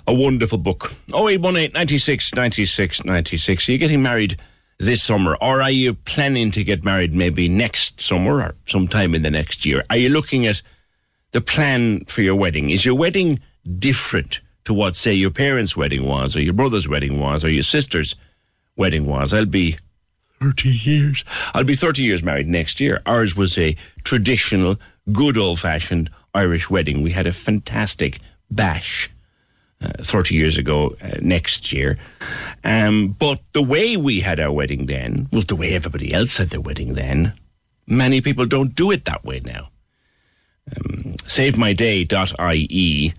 F: A wonderful book. 0818 96 96 96. Are you getting married this summer, or are you planning to get married maybe next summer or sometime in the next year? Are you looking at the plan for your wedding? Is your wedding different to what, say, your parents' wedding was, or your brother's wedding was, or your sister's wedding was? I'll be 30 years. I'll be 30 years married next year. Ours was a traditional, good old fashioned Irish wedding. We had a fantastic bash uh, 30 years ago uh, next year. Um, but the way we had our wedding then was the way everybody else had their wedding then. Many people don't do it that way now. Um, SaveMyDay.ie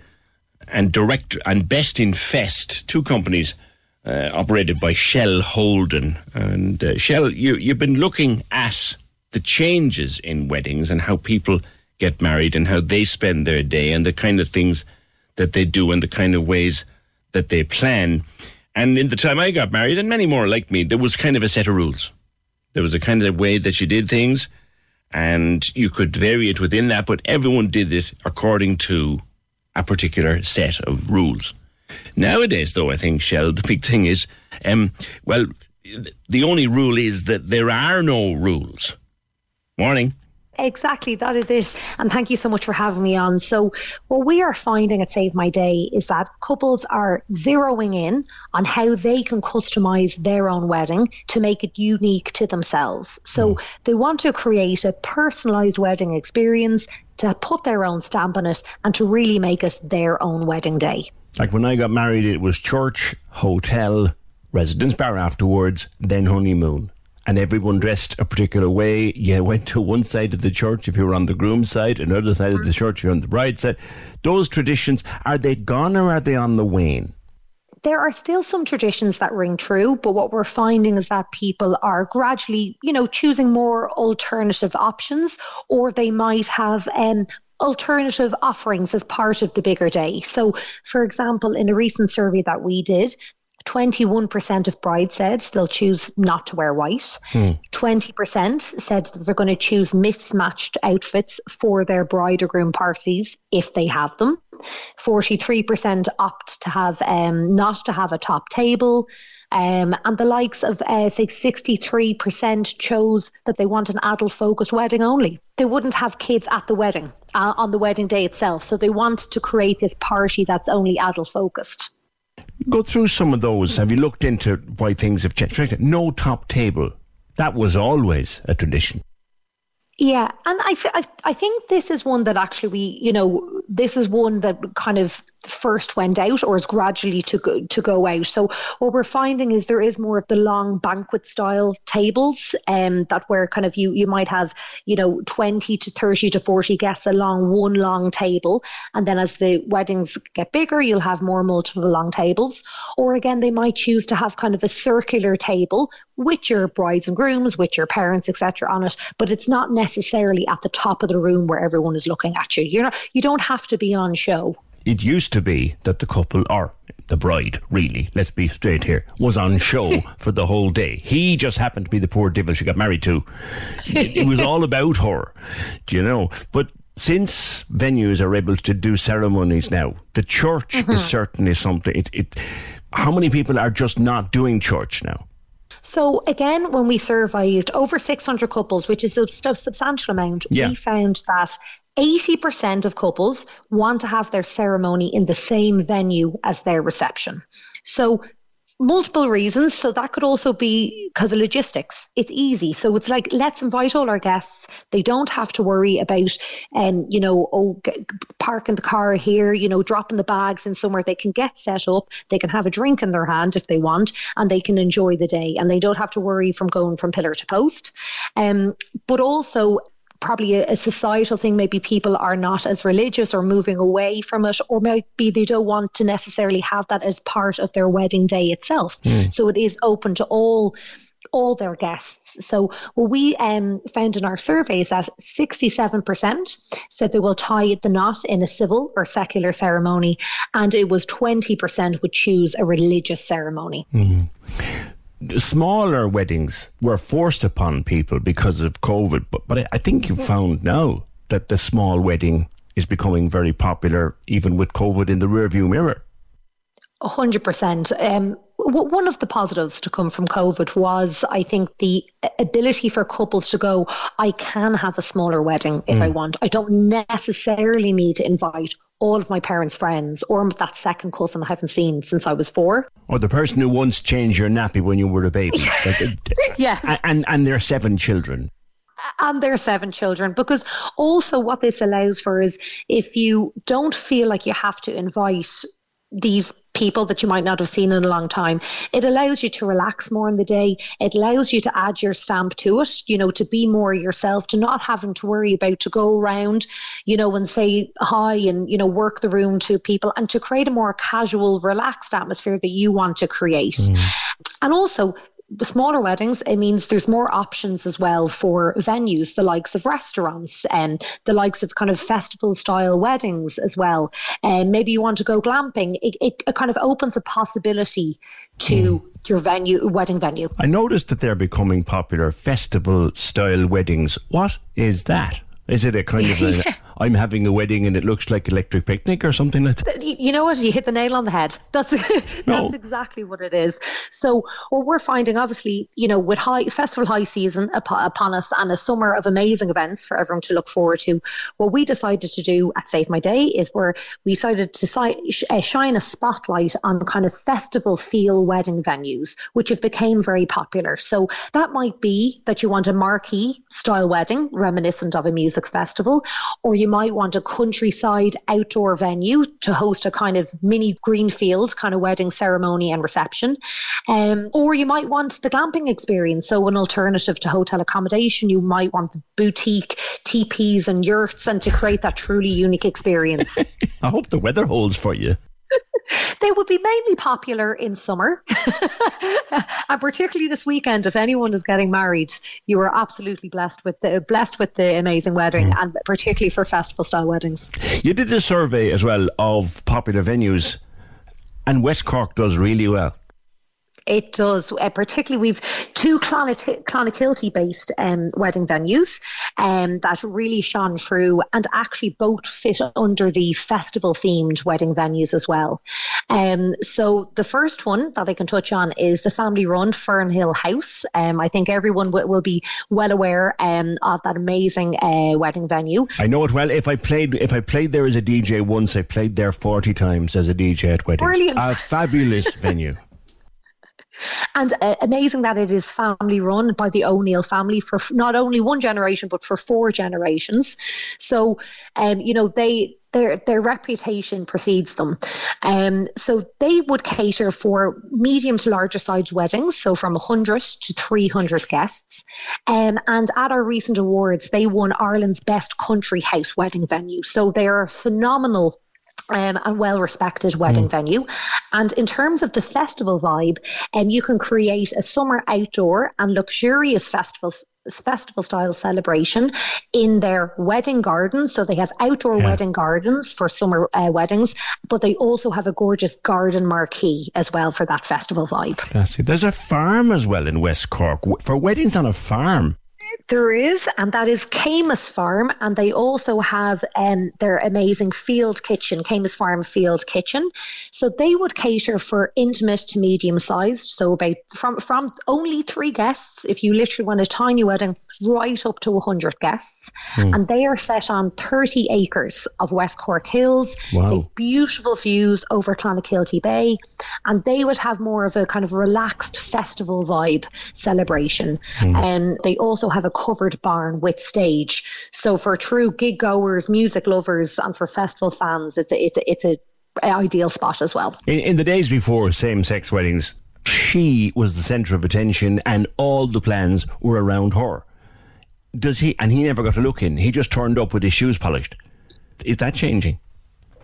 F: and Direct and Best Infest, two companies uh, operated by Shell Holden. And uh, Shell, you, you've been looking at the changes in weddings and how people get married and how they spend their day and the kind of things that they do and the kind of ways that they plan. And in the time I got married, and many more like me, there was kind of a set of rules. There was a kind of way that you did things, and you could vary it within that, but everyone did it according to a particular set of rules. Nowadays, though, I think, Shell, the big thing is, um, well, the only rule is that there are no rules. Morning.
W: Exactly, that is it. And thank you so much for having me on. So, what we are finding at Save My Day is that couples are zeroing in on how they can customize their own wedding to make it unique to themselves. So, mm. they want to create a personalized wedding experience to put their own stamp on it and to really make it their own wedding day.
F: Like when I got married, it was church, hotel, residence bar afterwards, then honeymoon. And everyone dressed a particular way. You went to one side of the church if you were on the groom's side, another side of the church if you're on the bride's side. Those traditions, are they gone or are they on the wane?
W: there are still some traditions that ring true, but what we're finding is that people are gradually, you know, choosing more alternative options, or they might have um, alternative offerings as part of the bigger day. So, for example, in a recent survey that we did, 21% of brides said they'll choose not to wear white. Hmm. 20% said that they're going to choose mismatched outfits for their bride or groom parties if they have them. 43% opt to have um, not to have a top table. Um, and the likes of, uh, say, 63% chose that they want an adult focused wedding only. They wouldn't have kids at the wedding, uh, on the wedding day itself. So they want to create this party that's only adult focused.
F: Go through some of those. Have you looked into why things have changed? No top table. That was always a tradition.
W: Yeah, and I, I, I think this is one that actually we, you know, this is one that kind of first went out or is gradually to go, to go out. So what we're finding is there is more of the long banquet style tables um, that where kind of you you might have you know 20 to 30 to 40 guests along one long table. And then as the weddings get bigger you'll have more multiple long tables. Or again they might choose to have kind of a circular table with your brides and grooms with your parents etc on it. But it's not necessarily at the top of the room where everyone is looking at you. You know you don't have to be on show
F: it used to be that the couple, or the bride, really, let's be straight here, was on show for the whole day. He just happened to be the poor devil she got married to. It, it was all about her, do you know? But since venues are able to do ceremonies now, the church mm-hmm. is certainly something. It, it, how many people are just not doing church now?
W: So again, when we surveyed over 600 couples, which is a substantial amount, yeah. we found that 80% of couples want to have their ceremony in the same venue as their reception. So multiple reasons. So that could also be because of logistics. It's easy. So it's like, let's invite all our guests. They don't have to worry about, um, you know, oh, g- parking the car here, you know, dropping the bags in somewhere. They can get set up. They can have a drink in their hand if they want, and they can enjoy the day. And they don't have to worry from going from pillar to post. Um, but also, probably a, a, societal thing. Maybe people are not as religious or moving away from it, or maybe they don't want to necessarily have that as part of their wedding day itself. Mm. So it is open to all all their guests. So what we um, found in our survey is that 67% said they will tie the knot in a civil or secular ceremony, and it was 20% would choose a religious ceremony.
F: Mm. Smaller weddings were forced upon people because of COVID, but, but I think you've found now that the small wedding is becoming very popular, even with COVID in the rearview mirror.
W: 100%. Um, one of the positives to come from COVID was, I think, the ability for couples to go, I can have a smaller wedding if mm. I want. I don't necessarily need to invite all of my parents' friends or that second cousin I haven't seen since I was four.
F: Or the person who once changed your nappy when you were a baby.
W: Uh, yeah.
F: And, and their seven children
W: and their seven children because also what this allows for is if you don't feel like you have to invite these people that you might not have seen in a long time. It allows you to relax more in the day. It allows you to add your stamp to it, you know, to be more yourself, to not having to worry about to go around, you know, and say hi and, you know, work the room to people and to create a more casual, relaxed atmosphere that you want to create. Mm. And also, smaller weddings, it means there's more options as well for venues, the likes of restaurants and the likes of kind of festival style weddings as well. And um, maybe you want to go glamping. It, it, it kind of opens a possibility to mm. your venue, wedding venue.
F: I noticed that they're becoming popular festival style weddings. What is that? Is it a kind of a, I'm having a wedding and it looks like electric picnic or something like that?
W: You know what? You hit the nail on the head. That's that's no. exactly what it is. So what we're finding, obviously, you know, with high festival high season upon us and a summer of amazing events for everyone to look forward to, what we decided to do at Save My Day is where we decided to uh, shine a spotlight on kind of festival feel wedding venues, which have become very popular. So that might be that you want a marquee style wedding reminiscent of a music music festival, or you might want a countryside outdoor venue to host a kind of mini greenfield kind of wedding ceremony and reception. Um, or you might want the glamping experience, so an alternative to hotel accommodation. You might want the boutique teepees and yurts and to create that truly unique experience.
F: I hope the weather holds for you.
W: They would be mainly popular in summer, and particularly this weekend. If anyone is getting married, you are absolutely blessed with the blessed with the amazing wedding, mm. and particularly for festival style weddings.
F: You did a survey as well of popular venues, and West Cork does really well.
W: It does, uh, particularly we've two Clonakilty based um, wedding venues um, that really shone through and actually both fit under the festival themed wedding venues as well. Um, so the first one that I can touch on is the family run Fernhill House. Um, I think everyone w- will be well aware um, of that amazing uh, wedding venue.
F: I know it well. If I played, if I played there as a DJ once, I played there forty times as a DJ at weddings.
W: Brilliant.
F: A fabulous venue.
W: And uh, amazing that it is family run by the O'Neill family for not only one generation but for four generations. So, um, you know, they their their reputation precedes them. Um, so they would cater for medium to larger sized weddings, so from 100 to 300 guests. Um, and at our recent awards, they won Ireland's best country house wedding venue. So they are a phenomenal um, and well respected wedding mm. venue. And in terms of the festival vibe, um, you can create a summer outdoor and luxurious festival festival style celebration in their wedding gardens. So they have outdoor yeah. wedding gardens for summer uh, weddings, but they also have a gorgeous garden marquee as well for that festival vibe.
F: Classy. There's a farm as well in West Cork for weddings on a farm.
W: There is, and that is Camus Farm, and they also have um, their amazing field kitchen, Camus Farm Field Kitchen. So they would cater for intimate to medium sized, so about from from only three guests. If you literally want a tiny wedding, right up to hundred guests, mm. and they are set on thirty acres of West Cork Hills. Wow. They've beautiful views over Clonakilty Bay, and they would have more of a kind of relaxed festival vibe celebration. Mm. And they also have a covered barn with stage. So for true gig goers, music lovers, and for festival fans, it's a, it's a, it's a ideal spot as well.
F: In, in the days before same-sex weddings, she was the centre of attention, and all the plans were around her. Does he? And he never got a look in. He just turned up with his shoes polished. Is that changing?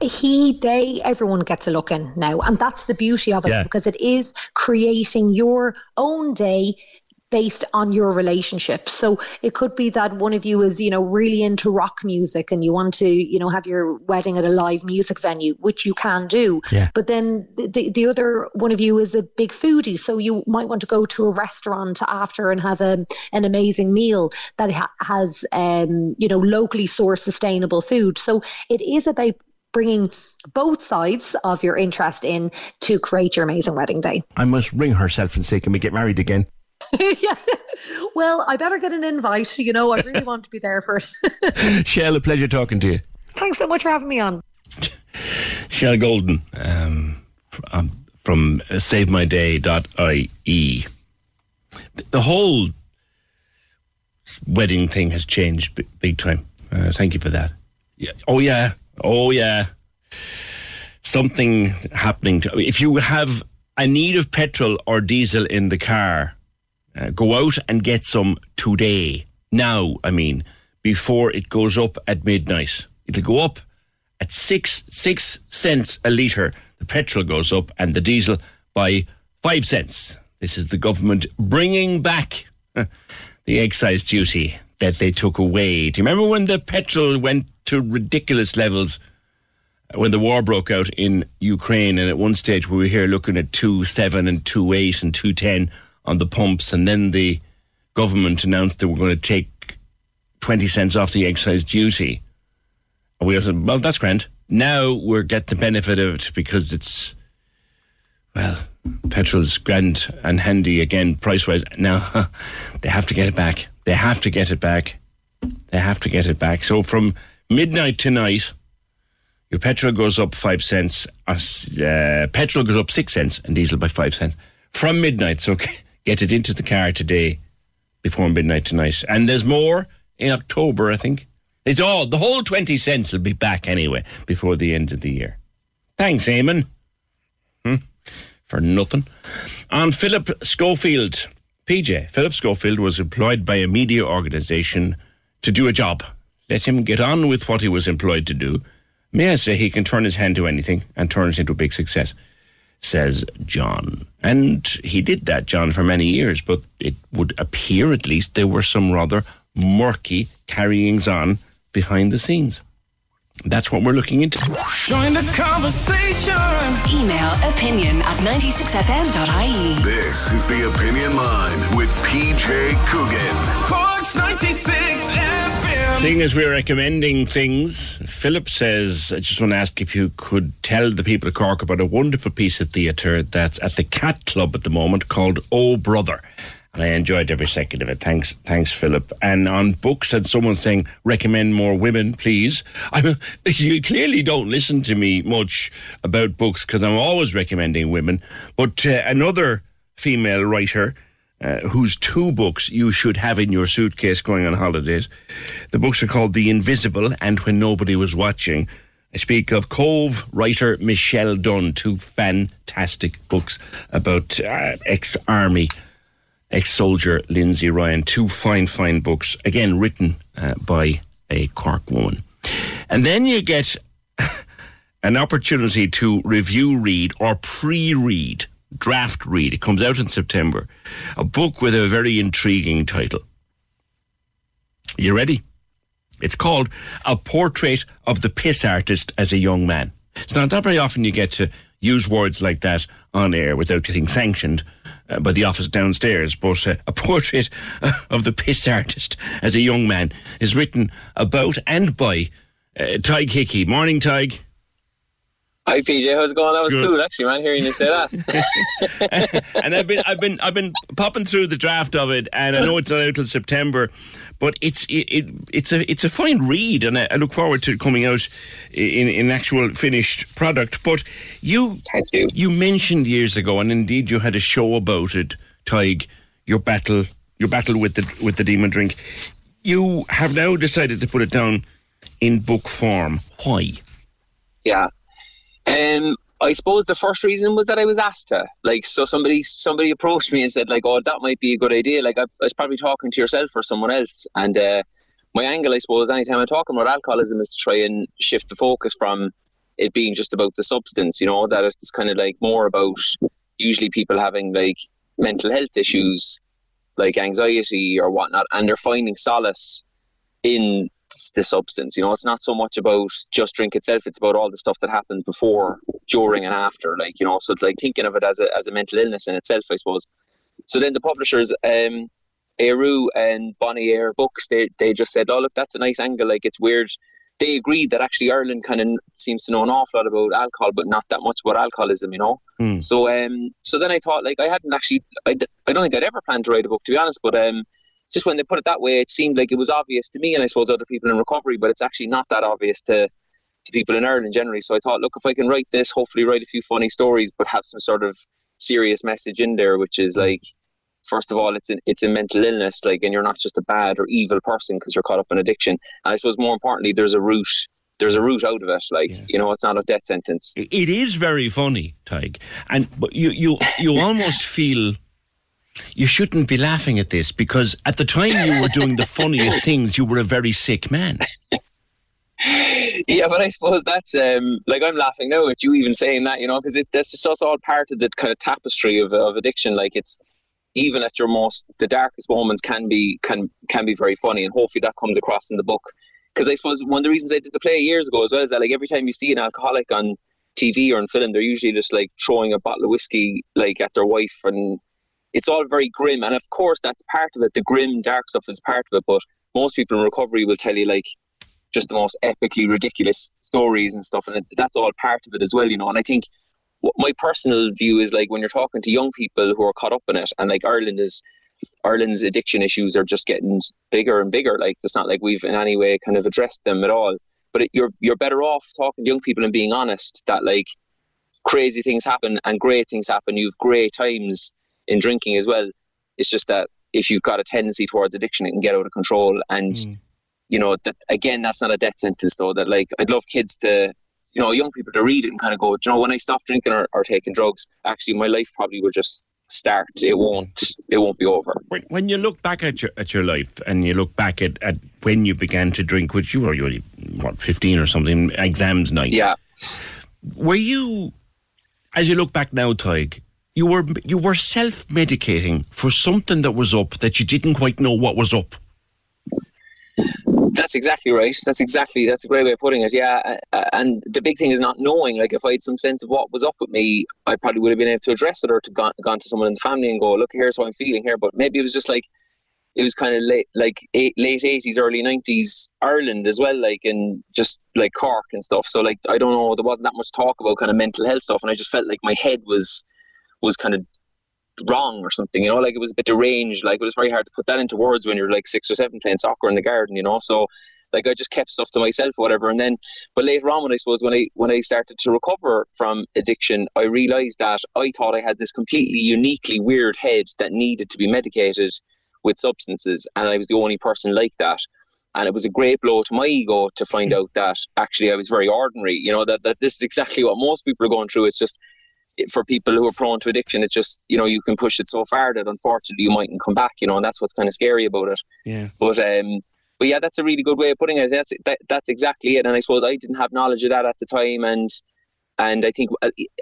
W: he they everyone gets a look in now and that's the beauty of it yeah. because it is creating your own day based on your relationship. So it could be that one of you is, you know, really into rock music and you want to, you know, have your wedding at a live music venue, which you can do.
F: Yeah.
W: But then the, the other one of you is a big foodie. So you might want to go to a restaurant after and have a, an amazing meal that ha- has, um, you know, locally sourced sustainable food. So it is about bringing both sides of your interest in to create your amazing wedding day.
F: I must ring herself and say, can we get married again?
W: yeah. Well, I better get an invite. You know, I really want to be there first.
F: Shell, a pleasure talking to you.
W: Thanks so much for having me on.
F: Shell Golden um, um, from SaveMyDay.ie. The whole wedding thing has changed big, big time. Uh, thank you for that. Yeah. Oh yeah. Oh yeah. Something happening. To, if you have a need of petrol or diesel in the car, uh, go out and get some today. Now, I mean, before it goes up at midnight. It'll go up at six six cents a litre. The petrol goes up and the diesel by five cents. This is the government bringing back the excise duty that they took away. Do you remember when the petrol went to ridiculous levels when the war broke out in Ukraine? And at one stage we were here looking at two seven and two eight and two ten on the pumps, and then the government announced they were going to take twenty cents off the excise duty. And we all said, "Well, that's grand." Now we're getting the benefit of it because it's well, petrol's grand and handy again price wise. Now they have to get it back. They have to get it back. They have to get it back. So from midnight tonight, your petrol goes up five cents. Uh, petrol goes up six cents and diesel by five cents from midnight. So get it into the car today before midnight tonight. And there's more in October, I think. It's all the whole twenty cents will be back anyway before the end of the year. Thanks, Eamon. Hmm? For nothing. On Philip Schofield, PJ, Philip Schofield was employed by a media organisation to do a job. Let him get on with what he was employed to do. May I say he can turn his hand to anything and turn it into a big success, says John. And he did that, John, for many years, but it would appear at least there were some rather murky carryings on behind the scenes. That's what we're looking into.
B: Join the conversation. Email opinion at 96fm.ie.
A: This is the Opinion Line with PJ Coogan.
B: Corks 96 FM.
F: Seeing as we're recommending things, Philip says, I just want to ask if you could tell the people of Cork about a wonderful piece of theatre that's at the Cat Club at the moment called Oh Brother. And I enjoyed every second of it. Thanks, thanks, Philip. And on books, and someone saying, recommend more women, please. I mean, you clearly don't listen to me much about books because I'm always recommending women. But uh, another female writer uh, whose two books you should have in your suitcase going on holidays. The books are called The Invisible and When Nobody Was Watching. I speak of Cobh writer Michelle Dunne, two fantastic books about uh, ex army, ex soldier Lindsay Ryan. Two fine, fine books, again written uh, by a Cork woman. And then you get an opportunity to review read or pre read draft read. It comes out in September. A book with a very intriguing title. You ready? It's called A Portrait of the Piss Artist as a Young Man. It's not, not very often you get to use words like that on air without getting sanctioned uh, by the office downstairs, but uh, A Portrait of the Piss Artist as a Young Man is written about and by uh, Tadhg Hickey. Morning, Tadhg.
X: Hi PJ, how's it going? That was
F: Good.
X: cool actually, man. Hearing you say that.
F: and I've been I've been I've been popping through the draft of it, and I know it's not out till September, but it's it, it it's a it's a fine read, and I, I look forward to it coming out in in actual finished product. But you
X: thank you.
F: You mentioned years ago, and indeed you had a show about it, Tadhg, your battle your battle with the with the demon drink. You have now decided to put it down in book form. Why?
X: Yeah. Um, I suppose the first reason was that I was asked to. Like, so somebody somebody approached me and said, like, oh, that might be a good idea. Like, I, I was probably talking to yourself or someone else. And uh, my angle, I suppose, anytime I'm talking about alcoholism is to try and shift the focus from it being just about the substance, you know, that it's kind of like more about usually people having like mental health issues
V: like anxiety or whatnot, and they're finding solace in the substance. You know, it's not so much about just drink itself; it's about all the stuff that happens before, during, and after. Like you know, so it's like thinking of it as a as a mental illness in itself, I suppose. So then the publishers, um, Eriu and Bonnier Books, they they just said, "Oh, look, that's a nice angle. Like it's weird." They agreed that actually Ireland kind of seems to know an awful lot about alcohol, but not that much about alcoholism. You know.
F: Hmm.
V: So um, so then I thought like I hadn't actually I, I don't think I'd ever planned to write a book to be honest, but um, just when they put it that way, it seemed like it was obvious to me and I suppose other people in recovery, but it's actually not that obvious to to people in Ireland generally. So I thought, look, if I can write this, hopefully write a few funny stories, but have some sort of serious message in there, which is like. First of all, it's an, it's a mental illness, like, and you're not just a bad or evil person because you're caught up in addiction. And I suppose more importantly, there's a route, there's a route out of it. Like, you know, it's not a death sentence.
F: It is very funny, Tadhg, and but you you you almost feel you shouldn't be laughing at this because at the time you were doing the funniest things, you were a very sick man.
V: yeah, but I suppose that's um, like I'm laughing now at you even saying that, you know, because that's just all part of the kind of tapestry of, of addiction. Like it's even at your most the darkest moments can be can can be very funny, and hopefully that comes across in the book. Because I suppose one of the reasons I did the play years ago as well is that like every time you see an alcoholic on TV or in film, they're usually just like throwing a bottle of whiskey like at their wife, and it's all very grim. And of course, that's part of it. The grim, dark stuff is part of it. But most people in recovery will tell you like just the most epically ridiculous stories and stuff, and that's all part of it as well, you know. And I think my personal view is like when you're talking to young people who are caught up in it, and like Ireland is. Ireland's addiction issues are just getting bigger and bigger. Like it's not like we've in any way kind of addressed them at all. But it, you're you're better off talking to young people and being honest that like crazy things happen and great things happen. You've great times in drinking as well. It's just that if you've got a tendency towards addiction, it can get out of control. And mm. you know that again, that's not a death sentence though. That like I'd love kids to, you know, young people to read it and kind of go, you know, when I stop drinking or, or taking drugs, actually my life probably will just start. It won't. It won't be over.
F: When, when you look back at your at your life and you look back at, at when you began to drink, which you were you were what fifteen or something, exams night.
V: Yeah.
F: Were you, as you look back now, Tadhg, you were you were self medicating for something that was up that you didn't quite know what was up.
V: That's exactly right. That's exactly that's a great way of putting it. Yeah, and the big thing is not knowing. Like if I had some sense of what was up with me, I probably would have been able to address it or to gone, gone to someone in the family and go, "Look, here's what I'm feeling here." But maybe it was just like it was kind of late, like eight, late eighties, early nineties Ireland as well, like and just like Cork and stuff. So like I don't know, there wasn't that much talk about kind of mental health stuff, and I just felt like my head was was kind of wrong or something, you know, like it was a bit deranged. Like it was very hard to put that into words when you're like six or seven playing soccer in the garden, you know. So like I just kept stuff to myself, or whatever. And then, but later on, when I suppose when I when I started to recover from addiction, I realised that I thought I had this completely uniquely weird head that needed to be medicated with substances, and I was the only person like that. And it was a great blow to my ego to find hmm. out that actually I was very ordinary. You know that that this is exactly what most people are going through. It's just for people who are prone to addiction, it's just you know you can push it so far that unfortunately you mightn't come back. You know, and that's what's kind of scary about it.
F: Yeah.
V: But um, but yeah, that's a really good way of putting it. That's that, that's exactly it. And I suppose I didn't have knowledge of that at the time, and and I think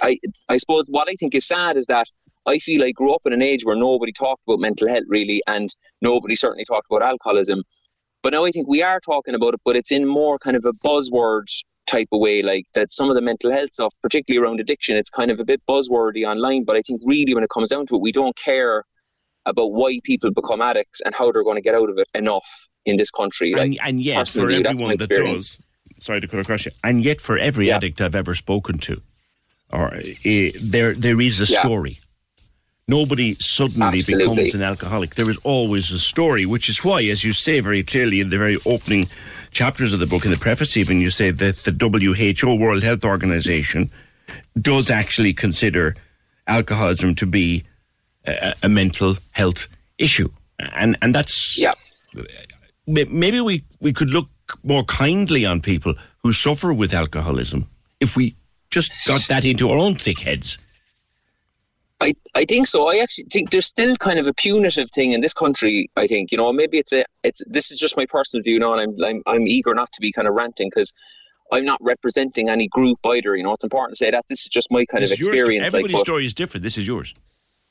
V: I I suppose what I think is sad is that I feel I grew up in an age where nobody talked about mental health really, and nobody certainly talked about alcoholism. But now I think we are talking about it, but it's in more kind of a buzzword type of way, like that some of the mental health stuff, particularly around addiction, it's kind of a bit buzzwordy online. But I think really when it comes down to it, we don't care about why people become addicts and how they're going to get out of it enough in this country.
F: And,
V: like,
F: and yet, for
V: personally, that's my
F: everyone that does, sorry to cut across you, and yet for every addict I've ever spoken to, or uh, there there is a
V: Yeah.
F: story. Nobody suddenly
V: Absolutely.
F: becomes an alcoholic. There is always a story, which is why, as you say very clearly in the very opening chapters of the book, in the preface even, you say that the WHO, World Health Organization, does actually consider alcoholism to be a, a mental health issue. And and that's
V: yeah.
F: Maybe we, we could look more kindly on people who suffer with alcoholism if we just got that into our own thick heads.
V: I, I think so. I actually think there's still kind of a punitive thing in this country. I think you know maybe it's a it's this is just my personal view now, and I'm I'm, I'm eager not to be kind of ranting because I'm not representing any group either. You know, it's important to say that this is just my kind
F: This
V: of experience. like,
F: Everybody's
V: but-
F: story is different. This is yours.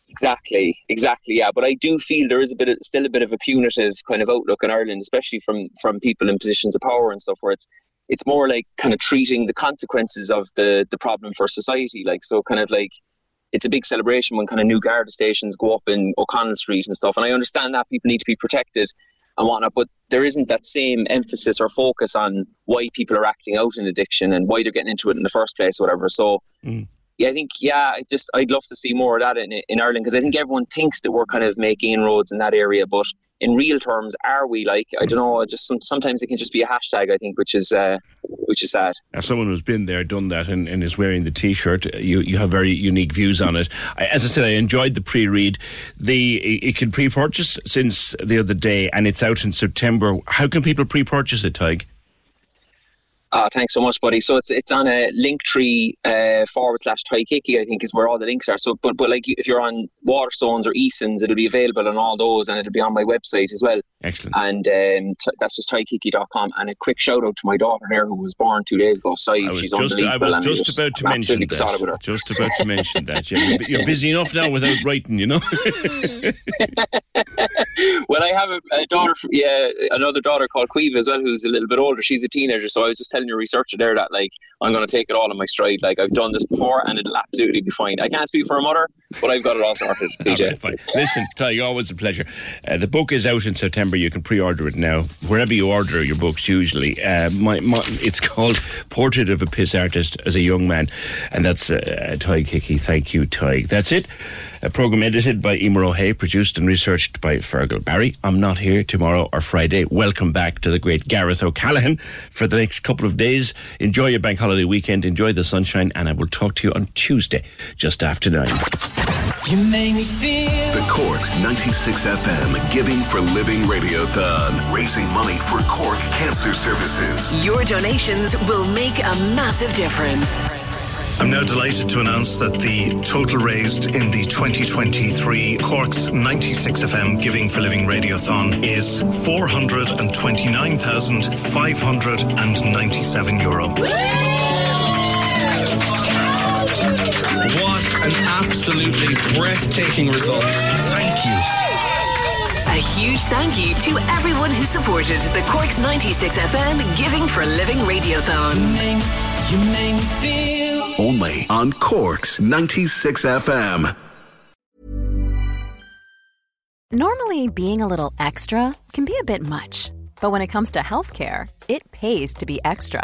V: Exactly, exactly, yeah. But I do feel there is a bit, of, still a bit of a punitive kind of outlook in Ireland, especially from from people in positions of power and stuff, where it's it's more like kind of treating the consequences of the the problem for society. Like so, kind of like it's a big celebration when kind of new Garda stations go up in O'Connell Street and stuff. And I understand that people need to be protected and whatnot, but there isn't that same emphasis or focus on why people are acting out in addiction and why they're getting into it in the first place, or whatever. So.
F: Mm
V: yeah, I think yeah, I just I'd love to see more of that in in Ireland because I think everyone thinks that we're kind of making inroads in that area, but in real terms, are we like I don't know? Just some, sometimes it can just be a hashtag. I think, which is uh, which is sad.
F: As someone who's been there, done that, and, and is wearing the T-shirt, you you have very unique views on it. I, as I said, I enjoyed the pre-read. The it can pre-purchase since the other day, and it's out in September. How can people pre-purchase it, Tadhg?
V: Oh, thanks so much, buddy. So it's it's on a Linktree uh, forward slash tadhghickey, I think is where all the links are. So, but but like if you're on Waterstones or Easons, it'll be available on all those, and it'll be on my website as well.
F: Excellent.
V: And um, t- that's just tadhghickey.com. And a quick shout out to my daughter there, who was born two days ago. Sai, she's
F: just. I was just about to mention that. Just about to mention that. Yeah, you're busy enough now without writing, you know.
V: well, I have a, a, daughter, yeah, another daughter called Caoimhe as well, who's a little bit older. She's a teenager, so I was just telling your researcher there that like I'm going to take it all in my stride. Like I've done this before, and it'll absolutely be fine. I can't speak for a mother, but I've got it all sorted. PJ,
F: right, listen, Tadhg, always a pleasure. Uh, the book is out in September. You can pre-order it now wherever you order your books. Usually, uh, my, my, it's called Portrait of a Piss Artist as a Young Man, and that's uh, Tadhg Hickey. Thank you, Tadhg. That's it. A program edited by Emer O'Hay, produced and researched by Fergal Barry. I'm not here tomorrow or Friday. Welcome back to the great Gareth O'Callaghan for the next couple of days. Enjoy your bank holiday weekend, enjoy the sunshine, and I will talk to you on Tuesday just after nine.
A: You make me feel the Corks 96 FM Giving for Living Radiothon, raising money for Cork Cancer Services.
B: Your donations will make a massive difference.
L: I'm now delighted to announce that the total raised in the 2023 Corks 96 FM Giving for Living Radiothon is 429,597 euro.
Y: What an absolutely breathtaking result. Thank you.
B: A huge thank you to everyone who supported the Corks 96 FM Giving for Living Radiothon.
A: You make me feel only on Corks 96 FM.
Z: Normally, being a little extra can be a bit much, but when it comes to healthcare, it pays to be extra.